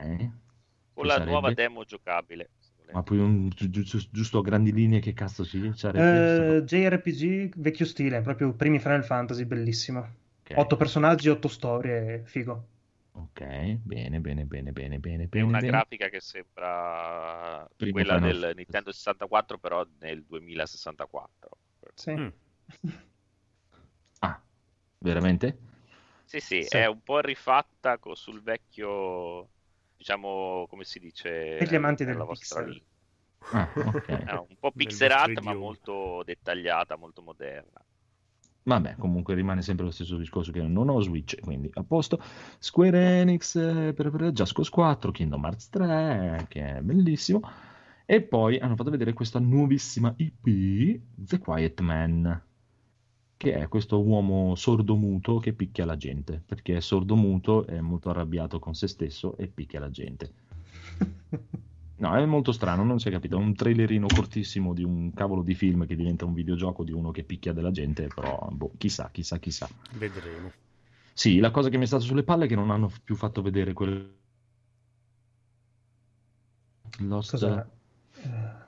E: Con la
A: sarebbe?
E: nuova demo giocabile.
A: Ma poi un, gi- gi- giusto a grandi linee che cazzo si sarebbe?
G: Eh, JRPG vecchio stile, proprio primi Final Fantasy, bellissimo.
A: Ok.
G: Otto personaggi, otto storie, figo.
A: Ok, bene, bene, bene, bene, bene,
E: È una
A: bene.
E: grafica che sembra
A: Primo
E: quella del
A: Fantasy.
E: Nintendo 64, però nel 2064.
G: Sì.
B: Mm.
A: Ah, veramente?
E: Sì, sì,
G: Sì.
E: è un po' rifatta co- sul vecchio, diciamo, come si dice
G: Per gli amanti
E: nella
G: del
E: vostra lingua.
A: Ah, ok.
E: È un po' pixelata, ma molto dettagliata, molto moderna.
A: Vabbè, comunque rimane sempre lo stesso discorso che non ho Switch, quindi a posto. Square Enix eh, per, per Just Cause 4, Kingdom Hearts 3, che è bellissimo. E poi hanno fatto vedere questa nuovissima IP, The Quiet Man, che è questo uomo sordomuto che picchia la gente, perché è sordomuto, è molto arrabbiato con se stesso e picchia la gente. No, è molto strano, non si è capito. È un trailerino cortissimo di un cavolo di film che diventa un videogioco di uno che picchia della gente, però boh, chissà, chissà, chissà.
B: Vedremo.
A: Sì, la cosa che mi è stata sulle palle è che non hanno più fatto vedere quel... Lost-?
G: Eh,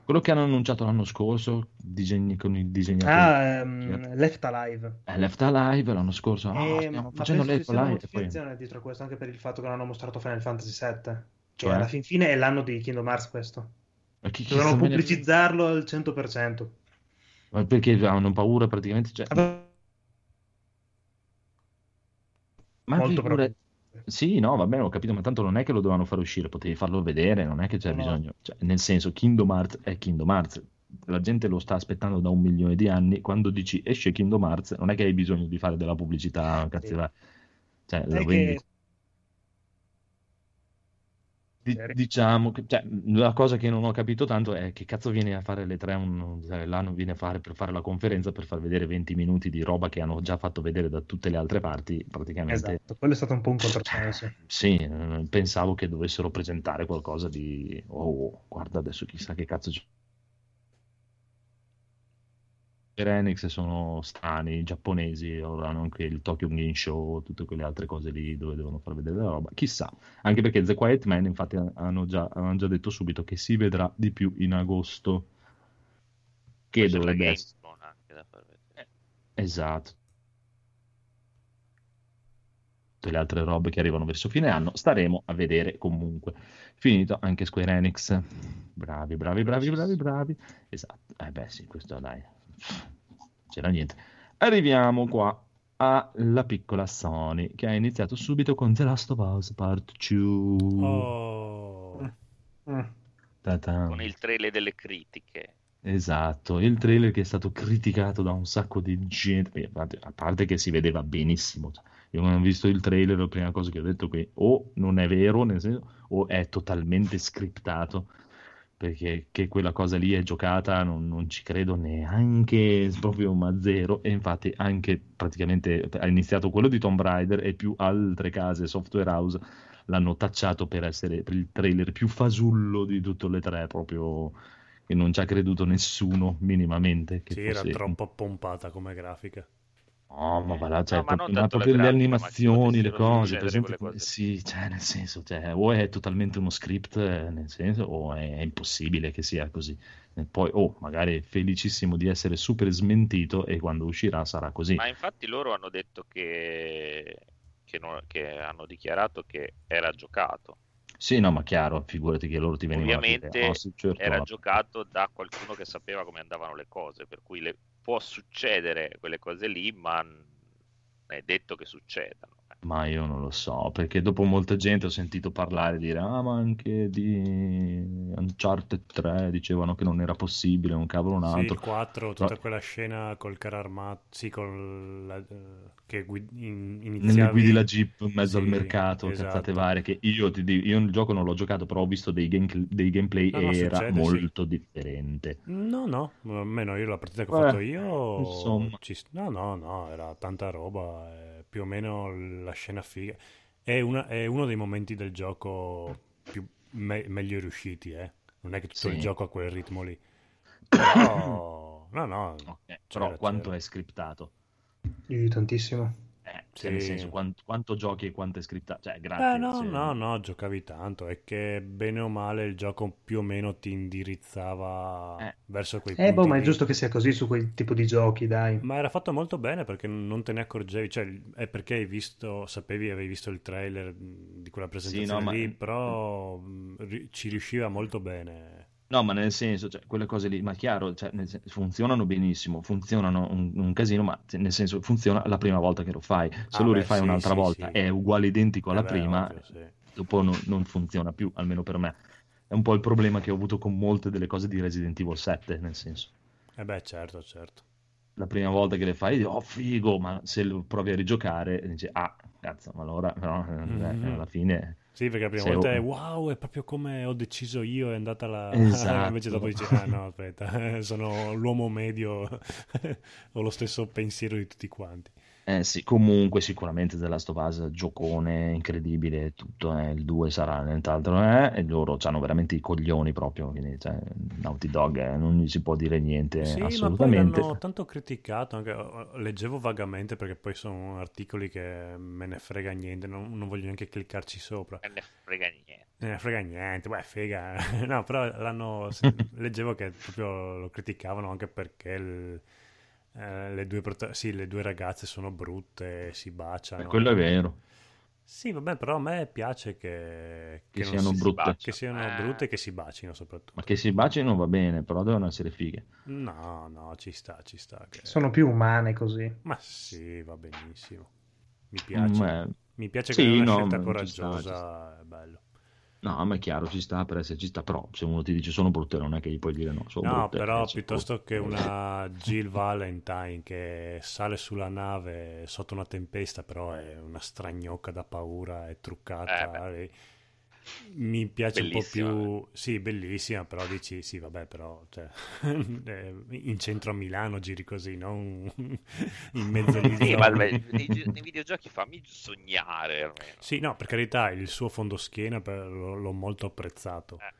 A: Quello che hanno annunciato l'anno scorso, disegni con i disegnatori.
G: Ah, ehm, Left Alive.
A: Eh, Left Alive l'anno scorso. ah,
G: Eh,
A: stiamo
G: ma
A: facendo Left
G: una
A: Alive. e poi-
G: motivazione dietro a questo, anche per il fatto che non hanno mostrato Final Fantasy VII. Che
A: Cioè?
G: alla fin fine è l'anno di Kingdom Hearts questo. Dovevano
A: cazzo
G: pubblicizzarlo al 100%.
A: Ma perché hanno paura praticamente? Cioè... Ma
G: Molto probabilmente.
A: Sì, no, va bene, ho capito, ma tanto non è che lo dovevano fare uscire, potevi farlo vedere, non è che c'è
G: No.
A: bisogno. Cioè, nel senso, Kingdom Hearts è Kingdom Hearts. La gente lo sta aspettando da un milione di anni. Quando dici esce Kingdom Hearts, non è che hai bisogno di fare della pubblicità, cazzo,
G: Sì.
A: va. Cioè, lo
G: che-
A: vendi. Di-
G: Seri.
A: Diciamo che cioè, la cosa che non ho capito tanto è che cazzo viene a fare le tre un, cioè, l'anno viene a fare per fare la conferenza per far vedere 20 minuti di roba che hanno già fatto vedere da tutte le altre parti praticamente
G: Esatto, quello è stato un po' un controsenso.
A: sì, eh, pensavo che dovessero presentare qualcosa di oh, guarda adesso chissà che cazzo c'è Square Enix sono strani, giapponesi, ora hanno anche il Tokyo Game Show, tutte quelle altre cose lì dove devono far vedere la roba. Chissà, anche perché The Quiet Man, infatti, hanno già, hanno già detto subito che si vedrà di più in agosto, che
E: Poi
A: dovrebbe essere.
E: Vedere.
A: Esatto. Tutte le altre robe che arrivano verso fine anno, staremo a vedere comunque. Finito anche Square Enix. Bravi, bravi, bravi, bravi, bravi. Esatto. Eh beh, sì, questo dai. C'era niente. Arriviamo qua alla piccola Sony che ha iniziato subito con The Last of Us Part 2.
B: Oh.
A: Ta-ta.
E: Con il trailer delle critiche.
A: Esatto, il trailer che è stato criticato da un sacco di gente, a parte- che si vedeva benissimo. cioè, Io quando ho visto il trailer, la prima cosa che ho detto qui, o non è vero, nel senso, o è totalmente scriptato, perché che quella cosa lì è giocata non, non ci credo neanche proprio ma zero e infatti anche praticamente ha iniziato quello di Tomb Raider e più altre case software house l'hanno tacciato per essere per il trailer più fasullo di tutte le tre proprio che non ci ha creduto nessuno minimamente che
B: Sì, era
A: fosse-
B: troppo pompata come grafica.
A: No, ma va là, cioè,
E: No, ma
A: proprio, ma
E: tanto
A: proprio
E: le
A: animazioni, le cose, per esempio,
E: cose.
A: sì, cioè, nel senso, cioè, o è totalmente uno script, eh, nel senso, o è impossibile che sia così. E poi, oh, magari è felicissimo di essere super smentito e quando uscirà sarà così.
E: Ma infatti loro hanno detto che, che, non- che hanno dichiarato che era giocato.
A: Sì, no, ma chiaro, figurati che loro ti venivano a
E: Ovviamente
A: dire, "Oh, sì, certo,
E: era giocato da qualcuno che sapeva come andavano le cose, per cui le- può succedere quelle cose lì, ma è detto che succedano.
A: Ma io non lo so, perché dopo molta gente ho sentito parlare, dire, ah, ma anche di Uncharted 3 dicevano che non era possibile, un cavolo un
B: Sì,
A: altro.
B: il 4, tutta
A: Però-
B: quella scena col carro armato, sì, col, la- eh, che guid- in- iniziavi...
A: guidi la Jeep in mezzo al
B: Sì,
A: mercato,
B: esatto.
A: cazzate varie, che io ti dico, io il gioco non l'ho giocato, però ho visto dei, game- dei gameplay
B: No, no,
A: e era
B: succede, sì.
A: molto differente.
B: No, no, almeno io la partita che ho
A: Eh,
B: fatto io...
A: insomma.
B: ci- No, no, no, era tanta roba, eh, più o meno la scena figa. È, una- è uno dei momenti del gioco più me- meglio riusciti, eh. Non è che tutto il
A: Sì.
B: gioco ha quel ritmo lì. Però... No, no,
A: Ok,
B: c'era,
A: però quanto
B: c'era.
A: è scriptato?
G: Io tantissimo.
A: Eh, cioè, nel
B: Sì.
A: senso, quanto, quanto giochi e quanto è scriptato? Cioè,
B: Eh,
A: grazie.
B: no,
A: se-
B: no, no, giocavi tanto. È che bene o male il gioco più o meno ti indirizzava
A: Eh.
B: verso quei
G: Eh, boh,
B: punti
G: ma è giusto che sia così su quel tipo di giochi, dai.
B: Ma era fatto molto bene perché non te ne accorgevi, cioè è perché hai visto, sapevi, avevi visto il trailer di quella presentazione
A: no, ma-
B: lì, però mh, ri- ci riusciva molto bene.
A: No, ma nel senso, cioè, quelle cose lì, ma chiaro, cioè, nel sen- funzionano benissimo, funzionano un, un casino, ma cioè, nel senso funziona la prima volta che lo fai. Se
B: Ah,
A: lo
B: beh,
A: rifai
B: sì,
A: un'altra
B: sì,
A: volta
B: sì.
A: è uguale identico alla
B: Eh beh,
A: prima,
B: ovvio, sì.
A: dopo non, non funziona più, almeno per me. È un po' il problema che ho avuto con molte delle cose di Resident Evil 7, nel senso.
B: Eh beh, certo, certo.
A: La prima volta che le fai, oh figo, ma se lo provi a rigiocare, dici, ah, cazzo, ma allora, però, eh,
B: Mhm.
A: alla fine...
B: Sì, perché la prima
A: Se
B: volta è wow, è proprio come ho deciso io, è andata la...
A: Esatto.
B: Invece dopo dici, ah no, aspetta, sono l'uomo medio, ho lo stesso pensiero di tutti quanti.
A: Eh sì, comunque sicuramente The Last of Us giocone incredibile, tutto, eh, il 2 sarà nient'altro, eh, e loro hanno veramente i coglioni proprio, quindi cioè, Naughty Dog eh, non gli si può dire niente
B: Sì, ma poi
A: assolutamente.
B: l'hanno tanto criticato, anche- leggevo vagamente perché poi sono articoli che me ne frega niente, non, non voglio neanche cliccarci sopra.
E: Non ne frega niente.
B: Me ne frega niente, beh, figa. No, però l'hanno, leggevo che proprio lo criticavano anche perché il- eh, le, due prota- sì, le due ragazze sono brutte, si baciano.
A: Eh, quello è vero,
B: Sì, vabbè, però a me piace che,
A: che
B: non
A: siano
B: si-
A: brutte,
E: baciano.
B: che siano
E: Eh.
B: brutte e che si bacino soprattutto.
A: ma che si bacino va bene, però devono essere fighe.
B: No, no, ci sta, ci sta. che-
G: Sono più umane così.
B: Ma sì, va benissimo. Mi piace.
A: Mm,
B: Mi piace
A: sì,
B: che è una
A: no,
B: scelta
A: ma ci sta,
B: coraggiosa, è bello.
A: No, ma è chiaro, ci sta per esserci sta, però se uno ti dice sono brutte non è che gli puoi dire no, sono
B: No,
A: brutte.
B: però
A: eh,
B: piuttosto
A: brutte.
B: che una Jill Valentine che sale sulla nave sotto una tempesta, però è una stragnocca da paura, è truccata.
E: Eh,
B: Mi piace
E: Bellissima,
B: un po' più, sì, bellissima, però dici, sì, vabbè, però cioè, eh, in centro a Milano giri così, non in mezzo agli
E: Sì, ma nei, nei videogiochi fammi sognare almeno.
B: Sì, no, per carità, il suo fondoschiena per- l'ho, molto apprezzato.
E: Eh.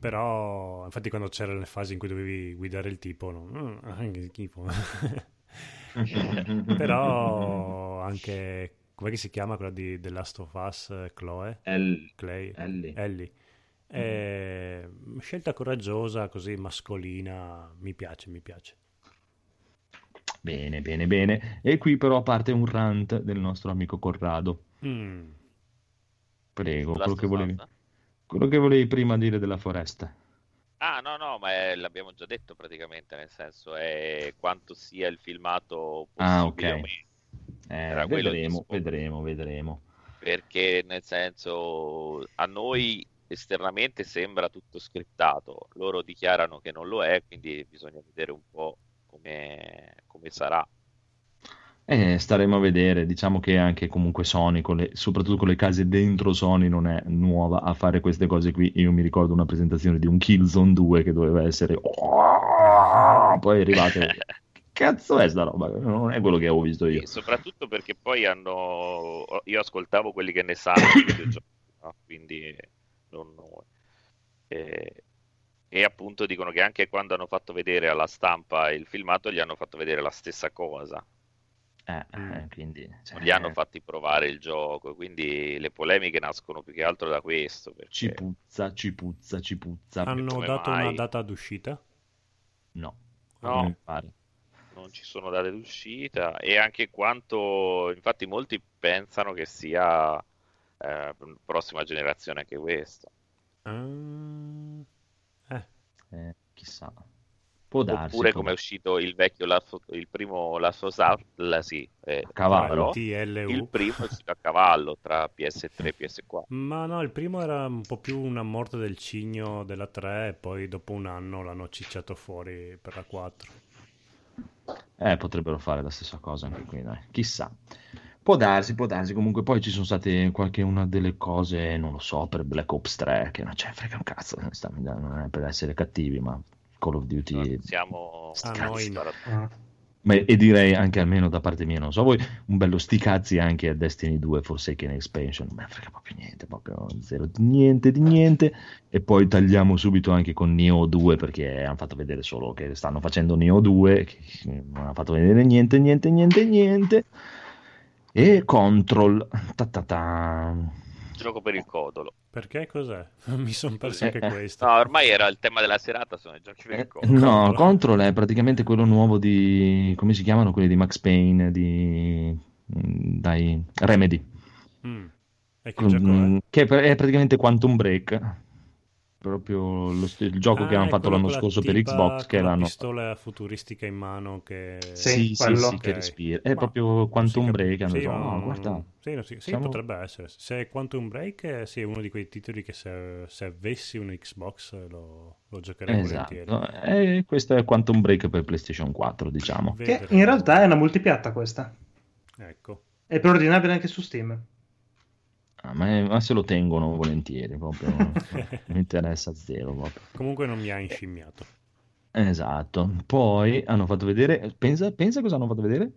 B: Però, infatti, quando c'erano le fasi in cui dovevi guidare il tipo, no, "Mm, che schifo. Però anche, com'è che si chiama quella di The Last of Us, eh, Chloe?
A: El-
B: Clay?
A: Ellie.
B: Ellie. È scelta coraggiosa, così mascolina, mi piace, mi piace.
A: Bene, bene, bene. E qui però parte un rant del nostro amico Corrado.
B: Mm.
A: Prego, quello che volevi, quello che volevi prima dire della foresta.
E: Ah, no, no, ma è- l'abbiamo già detto praticamente, nel senso è quanto sia il filmato
A: Ah,
E: possibile
A: ok.
E: o meno.
A: Eh, vedremo, vedremo, vedremo.
E: perché nel senso a noi esternamente sembra tutto scriptato, loro dichiarano che non lo è, quindi bisogna vedere un po' come, come sarà.
A: Eh, staremo a vedere, diciamo che anche comunque Sony, con le- soprattutto con le case dentro Sony, non è nuova a fare queste cose qui. Io mi ricordo una presentazione di un Killzone 2 che doveva essere... Poi è arrivate... Che cazzo è sta roba? Non è quello che avevo visto io.
E: E soprattutto perché poi hanno. Io ascoltavo quelli che ne sanno no? quindi non. E, e appunto dicono che anche quando hanno fatto vedere alla stampa il filmato, gli hanno fatto vedere la stessa cosa.
A: Eh, eh, quindi... cioè,
E: Non gli hanno fatti provare il gioco, quindi le polemiche nascono più che altro da questo.
A: Ci
E: Perché
A: puzza, ci puzza, ci puzza.
B: Hanno dato
E: mai?
B: una data d'uscita?
A: No,
E: No.
A: Non
E: ci sono date d'uscita e anche quanto, infatti, molti pensano che sia eh, prossima generazione anche questo.
B: Ah, eh,
A: Eh, chissà. Può darsi.
E: Oppure come è uscito il vecchio Last of- il primo Last of Us, la- sì, eh,
A: A cavallo.
E: però
B: TLU.
E: il primo è uscito a cavallo tra PS3 e PS4.
B: Ma no, il primo era un po' più una morte del cigno della 3 e poi dopo un anno l'hanno cicciato fuori per la 4.
A: Eh, potrebbero fare la stessa cosa anche qui, dai. Chissà. Può darsi, può darsi. Comunque poi ci sono state qualche una delle cose, non lo so, per Black Ops 3, che non c'è frega un cazzo, non è per essere cattivi, ma Call of Duty...
E: Siamo
B: A noi no.
G: Ah.
A: E direi anche almeno da parte mia, non so voi, un bello sti cazzi anche a Destiny 2 Forsaken Expansion, non me frega proprio niente, proprio zero di niente di niente. E poi tagliamo subito anche con Neo 2 perché hanno fatto vedere solo che stanno facendo Neo 2, che non hanno fatto vedere niente, niente, niente, niente. E Control, ta ta ta.
E: gioco per il codolo.
B: Perché cos'è? Mi sono perso anche
A: Eh,
B: questo.
E: No, ormai era il tema della serata, sono i giochi per il
A: Eh,
E: codolo.
A: No,
B: Control.
A: Control è praticamente quello nuovo di, come si chiamano quelli di Max Payne, di, mm, dai, Remedy.
B: Mm. E che gioco
A: Mm,
B: è?
A: che è praticamente Quantum Break proprio lo st- il gioco che
B: Ah,
A: hanno
B: è
A: fatto
B: quello
A: l'anno scorso per Xbox che
B: la
A: l'hanno
B: pistola futuristica in mano che...
G: Sì,
A: sì, sì,
G: quello.
A: sì, che
B: Ok.
A: respira è
B: Ma-
A: proprio Quantum
B: sì,
A: Break hanno
B: sì,
A: detto, "Oh, guarda
B: Sì, no, sì, sì,
A: siamo-
B: potrebbe essere. Se è Quantum Break, sì, è uno di quei titoli che se, se avessi un Xbox lo, lo giocherei volentieri.
A: esatto e questo è Quantum Break per PlayStation 4 diciamo
G: Che in realtà è una multipiatta questa.
B: Ecco.
G: È preordinabile anche su Steam.
A: Ah, ma, ma se lo tengono volentieri proprio mi interessa zero proprio.
B: Comunque non mi ha inscimmiato.
A: esatto poi hanno fatto vedere pensa, pensa cosa hanno fatto vedere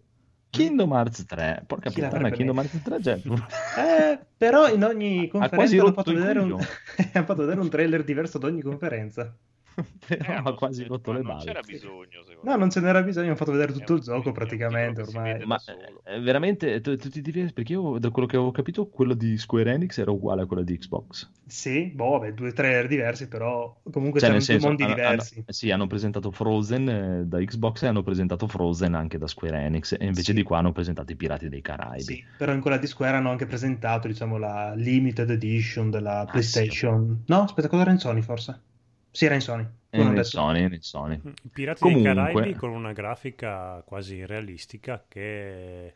A: Kingdom Hearts 3 porca
G: Chi
A: puttana Kingdom Hearts 3 cioè,
G: Eh, però in ogni
A: quasi
G: conferenza hanno fatto, un... hanno fatto vedere un trailer diverso ad ogni conferenza.
A: però
E: Eh,
A: ha
E: non-
A: quasi rotto le
E: Non
A: balle
E: c'era bisogno, secondo
G: No,
E: me.
G: non ce n'era bisogno, hanno fatto vedere
E: È
G: tutto il gioco praticamente ormai.
A: Ma
E: solo.
A: eh, veramente tu, tu ti diverti perché io da quello che avevo capito quello di Square Enix era uguale a quello di Xbox.
G: Sì, boh, vabbè, due trailer diversi, però comunque
A: Cioè,
G: in due
A: senso,
G: mondi
A: hanno,
G: diversi.
A: hanno- sì, hanno presentato Frozen eh, da Xbox e hanno presentato Frozen anche da Square Enix e invece
G: Sì.
A: di qua hanno presentato i Pirati dei Caraibi.
G: Sì, però in quella di Square hanno anche presentato, diciamo, la limited edition della
A: Ah,
G: PlayStation. No, aspetta, cosa era in Sony forse? Sì, era in Sony.
A: E nel
G: detto.
A: Sony, nel Sony.
B: I Pirati
A: Comunque-
B: dei Caraibi con una grafica quasi realistica che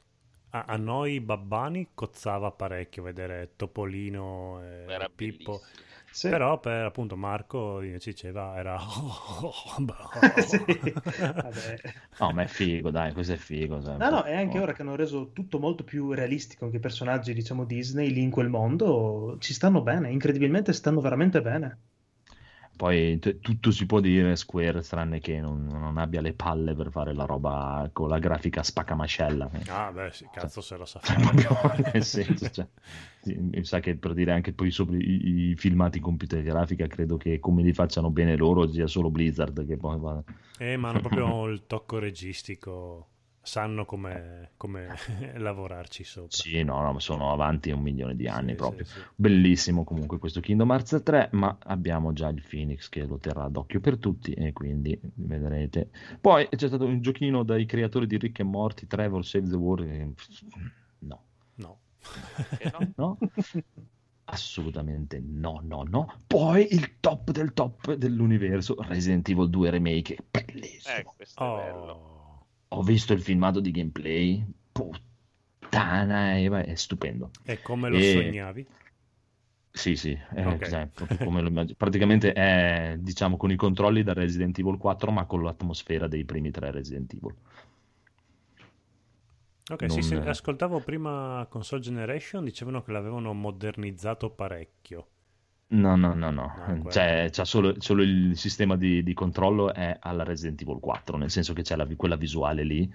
B: a, a noi babbani cozzava parecchio vedere Topolino e
E: Era
B: Pippo.
E: bellissimo.
G: Sì.
B: Però per appunto Marco invece diceva era
G: Sì, vabbè.
A: No, ma è figo, dai, questo è figo. sai, un
G: No, no, e anche ora che hanno reso tutto molto più realistico, anche i personaggi, diciamo, Disney lì in quel mondo, ci stanno bene, incredibilmente stanno veramente bene.
A: Poi t- tutto si può dire Square, tranne che non, non abbia le palle per fare la roba con la grafica spaccamascella.
B: ah beh sì cazzo se lo sa
A: Cioè,
B: fare
A: nel senso, cioè, sì, mi sa che per dire anche poi sopra i, i filmati in computer grafica, credo che come li facciano bene loro sia solo Blizzard che poi va.
B: eh, ma hanno proprio il tocco registico sanno come, come lavorarci sopra
A: Sì, no, no, sono avanti un milione di anni
B: Sì,
A: proprio.
B: sì, sì.
A: Bellissimo comunque questo Kingdom Hearts 3, ma abbiamo già il Phoenix che lo terrà d'occhio per tutti e quindi vedrete. Poi c'è stato un giochino dai creatori di Rick e Morty, Trevor Save the World. e- No,
B: no
E: Eh, no?
A: Assolutamente no, no, no. Poi il top del top dell'universo, Resident Evil 2 Remake, bellissimo.
E: Eh, questo è bello.
A: Ho visto il filmato di gameplay, puttana, Eva, è stupendo.
B: e come lo
A: E-
B: sognavi
A: Sì, sì, è,
B: Ok.
A: proprio come lo immagino. praticamente è diciamo con i controlli da Resident Evil 4, ma con l'atmosfera dei primi tre Resident Evil.
B: Ok, sì,
A: Non-
B: sì, ascoltavo prima Console Generation, dicevano che l'avevano modernizzato parecchio.
A: No, no, no, no.
B: No, quello.
A: Cioè, solo, solo il sistema di, di controllo è alla Resident Evil 4, nel senso che c'è la- quella visuale lì.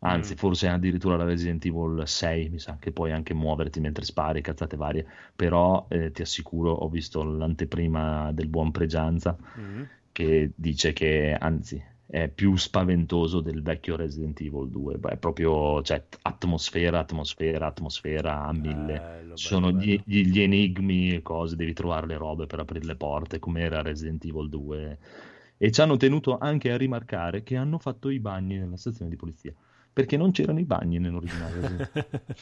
A: Anzi,
B: Mm.
A: forse addirittura la Resident Evil 6, mi sa che puoi anche muoverti mentre spari, cazzate varie. Però eh, ti assicuro, ho visto l'anteprima del buon Pregianza
B: Mm.
A: che dice che, anzi, è più spaventoso del vecchio Resident Evil 2. Beh, è proprio, cioè, atmosfera, atmosfera, atmosfera a mille.
B: Bello,
A: Ci sono
B: bello,
A: gli,
B: bello.
A: gli- enigmi e cose, devi trovare le robe per aprire le porte, come era Resident Evil 2. E ci hanno tenuto anche a rimarcare che hanno fatto i bagni nella stazione di polizia, perché non c'erano i bagni nell'originale.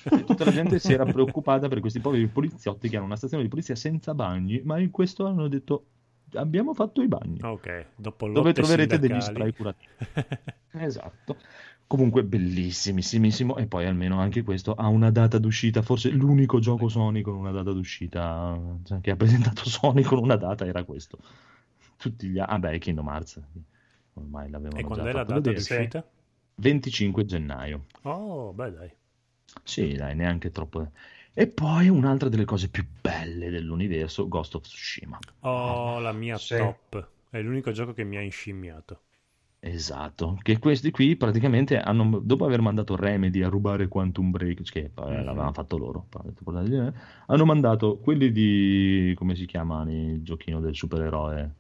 A: E tutta la gente si era preoccupata per questi poveri poliziotti che hanno una stazione di polizia senza bagni, ma in questo hanno detto abbiamo fatto i bagni,
B: Ok, dopo
A: dove troverete degli
B: sindacali.
A: spray curativi. Esatto. Comunque bellissimissimissimo e poi almeno anche questo ha una data d'uscita, forse l'unico gioco Sony con una data d'uscita cioè, che ha presentato Sony con una data era questo. Tutti gli ah beh, Kingdom Hearts. Ormai l'avevano
B: E quando è la data di
A: vedere.
B: uscita?
A: 25 gennaio.
B: Oh, beh dai.
A: Sì, dai, neanche troppo. E poi un'altra delle cose più belle dell'universo, Ghost of Tsushima.
B: Oh, la mia
G: Sì.
B: top. È l'unico gioco che mi ha inscimmiato.
A: Esatto, che questi qui praticamente hanno, dopo aver mandato Remedy a rubare Quantum Break, che eh,
B: Mhm.
A: l'avevano fatto loro, hanno mandato quelli di, come si chiamano, il giochino del supereroe.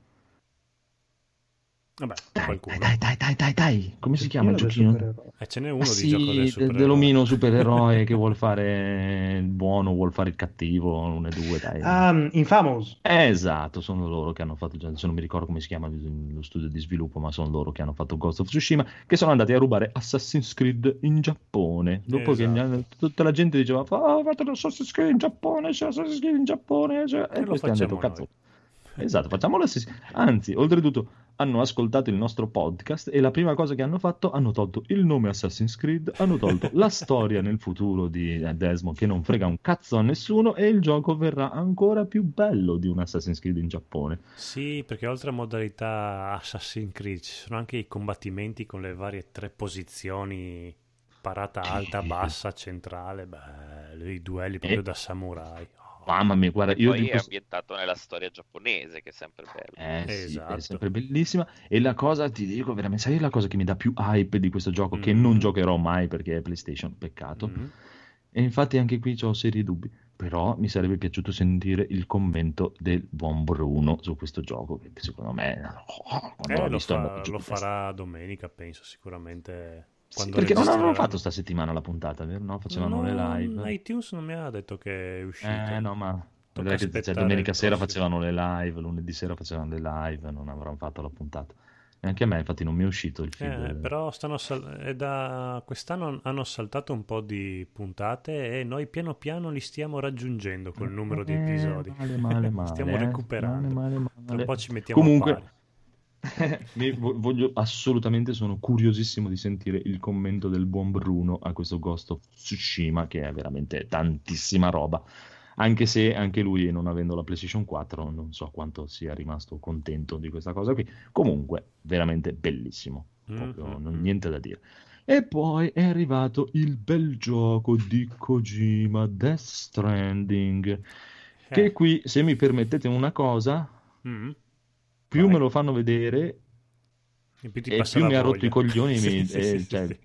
B: Vabbè,
A: Dai,
B: qualcuno.
A: dai, dai, dai, dai, dai, come si chiama il giochino?
G: supereroe.
B: E ce n'è uno
A: Ah,
B: di
A: sì,
B: gioco del
A: de-
B: supereroe.
A: dell'omino supereroe che vuole fare il buono, vuole fare il cattivo, uno e due, dai.
G: Ah, Infamous.
A: Eh, esatto, sono loro che hanno fatto, se non mi ricordo come si chiama lo studio di sviluppo, ma sono loro che hanno fatto Ghost of Tsushima, che sono andati a rubare Assassin's Creed in Giappone. Dopo che
B: Esatto.
A: hanno- tutta la gente diceva, oh, fate l'Assassin's Creed in Giappone, c'è Assassin's Creed in Giappone, c'è-"
B: E
A: e
B: lo
A: hanno detto, cazzo. Esatto, facciamo l'Assassin's Anzi, oltretutto, hanno ascoltato il nostro podcast e la prima cosa che hanno fatto, hanno tolto il nome Assassin's Creed, hanno tolto la storia nel futuro di Desmond, che non frega un cazzo a nessuno, e il gioco verrà ancora più bello di un Assassin's Creed in Giappone.
B: Sì, perché oltre a modalità Assassin's Creed ci sono anche i combattimenti con le varie tre posizioni, parata alta, bassa, centrale, beh, i duelli proprio
A: Eh.
B: da samurai.
A: Mamma mia, guarda, io
E: Poi
A: di
E: è ambientato nella storia giapponese, che è sempre bello.
A: Eh sì,
B: Esatto.
A: è sempre bellissima. E la cosa, ti dico veramente, sai la cosa che mi dà più hype di questo gioco, che
B: Mm.
A: non giocherò mai perché è PlayStation, peccato.
B: Mhm.
A: E infatti anche qui ho seri dubbi. Però mi sarebbe piaciuto sentire il commento del buon Bruno su questo gioco, che secondo me, oh,
B: Eh, lo, fa- lo farà domenica, penso, sicuramente.
A: Sì, perché non avevano fatto sta settimana la puntata, vero? No, facevano le
B: No,
A: live.
B: iTunes non mi ha detto che è uscito.
A: Eh no, ma che cioè, domenica sera facevano le live, lunedì sera facevano le live, non avranno fatto la puntata. E anche a me, infatti, non mi è uscito il feed.
B: Eh, però stanno sal- è da quest'anno hanno saltato un po' di puntate e noi piano piano li stiamo raggiungendo col numero di
A: Eh,
B: episodi.
A: male, male, male,
B: stiamo
A: eh.
B: recuperando.
A: Male, male,
B: Tra
A: male.
B: un po' ci mettiamo
A: Comunque,
B: a pari.
A: Voglio assolutamente, sono curiosissimo di sentire il commento del buon Bruno a questo Ghost of Tsushima, che è veramente tantissima roba. Anche se anche lui, non avendo la PlayStation 4, non so quanto sia rimasto contento di questa cosa qui. Comunque, veramente bellissimo, proprio
B: Mhm.
A: non- niente da dire. E poi è arrivato il bel gioco di Kojima, Death Stranding, che
B: Eh,
A: qui, se mi permettete una cosa,
B: mm,
A: più me lo fanno vedere
B: e più
A: e più mi ha rotto i coglioni,
B: Sì,
A: mi-
B: sì,
A: eh,
B: sì, sì,
A: cioè,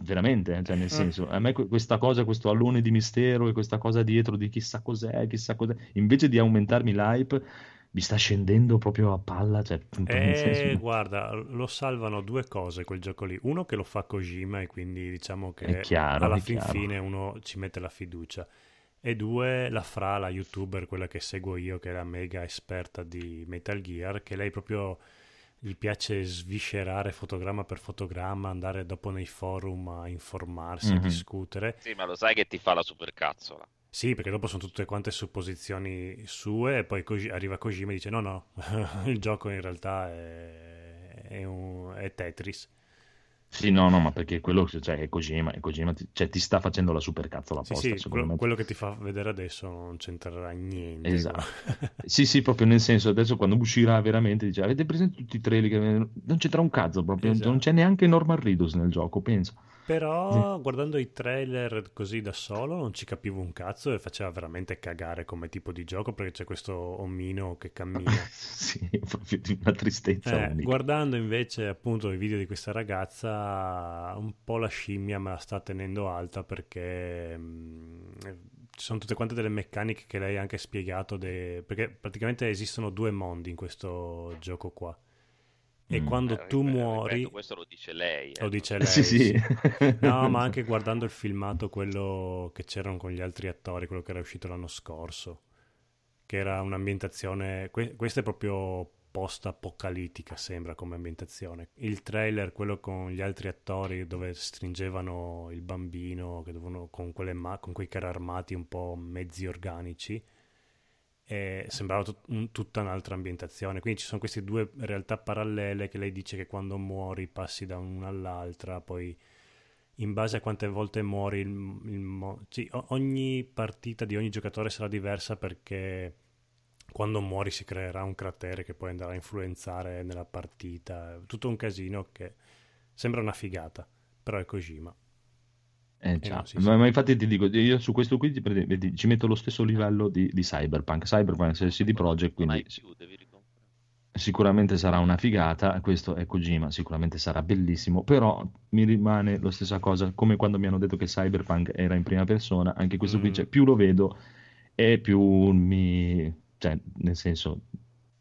A: veramente, cioè, nel
B: Ah.
A: senso, a me que- questa cosa, questo alone di mistero e questa cosa dietro di chissà cos'è, chissà cos'è, invece di aumentarmi l'hype, mi sta scendendo proprio a palla, cioè,
B: Eh,
A: senso-
B: guarda, lo salvano due cose quel gioco lì. Uno che lo fa Kojima e quindi diciamo che
A: È chiaro,
B: alla fin
A: chiaro.
B: fine uno ci mette la fiducia. E due, la Fra, la youtuber, quella che seguo io, che è la mega esperta di Metal Gear, che lei proprio gli piace sviscerare fotogramma per fotogramma, andare dopo nei forum a informarsi, a
A: Mhm.
B: discutere.
E: Sì, ma lo sai che ti fa la supercazzola.
B: Sì, perché dopo sono tutte quante supposizioni sue e poi Koji- arriva Kojima e dice no, no, il gioco in realtà è, è un- è Tetris.
A: Sì, no, no, ma perché quello, cioè, è Kojima, è Kojima ti, cioè, ti sta facendo la supercazzola
B: Sì,
A: apposta,
B: sì,
A: secondo
B: quello, quello che ti fa vedere adesso non c'entrerà niente.
A: Esatto. Sì, sì, proprio nel senso, adesso quando uscirà veramente, dice, avete presente tutti i trailer? che- Non c'entra un cazzo proprio,
B: Esatto.
A: non c'è neanche Norman Reedus nel gioco, pensa.
B: Però guardando i trailer così da solo non ci capivo un cazzo e faceva veramente cagare come tipo di gioco perché c'è questo omino che cammina.
A: sì, proprio di una tristezza
B: Eh, guardando invece appunto i video di questa ragazza, un po' la scimmia me la sta tenendo alta perché mh, ci sono tutte quante delle meccaniche che lei ha anche spiegato, de- perché praticamente esistono due mondi in questo gioco qua. E
A: Mm.
B: quando
E: Eh,
B: tu
E: ripeto,
B: muori,
E: questo lo dice lei. eh,
B: lo dice
A: Eh,
B: lei,
A: sì, sì.
B: No, ma anche guardando il filmato, quello che c'erano con gli altri attori, quello che era uscito l'anno scorso, che era un'ambientazione, que- questa è proprio post-apocalittica, sembra come ambientazione. Il trailer, quello con gli altri attori dove stringevano il bambino, che dovevano, con, quelle ma- con quei carri armati un po' mezzi organici, e sembrava tut- un- tutta un'altra ambientazione. Quindi ci sono queste due realtà parallele che lei dice che quando muori passi da una all'altra, poi in base a quante volte muori, il, il mo- sì, ogni partita di ogni giocatore sarà diversa perché quando muori si creerà un cratere che poi andrà a influenzare nella partita. Tutto un casino che sembra una figata, però è Kojima.
A: Eh,
B: Eh, no, sì,
A: ma,
B: sì.
A: ma infatti ti dico, io su questo qui ti ci metto lo stesso livello di, di Cyberpunk. Cyberpunk è CD Projekt, quindi
E: più,
A: sicuramente sarà una figata. Questo è Kojima, sicuramente sarà bellissimo. Però mi rimane la stessa cosa, come quando mi hanno detto che Cyberpunk era in prima persona. Anche questo qui,
B: Mm.
A: cioè, più lo vedo e più mi... cioè, nel senso...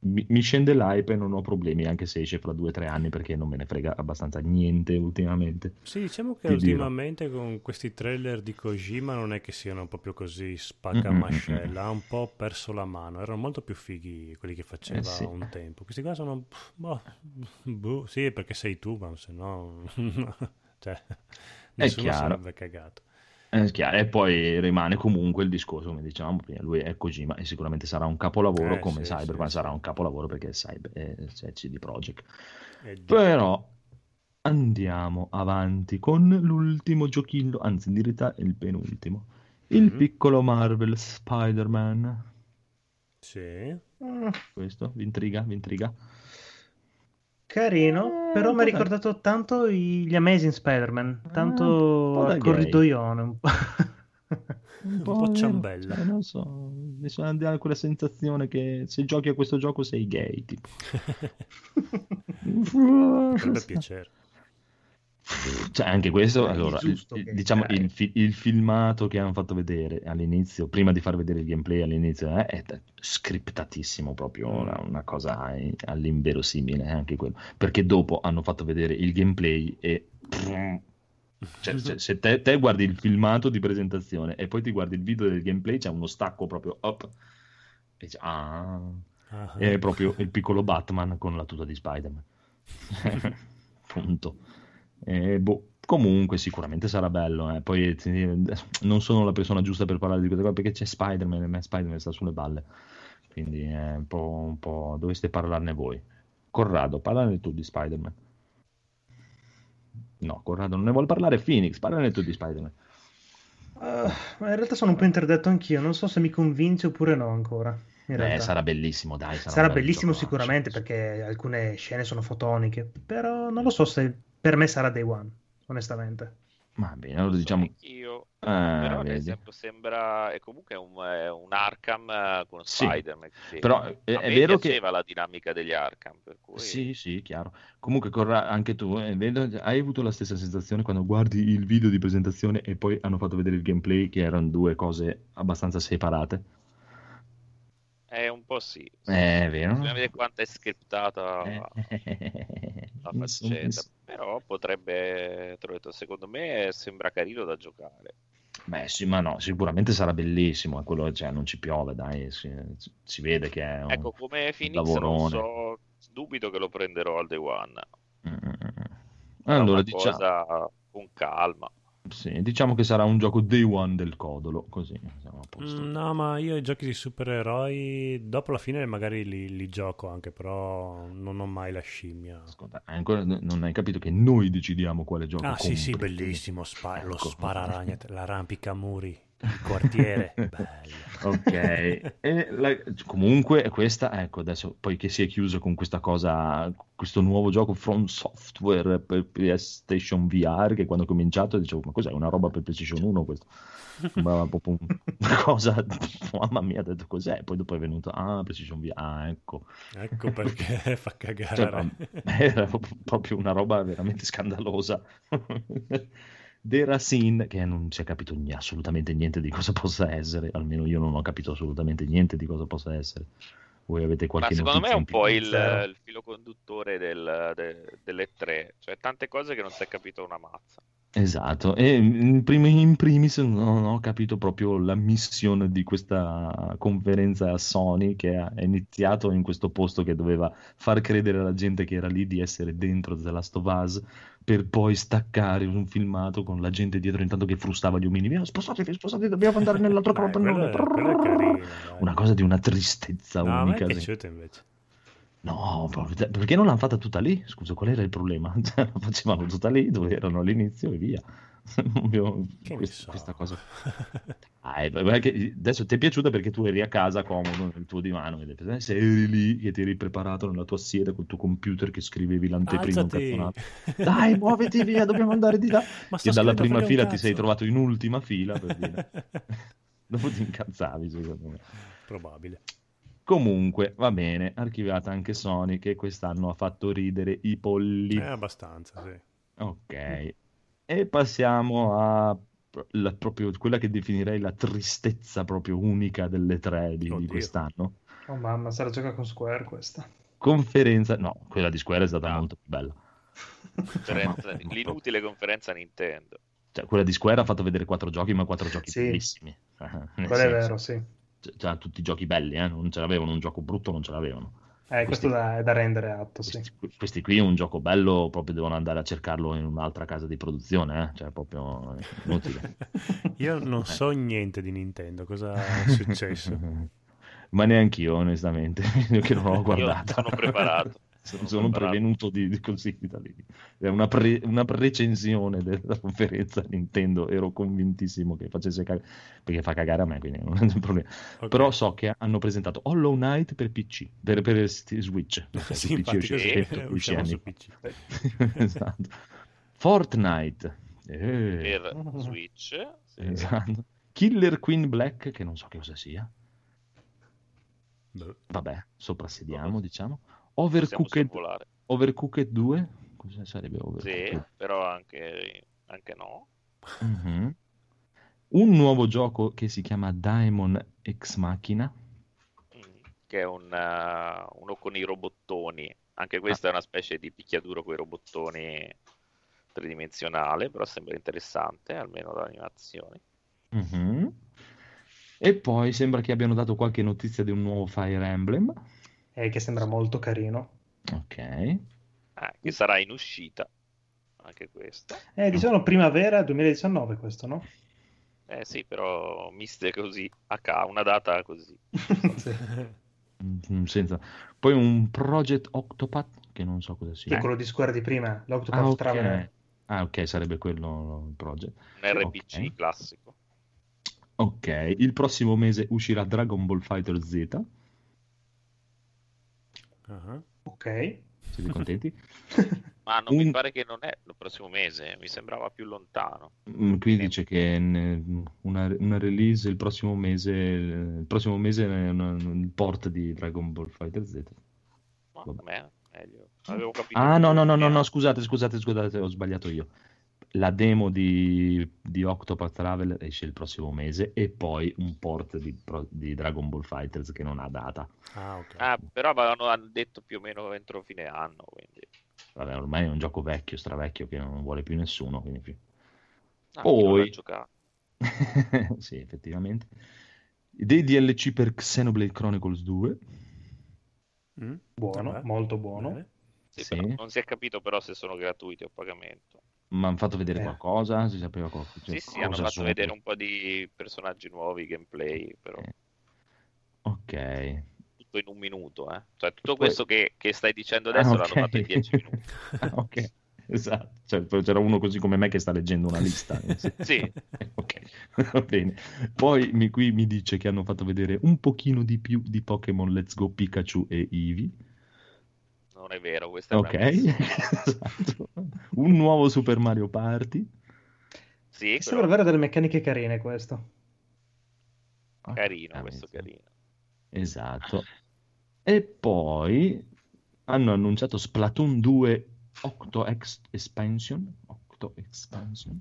A: Mi, mi scende l'hype e non ho problemi, anche se esce fra due o tre anni, perché non me ne frega abbastanza niente ultimamente.
B: Sì, diciamo che
A: Ti dirò.
B: ultimamente con questi trailer di Kojima non è che siano proprio così
A: Mm-mm-mm-mm.
B: spaccamascella, ha un po' perso la mano, erano molto più fighi quelli che faceva
A: Eh, sì.
B: un tempo. Questi qua sono... boh, boh, sì, perché sei tu, ma se no... cioè, nessuno
A: chiaro.
B: sarebbe cagato.
A: È chiaro, e poi rimane comunque il discorso, come dicevamo prima, lui è Kojima e sicuramente sarà un capolavoro
B: Eh,
A: come
B: sì,
A: Cyberpunk
B: sì,
A: sarà un capolavoro perché è, Cyber, è, è CD Projekt. Però andiamo avanti con l'ultimo giochillo, anzi in verità il penultimo, il
B: Mhm.
A: piccolo Marvel Spider-Man.
B: Sì.
A: Questo vi intriga? Vi intriga?
G: Carino,
A: Eh,
G: però mi ha
A: po' da-
G: ricordato tanto gli Amazing Spider-Man,
A: un po'
G: tanto
A: gay.
G: corridoione. un po'.
B: Un po'
A: vero,
B: ciambella.
A: cioè, non so, mi sono dare quella sensazione che se giochi a questo gioco sei gay, tipo.
B: Potrebbe piacere.
A: Cioè, anche questo, allora, diciamo il, fi- il filmato che hanno fatto vedere all'inizio, prima di far vedere il gameplay all'inizio, eh, è scriptatissimo proprio,
B: Mm.
A: una, una cosa eh, all'inverosimile, eh, anche quello. Perché dopo hanno fatto vedere il gameplay e... Cioè, se, se te, te guardi il filmato di presentazione e poi ti guardi il video del gameplay, c'è uno stacco proprio up. E dici, ah,
B: Ah,
A: è proprio il piccolo Batman con la tuta di Spider-Man. Punto. E, boh, comunque sicuramente sarà bello. eh. Poi ti- non sono la persona giusta per parlare di queste cose perché c'è Spider-Man e me Spider-Man sta sulle balle. Quindi è un po', un po' dovreste parlarne voi. Corrado, parlane tu di Spider-Man. No, Corrado non ne vuole parlare. Phoenix, parlane tu di Spider-Man.
G: Ma in realtà sono un po' interdetto anch'io, non so se mi convince oppure no ancora.
A: Eh, sarà bellissimo, dai. Sarà,
G: Sarà bellissimo sicuramente perché alcune scene sono fotoniche, però non lo so se per me sarà Day One, onestamente.
A: Va bene, allora diciamo...
E: Anch'io.
A: Eh,
E: Però ad esempio sembra è comunque un, è un Arkham eh, con
A: Sì,
E: Spider-Man. sì.
A: però è-
E: A
A: è
E: me
A: vero che-
E: la dinamica degli Arkham, per cui
A: Sì, sì, chiaro. Comunque, Corra, anche tu, eh, vedo- hai avuto la stessa sensazione quando guardi il video di presentazione e poi hanno fatto vedere il gameplay, che erano due cose abbastanza separate?
E: è un po' sì. sì.
A: Eh, è vero.
E: Bisogna vedere quanto è scriptata
A: Eh,
E: la
A: insomma,
E: faccenda. Però potrebbe, detto, secondo me sembra carino da giocare.
A: Beh, sì, ma no, sicuramente sarà bellissimo. È quello, cioè, non ci piove, dai, si, si vede che è un,
E: Ecco, come Phoenix non so, dubito che lo prenderò al day one.
A: Mm, mm, mm.
E: Sarà
A: Allora, diciamo,
E: cosa con calma.
A: Sì, diciamo che sarà un gioco day one del codolo, così siamo a posto.
B: Mm, No, ma io i giochi di supereroi dopo la fine magari li, li gioco anche, però non ho mai la scimmia.
A: Ascolta, ancora non hai capito che noi decidiamo quale gioco
B: Ah, sì, sì,
A: compri.
B: bellissimo, spa- lo
A: Ecco.
B: spararagna, l'arrampicamuri. Il quartiere, bello.
A: Ok, e la- comunque questa, ecco adesso poi che si è chiuso con questa cosa, questo nuovo gioco From Software per PlayStation VR, che quando ho cominciato dicevo ma cos'è una roba per PlayStation 1 questo? Sembrava proprio un- una cosa, mamma mia, ho detto cos'è? Poi dopo è venuto, ah PlayStation VR, ah ecco.
B: Ecco perché fa cagare.
A: Cioè, era proprio una roba veramente scandalosa. Derasin, che non si è capito assolutamente niente di cosa possa essere, almeno io non ho capito assolutamente niente di cosa possa essere. Voi avete
E: Ma
A: qualche
E: secondo me è un po' il, il filo conduttore del- de- delle tre, cioè tante cose che non si è capito una mazza.
A: Esatto, e in, prim- in primis non ho capito proprio la missione di questa conferenza Sony che è iniziato in questo posto che doveva far credere alla gente che era lì di essere dentro The Last of Us per poi staccare un filmato con la gente dietro intanto che frustava gli omini. Via, spostatevi, spostatevi, dobbiamo andare nell'altro capannone. Una cosa di una tristezza
B: No, a me
A: unica.
B: è
A: sì.
B: piaciuto invece.
A: No, proprio- perché non l'hanno fatta tutta lì? Scusa, qual era il problema? Cioè, la facevano tutta lì dove erano all'inizio e via. Proprio
B: Che ne
A: quest-
B: so.
A: questa cosa. Ah, che adesso ti è piaciuta perché tu eri a casa comodo nel tuo divano se eri lì e ti eri preparato nella tua sede col tuo computer che scrivevi l'anteprima. Dai, muoviti via, dobbiamo andare di là.
B: Ma
A: E dalla prima fila ti sei trovato in ultima fila per dire. Dopo ti incazzavi, secondo me.
B: Probabile.
A: Comunque, va bene, archiviata anche Sony che quest'anno ha fatto ridere i polli.
B: È abbastanza, sì.
A: Ok. E passiamo a la- proprio quella che definirei la tristezza proprio unica delle tre di, di quest'anno.
G: Oh mamma, sarà gioca con Square questa.
A: Conferenza, no, quella di Square è stata
E: No.
A: molto più bella.
E: Conferenza- l'inutile conferenza Nintendo.
A: Cioè, quella di Square ha fatto vedere quattro giochi, ma quattro giochi
G: Sì.
A: bellissimi. Eh,
G: Quello è vero, sì.
A: Cioè, cioè, tutti i giochi belli, eh, non ce l'avevano, un gioco brutto non ce l'avevano.
G: Eh, questo da- è da rendere atto, sì.
A: Questi, questi qui un gioco bello, proprio devono andare a cercarlo in un'altra casa di produzione, eh? Cioè, proprio inutile.
B: Io non
A: Eh.
B: so niente di Nintendo, cosa è successo?
A: Ma neanche io, onestamente, che non l'ho guardata.
E: sono preparato.
A: Sono,
E: Sono
A: prevenuto di, di così da lì. È una, pre- una recensione della conferenza Nintendo, ero convintissimo che facesse cagare, perché fa cagare a me, quindi non è un problema.
B: Ok.
A: Però so che hanno presentato Hollow Knight per PC, per, per Switch. perché
B: Sì,
A: PC uscì
B: eh,
A: 12
B: usciamo
A: anni
B: su. PC.
A: esatto. Fortnite. Eh,
E: Per Switch. sì.
A: esatto. Killer Queen Black, che non so che cosa sia. Vabbè, soprassediamo, diciamo. Overcooked. Overcooked 2? Cosa sarebbe
E: Sì,
A: Overcooked?
E: però anche, anche no.
A: Mhm. Un nuovo gioco che si chiama Daemon Ex Machina.
E: Mm, Che è un, eh, uno con i robottoni. Anche questa è una specie di picchiaduro con i robottoni tridimensionale, però sembra interessante, almeno dall'animazione.
A: Mhm. E poi sembra che abbiano dato qualche notizia di un nuovo Fire Emblem.
G: Eh, che sembra molto carino.
A: Ok.
E: Ah, che sarà in uscita. Anche questo.
G: Eh, diciamo primavera 2019 questo, no?
E: Eh sì, però miste così, a ca- una data così.
G: Sì.
A: Mm, Senza. Poi un Project Octopath, che non so cosa
G: Che
A: sia.
G: è quello di Square di prima, l'Octopath
A: Ah, ok.
G: Traveler.
A: Ah, ok, sarebbe quello il project.
E: Un RPG
A: Ok.
E: classico.
A: Ok, il prossimo mese uscirà Dragon Ball Fighter Z.
B: Ah,
G: Ok.
A: Siete contenti?
E: Ma non mi
A: Un-
E: pare che non è il prossimo mese, mi sembrava più lontano.
A: Mm, Qui dice che una, una release il prossimo mese, il prossimo mese è una- il port di Dragon Ball Fighter Z.
E: Ma meglio. Avevo capito
A: Ah, no, no, no, no, no, scusate, scusate, scusate, ho sbagliato io. La demo di, di Octopath Traveler esce il prossimo mese e poi un port di, di Dragon Ball Fighters che non ha data.
B: Ah, ok.
E: Ah, però avevano hanno detto più o meno entro fine anno, quindi...
A: Vabbè, ormai è un gioco vecchio, stravecchio, che non vuole più nessuno. Quindi... più-
E: Ah,
A: Poi- sì, effettivamente. Dei DLC per Xenoblade Chronicles 2.
B: Mm?
G: Buono,
B: Vabbè.
G: molto buono.
E: Sì,
A: Sì.
E: non si è capito però se sono gratuiti o a pagamento.
A: Ma hanno fatto vedere
G: Eh.
A: qualcosa? Si sapeva qualcosa?
E: Sì, sì, hanno fatto
A: sono?
E: vedere un po' di personaggi nuovi, gameplay, però
A: Eh. Ok.
E: tutto in un minuto, eh. Cioè tutto
A: Poi-
E: questo che, che stai dicendo
A: Ah,
E: adesso
A: ok.
E: l'hanno fatto in 10 minuti.
A: Ah, ok. Esatto, cioè, c'era uno così come me che sta leggendo una lista.
E: Sì.
A: ok, va bene. Poi mi- qui mi dice che hanno fatto vedere un pochino di più di Pokémon Let's Go Pikachu e Eevee.
E: È vero, questa è
A: Ok, esatto. Un nuovo Super Mario Party.
E: Sì,
G: Sembra
E: però
G: avere delle meccaniche carine questo.
E: carino,
A: Ah,
E: questo carino.
A: Esatto. E poi hanno annunciato Splatoon 2 Octo Ex Expansion. Octo Expansion.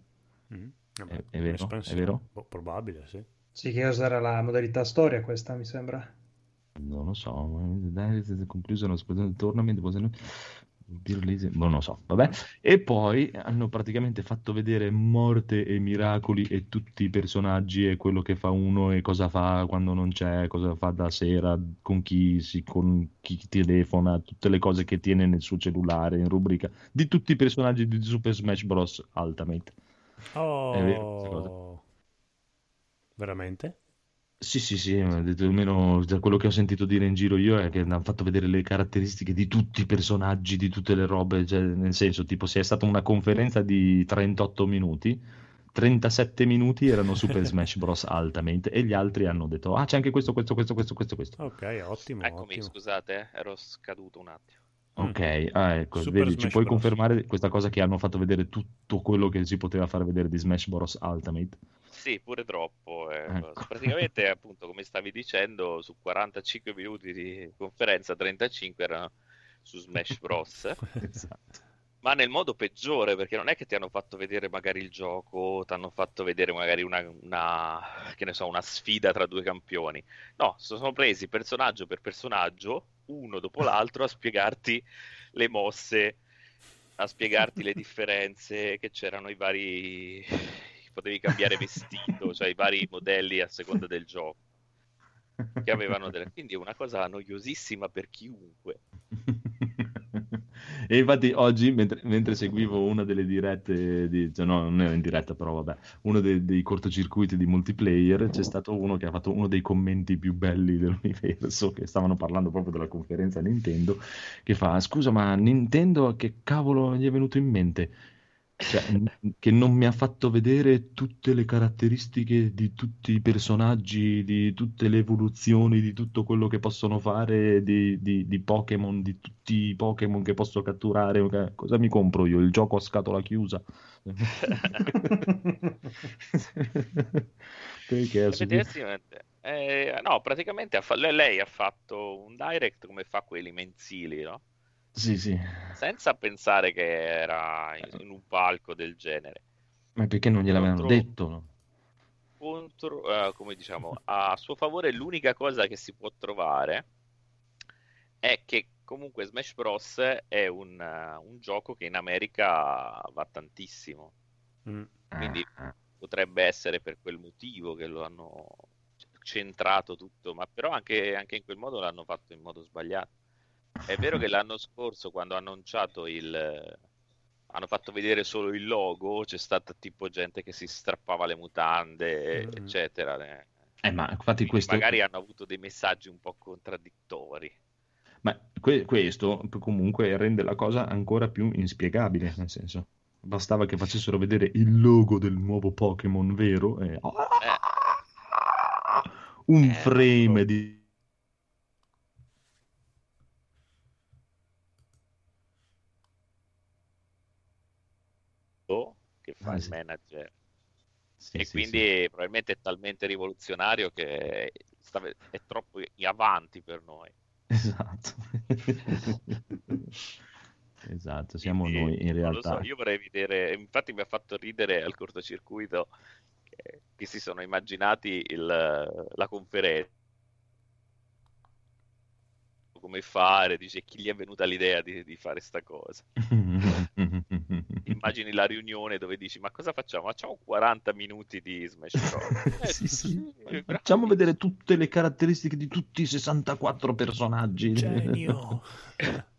B: Mm. Vabbè,
A: È- è vero? È vero?
B: Boh, probabile, sì.
G: Sì, che userà la modalità storia questa, mi sembra.
A: Non lo so. Concluso lo Tournament. released- Non lo so, vabbè. E poi hanno praticamente fatto vedere morte e miracoli e tutti i personaggi e quello che fa uno e cosa fa quando non c'è, cosa fa da sera, con chi, si, con chi telefona, tutte le cose che tiene nel suo cellulare in rubrica di tutti i personaggi di Super Smash Bros. Ultimate.
B: Oh,
A: È vero, cosa.
B: veramente?
A: Sì, sì, sì, detto- almeno da quello che ho sentito dire in giro io è che hanno fatto vedere le caratteristiche di tutti i personaggi, di tutte le robe, cioè, nel senso, tipo, se è stata una conferenza di 38 minuti, 37 minuti erano Super Smash Bros. Ultimate e gli altri hanno detto, ah, c'è anche questo, questo, questo, questo, questo, questo.
B: Ok, ottimo,
E: Eccomi,
B: ottimo.
E: scusate, eh, ero scaduto un attimo.
A: Ok, ah, ecco,
B: Mm. Super
A: vedi, ci puoi
B: Bros.
A: confermare questa cosa che hanno fatto vedere tutto quello che si poteva fare vedere di Smash Bros. Ultimate?
E: Sì, pure troppo. eh.
A: Ecco.
E: Praticamente, appunto, come stavi dicendo, su 45 minuti di conferenza, 35 erano su Smash Bros.
A: Esatto.
E: Ma nel modo peggiore, perché non è che ti hanno fatto vedere magari il gioco, ti hanno fatto vedere magari una, una- che ne so, una sfida tra due campioni. No, sono presi personaggio per personaggio, uno dopo l'altro, a spiegarti le mosse, a spiegarti le differenze, che c'erano i vari... potevi cambiare vestito, cioè i vari modelli a seconda del gioco. Che avevano delle... Quindi è una cosa noiosissima per chiunque.
A: E infatti oggi, mentre, mentre seguivo una delle dirette, di, cioè no, non era in diretta, però vabbè, uno dei, dei cortocircuiti di multiplayer, c'è stato uno che ha fatto uno dei commenti più belli dell'universo, che stavano parlando proprio della conferenza Nintendo, che fa, scusa, ma Nintendo a che cavolo gli è venuto in mente? Cioè, che non mi ha fatto vedere tutte le caratteristiche di tutti i personaggi, di tutte le evoluzioni, di tutto quello che possono fare, di, di- di Pokémon, di tutti i Pokémon che posso catturare. Cosa mi compro io? Il gioco a scatola chiusa? Perché
E: Effettivamente, eh, no, praticamente ha fa- lei- lei ha fatto un direct come fa quelli mensili, no?
A: Sì, sì.
E: Senza pensare che era in, un palco del genere.
A: Ma perché non gliel'avevano
E: Contro-
A: detto? no?
E: Contro, eh, come diciamo, a suo favore l'unica cosa che si può trovare è che comunque Smash Bros. è un, eh, un gioco che in America va tantissimo.
B: Mm.
E: Quindi
A: Ah,
E: potrebbe essere per quel motivo che lo hanno centrato tutto, ma però anche, anche in quel modo l'hanno fatto in modo sbagliato. È vero che l'anno scorso, quando hanno annunciato il... hanno fatto vedere solo il logo, c'è stata tipo gente che si strappava le mutande,
B: Mm.
E: eccetera. eh.
A: Eh, ma infatti
E: Quindi
A: questo...
E: magari hanno avuto dei messaggi un po' contraddittori.
A: Ma que- questo comunque rende la cosa ancora più inspiegabile, nel senso, bastava che facessero vedere il logo del nuovo Pokémon vero e... un
E: Eh,
A: frame
E: ecco.
A: di...
E: fa il
A: sì.
E: manager.
A: Sì,
E: e
A: sì,
E: quindi probabilmente è talmente rivoluzionario che è troppo in avanti per noi.
A: Esatto. Esatto, siamo
E: Quindi,
A: noi in realtà.
E: so, io vorrei vedere, infatti mi ha fatto ridere al cortocircuito che, che si sono immaginati il- la conferenza, come fare, dice chi gli è venuta l'idea di, di fare sta cosa. Immagini la riunione dove dici ma cosa facciamo? Facciamo 40 minuti di Smash Bros. Eh,
A: Sì, sì. Facciamo vedere tutte le caratteristiche di tutti i 64 personaggi.
B: Genio.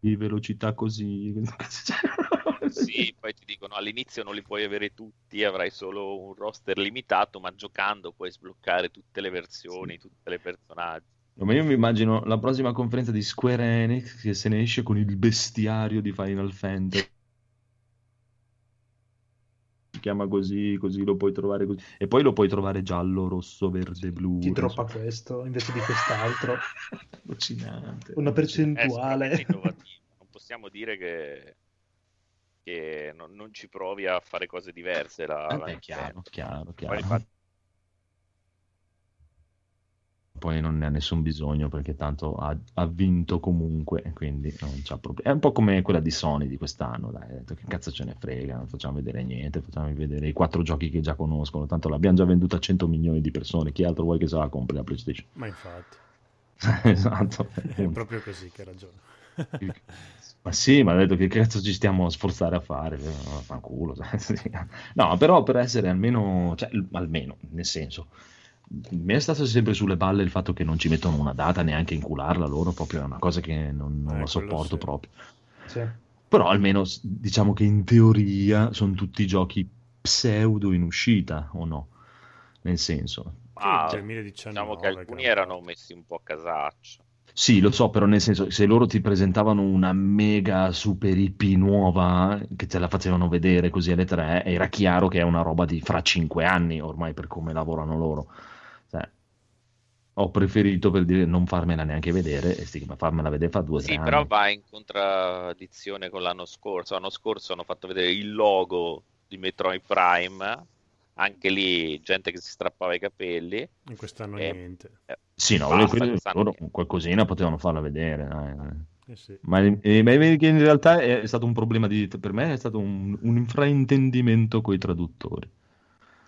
A: Di velocità così.
E: Sì, poi ti dicono all'inizio non li puoi avere tutti, avrai solo un roster limitato, ma giocando puoi sbloccare tutte le versioni, tutte le personaggi.
A: Ma io mi immagino la prossima conferenza di Square Enix che se ne esce con il bestiario di Final Fantasy. Si chiama così, così lo puoi trovare così. E poi lo puoi trovare giallo, rosso, verde, blu.
G: Ti
A: non
G: droppa
A: so.
G: questo invece di quest'altro.
A: Allucinante.
G: Una percentuale.
E: innovativo. Non possiamo dire che, che non, non ci provi a fare cose diverse. La,
A: Eh,
E: la
A: beh, chiaro,
E: Nintendo.
A: chiaro,
E: Poi
A: chiaro.
E: infatti,
A: Poi non ne ha nessun bisogno perché tanto ha, ha vinto comunque, quindi non c'ha problemi. È un po' come quella di Sony di quest'anno, dai, ha detto, che cazzo ce ne frega, non facciamo vedere niente, facciamo vedere i quattro giochi che già conoscono, tanto l'abbiamo già venduta a 100 milioni di persone, chi altro vuoi che se la compri la PlayStation?
B: Ma infatti,
A: esatto.
B: è proprio così che ragiona.
A: Ma sì, ma ha detto che cazzo ci stiamo a sforzare a fare, fanculo. No, però per essere almeno, cioè, almeno, nel senso, mi è stato sempre sulle balle il fatto che non ci mettono una data neanche a incularla loro, proprio è una cosa che non, non
B: Eh,
A: la sopporto
B: sì.
A: proprio.
G: Sì.
A: Però almeno diciamo che in teoria sono tutti giochi pseudo in uscita, o no? Nel senso,
B: Sì, 2019,
E: diciamo che alcuni
B: gran
E: erano messi un po' a casaccio.
A: Sì, lo so, però nel senso, se loro ti presentavano una mega super IP nuova, che te la facevano vedere così alle tre, era chiaro che è una roba di fra cinque anni ormai per come lavorano loro. Ho preferito per dire non farmela neanche vedere, e sì, ma farmela vedere fa due o tre
E: Sì, però
A: anni.
E: va in contraddizione con l'anno scorso. L'anno scorso hanno fatto vedere il logo di Metroid Prime, anche lì gente che si strappava i capelli.
B: In quest'anno
E: Eh,
B: niente.
A: Sì, no,
E: Basta,
A: quelli- loro
E: niente.
A: qualcosina potevano farla vedere, dai, dai.
B: Eh sì.
A: Ma, eh, ma che in realtà è stato un problema di, per me è stato un, un infraintendimento con i traduttori.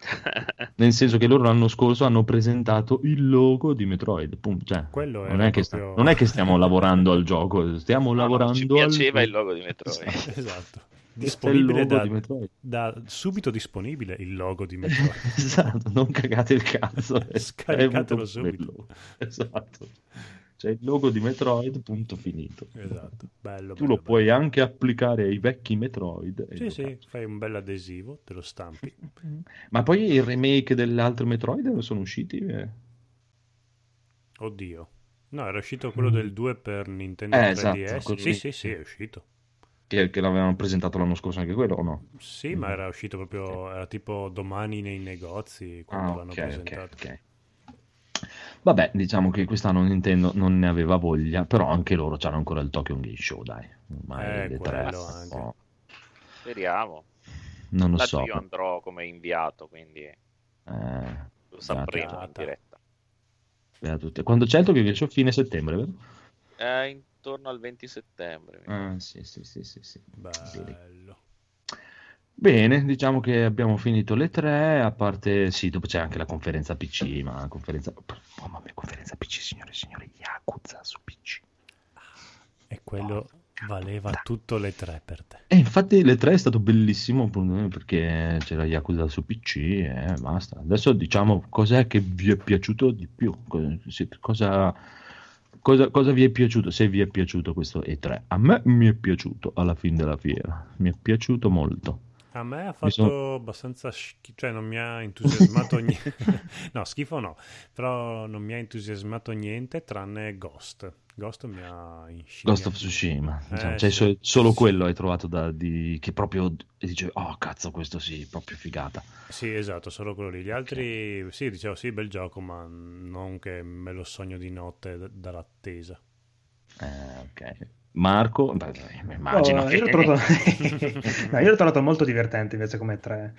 A: Nel senso che loro l'anno scorso hanno presentato il logo di Metroid. pum, cioè, non, è che sta-
B: proprio-
A: non è che stiamo lavorando al gioco, stiamo
E: No, no,
A: lavorando
E: ci
A: al
E: piaceva il logo di Metroid.
B: Esatto.
A: Questo è il
B: Disponibile da,
A: di Metroid.
B: da- subito disponibile il logo di Metroid.
A: Esatto, non cagate il cazzo.
B: Scaricatelo subito.
A: Esatto. C'è il logo di Metroid, punto finito.
B: Esatto, bello.
A: Tu
B: bello,
A: lo puoi
B: bello.
A: anche applicare ai vecchi Metroid.
B: Sì, sì, fai un bel adesivo, te lo stampi.
A: Ma poi il remake dell'altro Metroid sono usciti? Eh,
B: Oddio. No, era uscito quello del 2 per Nintendo
A: Eh,
B: 3DS.
A: esatto,
B: sì, sì, sì, è uscito.
A: Che, che l'avevano presentato l'anno scorso anche quello o no?
B: Sì, ma era uscito proprio, era tipo domani nei negozi quando
A: Ah,
B: l'hanno
A: ok, ok,
B: presentato.
A: ok. Vabbè, diciamo che quest'anno Nintendo non ne aveva voglia, però anche loro c'hanno ancora il Tokyo Game Show, dai. Ormai
B: Eh,
A: le tre,
B: anche.
A: oh,
E: Speriamo.
A: non lo
E: Tanto
A: so.
E: io andrò come inviato, quindi
A: Eh,
E: lo sapremo in diretta.
A: beh, a tutti. Quando c'è il Tokyo Game Show? Fine settembre, vero?
E: Eh, intorno al 20 settembre.
A: Ah, sì, sì, sì, sì, sì.
B: Bello.
A: Bene, diciamo che abbiamo finito le tre, a parte, sì, dopo c'è anche la conferenza PC, ma la conferenza, oh, mamma mia, conferenza PC, signore e signori, Yakuza su PC.
B: E quello valeva tutto le tre per te.
A: E infatti le tre è stato bellissimo perché c'era Yakuza su PC e basta. Adesso diciamo cos'è che vi è piaciuto di più, cosa, cosa- cosa vi è piaciuto, se vi è piaciuto questo E3. A me mi è piaciuto alla fine della fiera, mi è piaciuto molto.
B: A me ha fatto
A: sono-
B: abbastanza schifo, cioè non mi ha entusiasmato niente. no, schifo no, però non mi ha entusiasmato niente tranne Ghost. Ghost mi ha inscimmiato.
A: Ghost of Tsushima,
B: Eh,
A: diciamo, cioè,
B: sì.
A: so- solo
B: Sì.
A: quello hai trovato da, di, che proprio dice, oh cazzo, questo sì, proprio figata.
B: Sì, esatto, solo quello lì. Gli altri, sì, dicevo sì, bel gioco, ma non che me lo sogno di notte d- dall'attesa.
A: Eh, ok. Marco, beh, immagino
G: Oh,
A: che...
G: io, l'ho trovato... no, io l'ho trovato molto divertente invece come tre.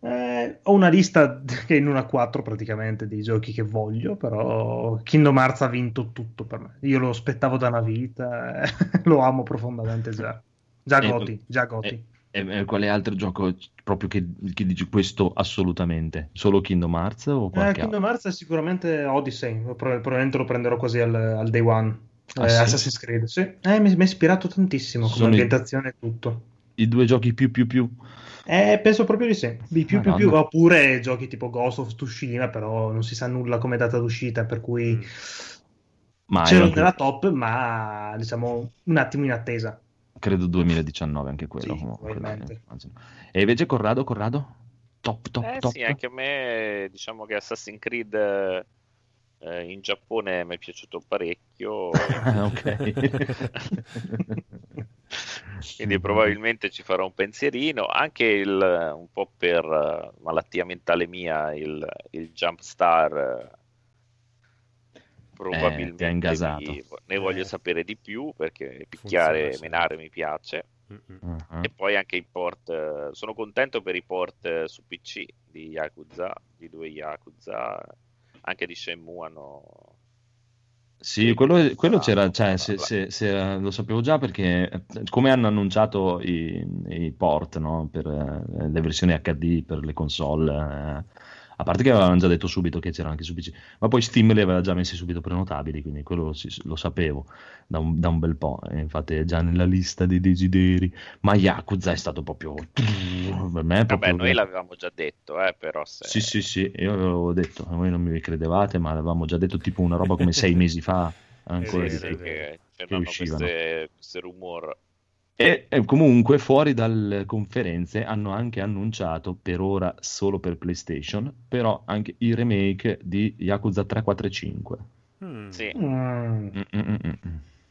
G: Eh, ho una lista che in una 4 praticamente di giochi che voglio, però Kingdom Hearts ha vinto tutto per me. Io lo aspettavo da una vita, eh, lo amo profondamente già. Già
A: Eh,
G: Goti, già Goti.
A: E, e quale altro gioco proprio che, che dici questo assolutamente? Solo Kingdom Hearts o
G: Eh,
A: qualche
G: Kingdom
A: altro?
G: Hearts è sicuramente Odyssey, Pro- probabilmente lo prenderò così al, al day one.
A: Ah,
G: Eh,
A: sì?
G: Assassin's Creed, sì. Eh, mi, mi ha ispirato tantissimo come
A: Sono i-
G: ambientazione e tutto.
A: I due giochi più più più.
G: Eh, penso proprio di sì. Di più, più, più,
A: Madonna.
G: oppure giochi tipo Ghost of Tsushima, però non si sa nulla come data d'uscita, per cui
B: Mm.
A: Ma
G: c'ero
A: era-
G: nella top, ma diciamo un attimo in attesa.
A: credo 2019 anche quello.
G: Sì,
A: comunque. E invece Corrado, Corrado? Top, top,
E: Eh
A: top.
E: sì, anche a me diciamo che Assassin's Creed eh, Eh, in Giappone mi è piaciuto parecchio,
A: Ah, ok.
E: quindi probabilmente ci farò un pensierino. Anche il, un po' per eh, malattia mentale mia, il, il Jumpstar eh, probabilmente
A: ingasato.
E: mi- ne voglio
B: Eh.
E: sapere di più perché picchiare e menare mi piace.
A: Uh-huh.
E: E poi anche i port, eh, sono contento per i port eh, su PC di Yakuza, di due Yakuza, anche di Shenmue hanno...
A: Sì, quello, quello
E: Ah,
A: c'era, cioè, se- se- se- lo sapevo già perché eh, come hanno annunciato i, i port no, per eh, le versioni HD per le console, eh, parte che avevano già detto subito che c'erano anche su PC, ma poi Steam li aveva già messi subito prenotabili, quindi quello si- lo sapevo da un, da un bel po', e infatti è già nella lista dei desideri, ma Yakuza è stato proprio... per me è
E: Vabbè,
A: proprio...
E: noi l'avevamo già detto, eh, però se...
A: Sì, sì, sì, io l'avevo detto, voi non mi credevate, ma l'avevamo già detto tipo una roba come sei mesi fa, ancora
B: È
A: di
E: sì, che c'erano
A: uscivano.
E: queste, queste rumor.
A: E, e comunque fuori dalle conferenze hanno anche annunciato per ora solo per PlayStation, però anche i remake di Yakuza 345.
B: Mm.
E: Sì,
G: Mm.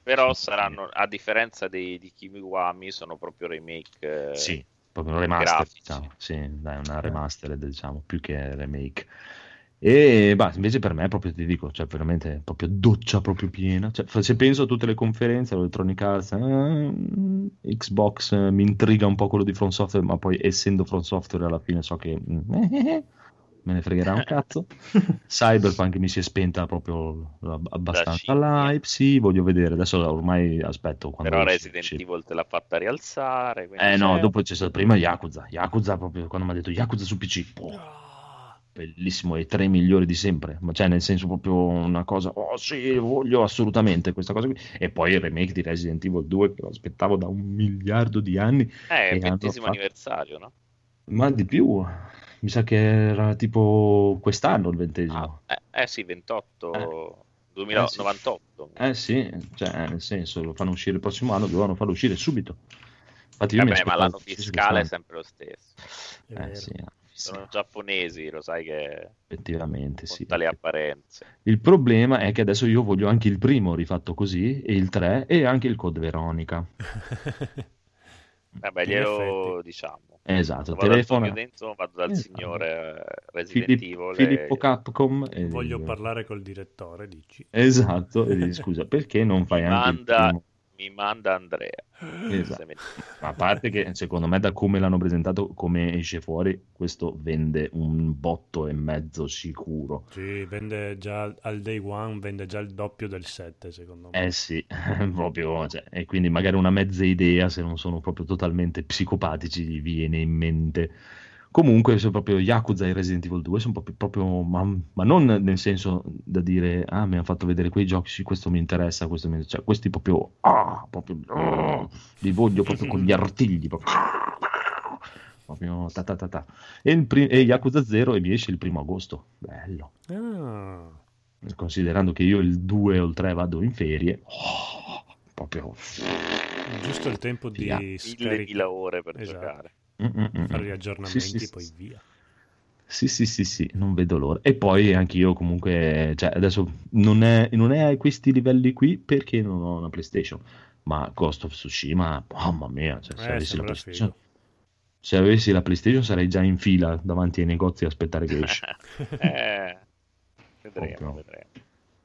E: Però saranno, a differenza dei, di Kimiwami, sono proprio remake... eh,
A: Sì, proprio remaster,
E: grafici.
A: diciamo. Sì, dai, una remaster, diciamo, più che remake. E bah, invece per me, proprio ti dico, cioè veramente proprio doccia proprio piena. Cioè, se penso a tutte le conferenze, Electronic Arts, eh, Xbox, eh, mi intriga un po' quello di From Software, ma poi essendo From Software alla fine so che mm, me ne fregherà un cazzo. Cyberpunk mi si è spenta proprio ab- abbastanza
E: scimmia.
A: l'hype, sì, voglio vedere. Adesso ormai aspetto quando
E: Però Resident
A: esce-
E: Evil te l'ha fatta rialzare.
A: eh no,
E: c'è-
A: dopo c'è stato prima Yakuza. Yakuza proprio quando mi ha detto Yakuza su PC. boh, bellissimo, i tre migliori di sempre. Ma cioè, nel senso proprio una cosa, oh sì, voglio assolutamente questa cosa qui. E poi il remake di Resident Evil 2 che lo aspettavo da un miliardo di anni.
E: Eh, è il ventesimo
A: fatto-
E: anniversario, no?
A: Ma di più, mi sa che era tipo quest'anno il ventesimo.
E: Ah, eh, eh sì, 28,
A: Eh.
E: 2098.
A: Eh sì, cioè, nel senso, lo fanno uscire il prossimo anno, dovevano farlo uscire subito. Infatti io mi
E: Vabbè, ma
A: aspettavo
E: l'anno fiscale è sempre lo stesso.
B: è
A: Eh sì,
E: Sono giapponesi, lo sai che
A: effettivamente sì.
E: tali apparenze.
A: Il problema è che adesso io voglio anche il primo rifatto così, e il 3, e anche il Code Veronica.
E: Vabbè, glielo
B: effetti.
E: diciamo.
A: Esatto,
E: Vado al
A: telefona.
E: Tokyo Dentro, vado dal
A: Esatto.
E: signore eh, Resident
A: Filip-
E: Evil.
A: Filippo
E: e-
A: Capcom. e
B: Voglio parlare col direttore, dici?
A: Esatto, e dici, scusa, perché non fai anche il
E: manda-
A: primo?
E: Mi manda Andrea.
A: Esatto. Ma A parte che secondo me da come l'hanno presentato, come esce fuori, questo vende un botto e mezzo sicuro.
B: Sì, vende già al day one, vende già il doppio del 7, secondo me.
A: Eh sì, proprio, cioè, e quindi magari una mezza idea, se non sono proprio totalmente psicopatici, gli viene in mente. Comunque, sono proprio Yakuza e Resident Evil 2 sono proprio, proprio- ma, ma non nel senso da dire, ah, mi hanno fatto vedere quei giochi, sì, questo mi interessa, questo mi cioè, questi proprio, ah, proprio, ah, li voglio proprio con gli artigli, proprio, proprio ta ta ta ta. E, il pri- e Yakuza 0 e mi esce il primo agosto, bello
B: Ah,
A: considerando che io il 2 o il 3 vado in ferie, oh, proprio
B: giusto il tempo di.
E: Mille,
B: scaricare,
E: ore per
B: Esatto.
E: giocare.
A: Mm, mm, mm,
B: fare gli aggiornamenti
A: Sì, sì,
B: e poi via.
A: Sì, sì, sì, sì, non vedo l'ora. E poi anch'io comunque, cioè adesso non è, non è a questi livelli qui perché non ho una PlayStation, ma Ghost of Tsushima, mamma mia, cioè, se
B: Eh,
A: avessi la PlayStation,
B: figo.
A: se avessi la PlayStation sarei già in fila davanti ai negozi a aspettare che esce.
E: Eh, vedremo,
A: Proprio.
E: vedremo.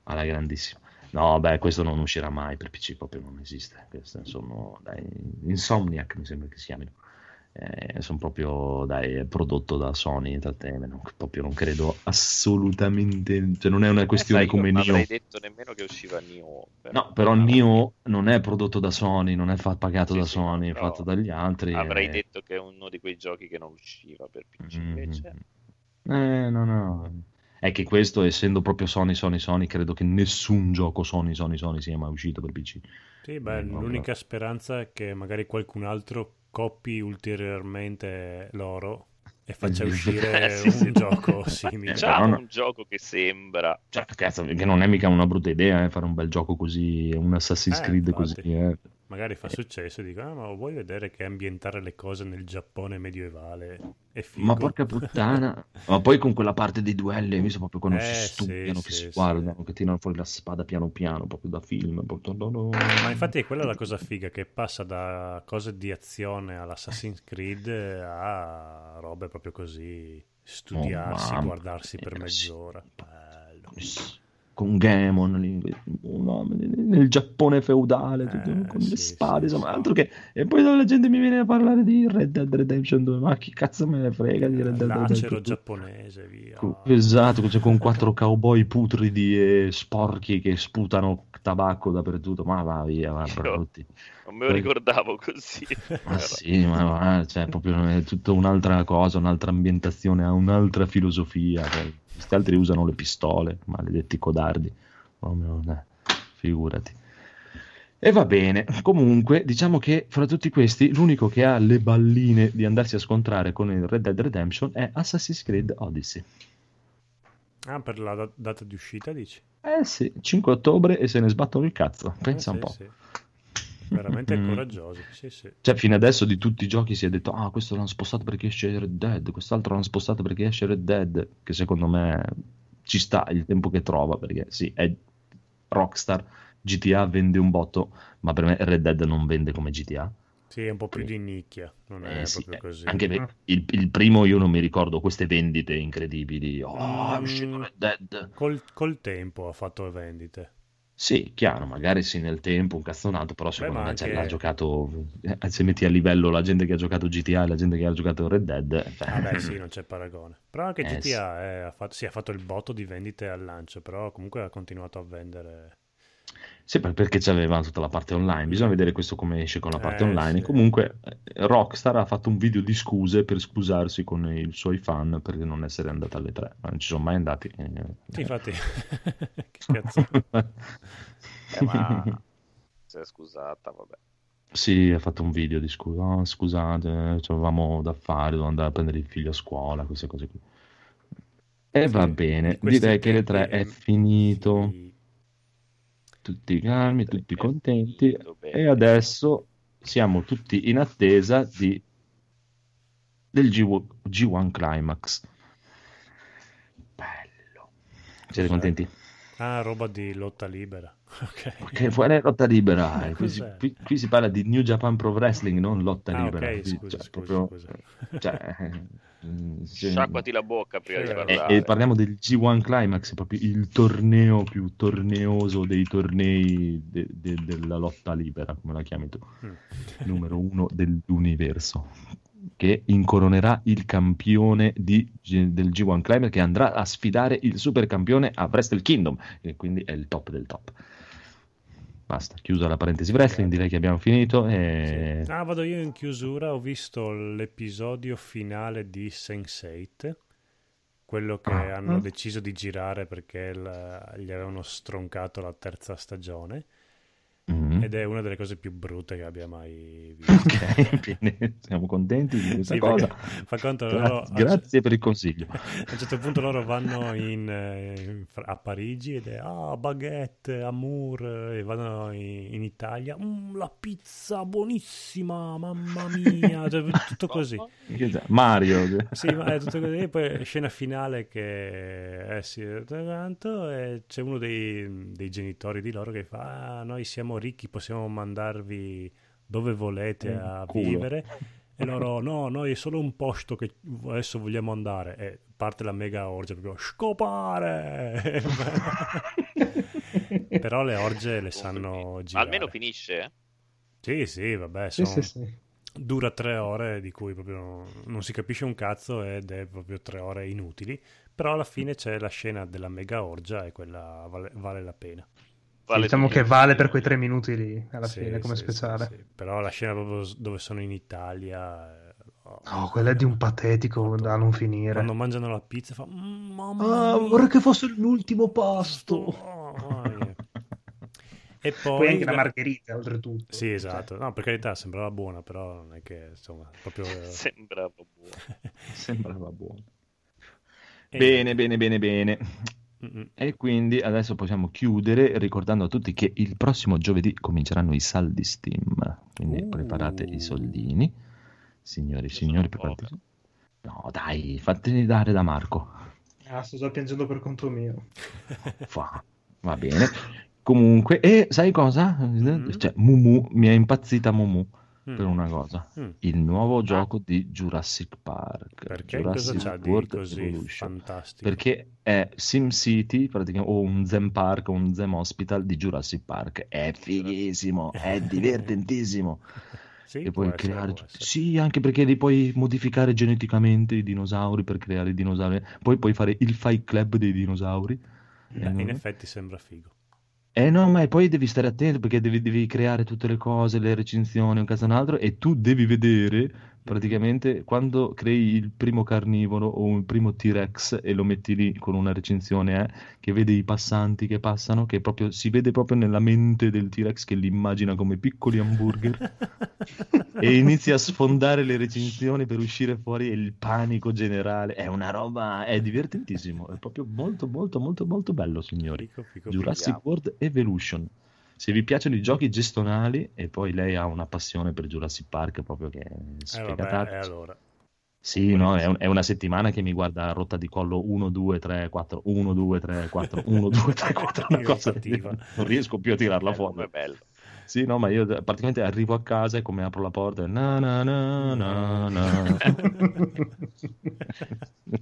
A: alla grandissima. No, beh, questo non uscirà mai per PC, proprio non esiste. Queste sono, dai, Insomniac mi sembra che si chiamino. Eh, sono proprio, dai, prodotto da Sony Entertainment, non- proprio non credo assolutamente, cioè non è una questione
E: Eh, sai,
A: come
E: io non
A: Nio.
E: avrei detto nemmeno che usciva Nioh.
A: No, però Nio non è prodotto da Sony, non è fa- pagato
E: Sì,
A: da
E: sì,
A: Sony, è
E: però
A: fatto dagli altri.
E: Avrei
A: eh.
E: detto che è uno di quei giochi che non usciva per PC,
A: Mhm.
E: invece.
A: Eh, no, no. È che questo, essendo proprio Sony, Sony, Sony, credo che nessun gioco Sony, Sony, Sony sia mai uscito per PC.
B: Sì, beh,
A: Eh, no,
B: l'unica speranza è che magari qualcun altro copi ulteriormente loro e faccia
A: Sì.
B: uscire
E: Eh, sì, sì.
B: un gioco simile.
A: No.
E: un gioco che sembra
A: Cioè, cazzo, che non è mica una brutta idea eh, fare un bel gioco così, un Assassin's
B: Eh,
A: Creed
B: infatti.
A: così. eh.
B: Magari fa successo e dico, ah, ma vuoi vedere che ambientare le cose nel Giappone medievale è figo?
A: Ma porca puttana, ma poi con quella parte dei duelli, hai visto proprio quando
B: Eh,
A: si studiano,
B: sì,
A: che
B: sì,
A: si
B: sì.
A: guardano, che tirano fuori la spada piano piano, proprio da film. proprio-.
B: Ma infatti è quella la cosa figa, che passa da cose di azione all'Assassin's Creed a robe proprio così, studiarsi,
A: Oh,
B: guardarsi per
A: sì.
B: mezz'ora. Bello.
A: Con no, nel Giappone feudale, tutto
B: Eh,
A: con
B: sì,
A: le spade,
B: sì,
A: insomma,
B: sì.
A: altro che... E poi la gente mi viene a parlare di Red Dead Redemption 2, ma chi cazzo me ne frega di Red Dead
B: L'acero
A: Redemption 2?
B: giapponese, via.
A: Esatto, cioè con quattro cowboy putridi e sporchi che sputano tabacco dappertutto, ma va via, va, brutti.
E: Non me lo
A: Poi-
E: ricordavo così.
A: Ma sì, ma va, cioè, proprio è tutta un'altra cosa, un'altra ambientazione, ha un'altra filosofia. Cioè, questi altri usano le pistole, maledetti codardi. Oh eh, figurati. E va bene, comunque diciamo che fra tutti questi l'unico che ha le balline di andarsi a scontrare con il Red Dead Redemption è Assassin's Creed Odyssey.
B: Ah, per la da- data di uscita dici?
A: Eh sì, 5 ottobre e se ne sbattono il cazzo, pensa
B: Eh,
A: un
B: sì,
A: po'.
B: sì. Veramente
A: Mm.
B: coraggiosi, sì, sì.
A: Cioè, fino adesso di tutti i giochi si è detto: Ah, questo l'hanno spostato perché esce Red Dead, quest'altro l'hanno spostato perché esce Red Dead. Che secondo me ci sta il tempo che trova. Perché sì, è Rockstar. GTA vende un botto, ma per me Red Dead non vende come GTA.
B: Sì, è un po' più di nicchia, non è
A: Eh, sì,
B: proprio
A: eh,
B: così.
A: Anche perché il, il primo io non mi ricordo queste vendite incredibili. Oh, è uscito
B: Mm.
A: Red Dead.
B: Col, col tempo ha fatto vendite.
A: Sì, chiaro, magari sì nel tempo, un cazzonato, però secondo
B: ma
A: me cioè,
B: anche-
A: l'ha giocato. eh, Se metti a livello la gente che ha giocato GTA e la gente che ha giocato Red Dead, eh,
B: Vabbè, sì, non c'è paragone. Però anche
A: Eh,
B: GTA eh, ha, fatto, sì, ha fatto il botto di vendite al lancio, però comunque ha continuato a vendere.
A: Sì, per- perché c'aveva tutta la parte online. Bisogna vedere questo come esce con la parte
B: Eh,
A: online.
B: sì.
A: Comunque, eh, Rockstar ha fatto un video di scuse per scusarsi con i suoi fan per non essere andata alle tre. Ma non ci sono mai andati. eh.
B: Sì, infatti, che cazzo.
E: Eh, ma si è scusata, vabbè.
A: Sì, ha fatto un video di scusa. "Oh, scusate, avevamo da fare, dovevo andare a prendere il figlio a scuola, queste cose qui. E va
B: Sì,
A: bene, direi che le tre è
B: eh,
A: finito.
B: sì.
A: Tutti calmi, tutti contenti. E adesso siamo tutti in attesa di... del G- G1 Climax. Bello. Siete
B: Cos'è?
A: contenti?
B: Ah, roba di lotta libera. Ok.
A: Che fuori è lotta libera. eh. Qui si, qui- qui si parla di New Japan Pro Wrestling, non lotta
B: Ah,
A: libera.
B: ok, scusa,
A: cioè,
B: scusa,
A: proprio-
B: scusa.
A: cioè, sì.
E: Sciacquati la bocca prima di
B: Eh,
A: E,
E: parlare.
A: e parliamo del G1 Climax, proprio il torneo più torneoso dei tornei de- de- della lotta libera, come la chiami tu,
B: Mm.
A: numero uno dell'universo, che incoronerà il campione di- del G1 Climax che andrà a sfidare il super campione a Wrestle Kingdom, che quindi è il top del top. Basta, chiusa la parentesi wrestling, direi che abbiamo finito. E...
B: Ah, vado io in chiusura. Ho visto l'episodio finale di Sense8, quello che
A: Ah.
B: hanno deciso di girare perché la- gli avevano stroncato la terza stagione.
A: Mm.
B: Ed è una delle cose più brutte che abbia mai visto.
A: Ok, bene, siamo contenti di questa
B: Sì,
A: cosa.
B: fa conto
A: Gra-
B: loro-
A: grazie per il consiglio.
B: A un certo punto loro vanno in, eh, in a Parigi ed è ah, baguette, amour e vanno in, in Italia. "Mm, la pizza buonissima, mamma mia, cioè, tutto così.
A: Mario.
B: Sì, ma è tutto così. E poi scena finale che eh sì, quanto, e c'è uno dei, dei genitori di loro che fa: ah, Noi siamo ricchi, possiamo mandarvi dove volete a
A: Culo.
B: vivere. E loro: No, noi è solo un posto che adesso vogliamo andare. E parte la mega orgia proprio scopare. Però le orge le sanno girare.
E: almeno finisce?
B: Sì, sì, vabbè,
G: Sì,
B: sono-
G: sì, sì.
B: dura tre ore di cui proprio non si capisce un cazzo ed è proprio tre ore inutili, però alla fine c'è la scena della mega orgia e quella vale, vale la pena.
G: Sì, diciamo che vale per quei tre minuti lì alla
B: Sì,
G: fine come
B: sì,
G: speciale.
B: sì, sì. Però la scena proprio dove sono in Italia... eh, oh,
G: No, quella è di un patetico da non finire.
B: Quando mangiano la pizza fa... "Mm, mamma
G: Ah, vorrei che fosse l'ultimo pasto.
B: oh, mamma mia." E poi...
G: Poi anche la margherita, oltretutto.
B: Sì, esatto. No, per carità, sembrava buona, però non è che, insomma, proprio...
E: Sembrava buono.
A: Sembrava buono.
B: E-
A: Bene, bene, bene, bene. E quindi adesso possiamo chiudere ricordando a tutti che il prossimo giovedì cominceranno i saldi Steam. Quindi
B: Uh.
A: preparate i soldini. Signori e signori, preparate. No, dai, fateli dare da Marco.
G: Ah, sto già piangendo per conto mio.
A: Fa. Va bene. Comunque, e sai cosa?
B: Mm.
A: Cioè, Mumu, mi è impazzita Mumu
B: Mm.
A: per una cosa.
B: Mm.
A: Il nuovo gioco di Jurassic Park.
B: Perché cosa
A: Jurassic
B: c'ha di
A: World
B: così
A: Evolution.
B: fantastico?
A: Perché è SimCity praticamente, o un Zen Park o un Zen Hospital di Jurassic Park. È fighissimo, è divertentissimo.
B: Sì,
A: e puoi creare.
B: essere.
A: Sì, anche perché li puoi modificare geneticamente i dinosauri per creare i dinosauri. Poi puoi fare il Fight Club dei dinosauri.
B: Eh,
A: Eh,
B: in effetti sembra figo.
A: Eh no, ma poi devi stare attento perché devi, devi creare tutte le cose, le recensioni, un caso un altro, e tu devi vedere praticamente quando crei il primo carnivoro o il primo T-Rex e lo metti lì con una recensione, eh, che vede i passanti che passano, che proprio si vede proprio nella mente del T-Rex che li immagina come piccoli hamburger e inizia a sfondare le recensioni per uscire fuori il panico generale. È una roba, è divertentissimo, è proprio molto molto molto molto bello, signori.
B: Fico, fico,
A: Jurassic
E: vediamo.
A: World Evolution. Se vi piacciono i giochi gestionali e poi lei ha una passione per Jurassic Park proprio che è.
B: Eh,
A: sfegatata.
B: vabbè, e allora.
A: Sì, no, è, un- è una settimana che mi guarda a rotta di collo 1, 2, 3, 4, 1, 2, 3, 4, 1, 2, 3, 4, una cosa non riesco più a tirarla
E: Eh,
A: fuori.
E: come bello.
A: Sì, no, ma io praticamente arrivo a casa e come apro la porta, na na na na na.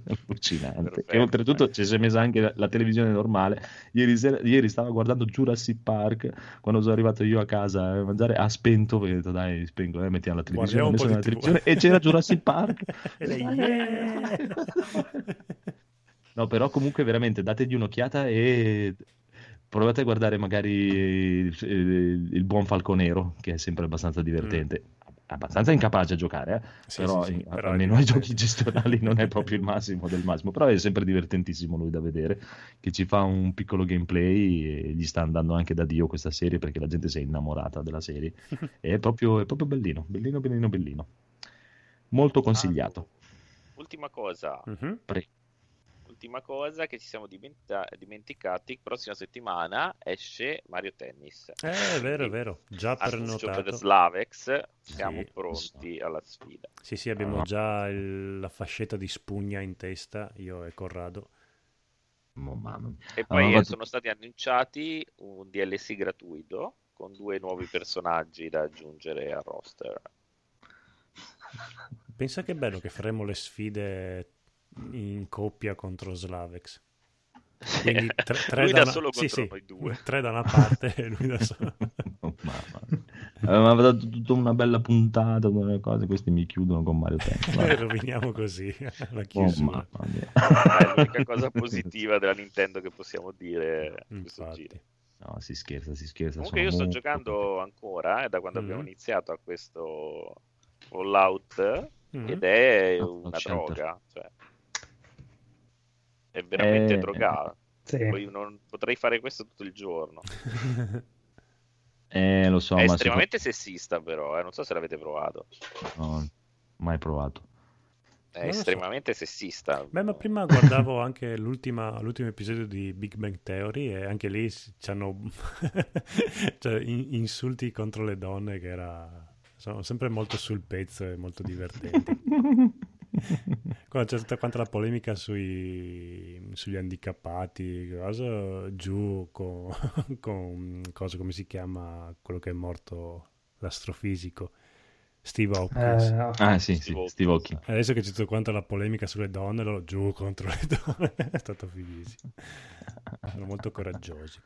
A: Allucinante.
E: Perfetto.
A: E oltretutto ci si è messa anche la, la televisione normale. Ieri, sera, ieri stavo guardando Jurassic Park. Quando sono arrivato io a casa a mangiare, ha spento. Perché ho detto, dai, spengo, eh, mettiamo la televisione.
B: Guardiamo un
A: Ho messo la televisione e c'era Jurassic Park.
B: E lei, yeah!
A: No, però comunque veramente dategli un'occhiata e provate a guardare magari il, il- il buon Falconero, che è sempre abbastanza divertente. Abbastanza incapace a giocare, eh?
B: Mm. Sì,
A: però,
B: sì, sì,
A: in-
B: però
A: almeno ai giochi gestionali non è proprio il massimo del massimo, però è sempre divertentissimo lui da vedere, che ci fa un piccolo gameplay e gli sta andando anche da Dio questa serie perché la gente si è innamorata della serie. E è proprio, è proprio bellino, bellino, bellino, bellino. Molto consigliato.
E: Ultima cosa,
B: Mhm.
E: Ultima cosa che ci siamo dimenta- dimenticati, prossima settimana esce Mario Tennis.
B: Eh, è vero, è vero. Già
E: Annuncio per
B: prenotato.
E: Slavex, siamo
B: Sì.
E: pronti alla sfida.
B: Sì, sì, abbiamo
A: Ah.
B: già il- la fascetta di spugna in testa, io e Corrado.
A: Oh.
E: E poi
A: Allora,
E: eh, sono stati annunciati un DLC gratuito con due nuovi personaggi da aggiungere al roster.
B: Pensa che bello che faremo le sfide in coppia contro Slavex. Quindi tre, tre
E: Lui
B: da
E: da
B: una...
E: solo
B: sì,
E: contro
B: sì,
E: noi due.
B: tre da una parte e lui da solo.
A: Oh, mamma mia. Avevamo dato tutta una bella puntata, delle cose, questi mi chiudono con Mario Tennis.
B: e roviniamo così la
A: Oh,
B: chiusura.
A: mamma mia.
E: È l'unica cosa positiva della Nintendo che possiamo dire questo
B: Infatti.
E: giro.
A: No, si scherza, si scherza.
E: Comunque io sto
A: molto
E: giocando ancora eh, da quando abbiamo
B: Mhm.
E: iniziato a questo Fallout
B: Mhm.
E: ed è
A: Fallout
E: una droga, cioè, è veramente
A: Eh,
E: drogato.
G: Sì.
E: Non potrei fare questo tutto il giorno.
A: Eh, lo so,
E: È
A: ma
E: estremamente sessista però, eh, non so se l'avete provato.
A: no, mai provato.
E: È
B: Non lo so.
E: estremamente sessista.
B: Beh, ma prima guardavo anche l'ultima- l'ultimo episodio di Big Bang Theory e anche lì c'hanno cioè, in- insulti contro le donne che era... sono sempre molto sul pezzo e molto divertenti. Quando c'è tutta quanta la polemica sui, sugli handicappati, cosa, giù con, con cosa, come si chiama quello che è morto, l'astrofisico, Steve Hawkins.
G: Eh,
A: Ah, sì, sì,
E: Steve Hawkins.
A: Hawking.
B: Adesso che c'è tutta quanta la polemica sulle donne, loro giù contro le donne, è stato fighissimo. Sono molto coraggiosi.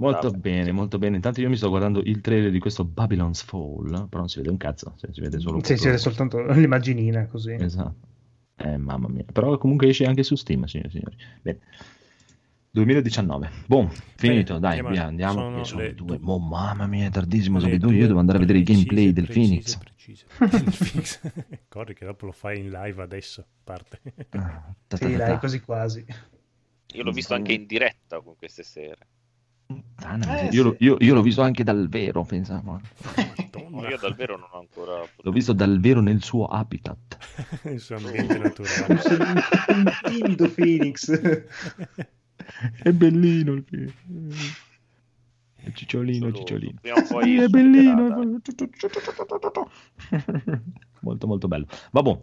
A: Molto
E: Vabbè.
A: bene, molto bene. Intanto io mi sto guardando il trailer di questo Babylon's Fall, però non si vede un cazzo, cioè, si vede solo
G: sì, si vede soltanto l'immaginina così.
A: Esatto. Eh, mamma mia. Però comunque esce anche su Steam, signori e signori. Bene. 2019. Boh, finito,
B: Bene,
A: dai,
B: andiamo-
A: via, andiamo.
B: sono
A: sono
B: le
A: due. Boh, mamma mia, è tardissimo, sono
B: Le
A: due. Io devo andare a vedere i
B: precise,
A: gameplay del
B: precise,
A: Phoenix.
B: precise. Il Phoenix. Corri che dopo lo fai in live adesso, parte.
A: Ah, ta ta
G: Sì, dai, quasi quasi.
E: Io l'ho visto anche in diretta con queste sere.
A: Puttana,
G: Eh,
A: io,
G: sì.
A: io- io l'ho visto anche dal vero, pensavo.
E: Io davvero non ho ancora
A: L'ho visto dal vero nel suo habitat.
B: il suo ambiente
G: Un,
B: naturale.
G: un timido Phoenix.
A: È bellino il film. È cicciolino,
E: Solo-
A: cicciolino. Sì, è bellino. molto molto bello. Vabbè,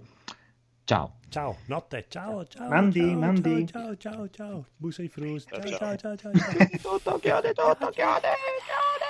A: ciao.
B: Ciao, notte, ciao, ciao.
G: Mandi,
B: ciao,
G: mandi.
B: Ciao, ciao, ciao, ciao. Busa i frusti. Ciao,
E: Ciao,
B: ciao,
E: ciao.
B: ciao, ciao, ciao.
A: Tutto, chiude tutto, chiude, chiude.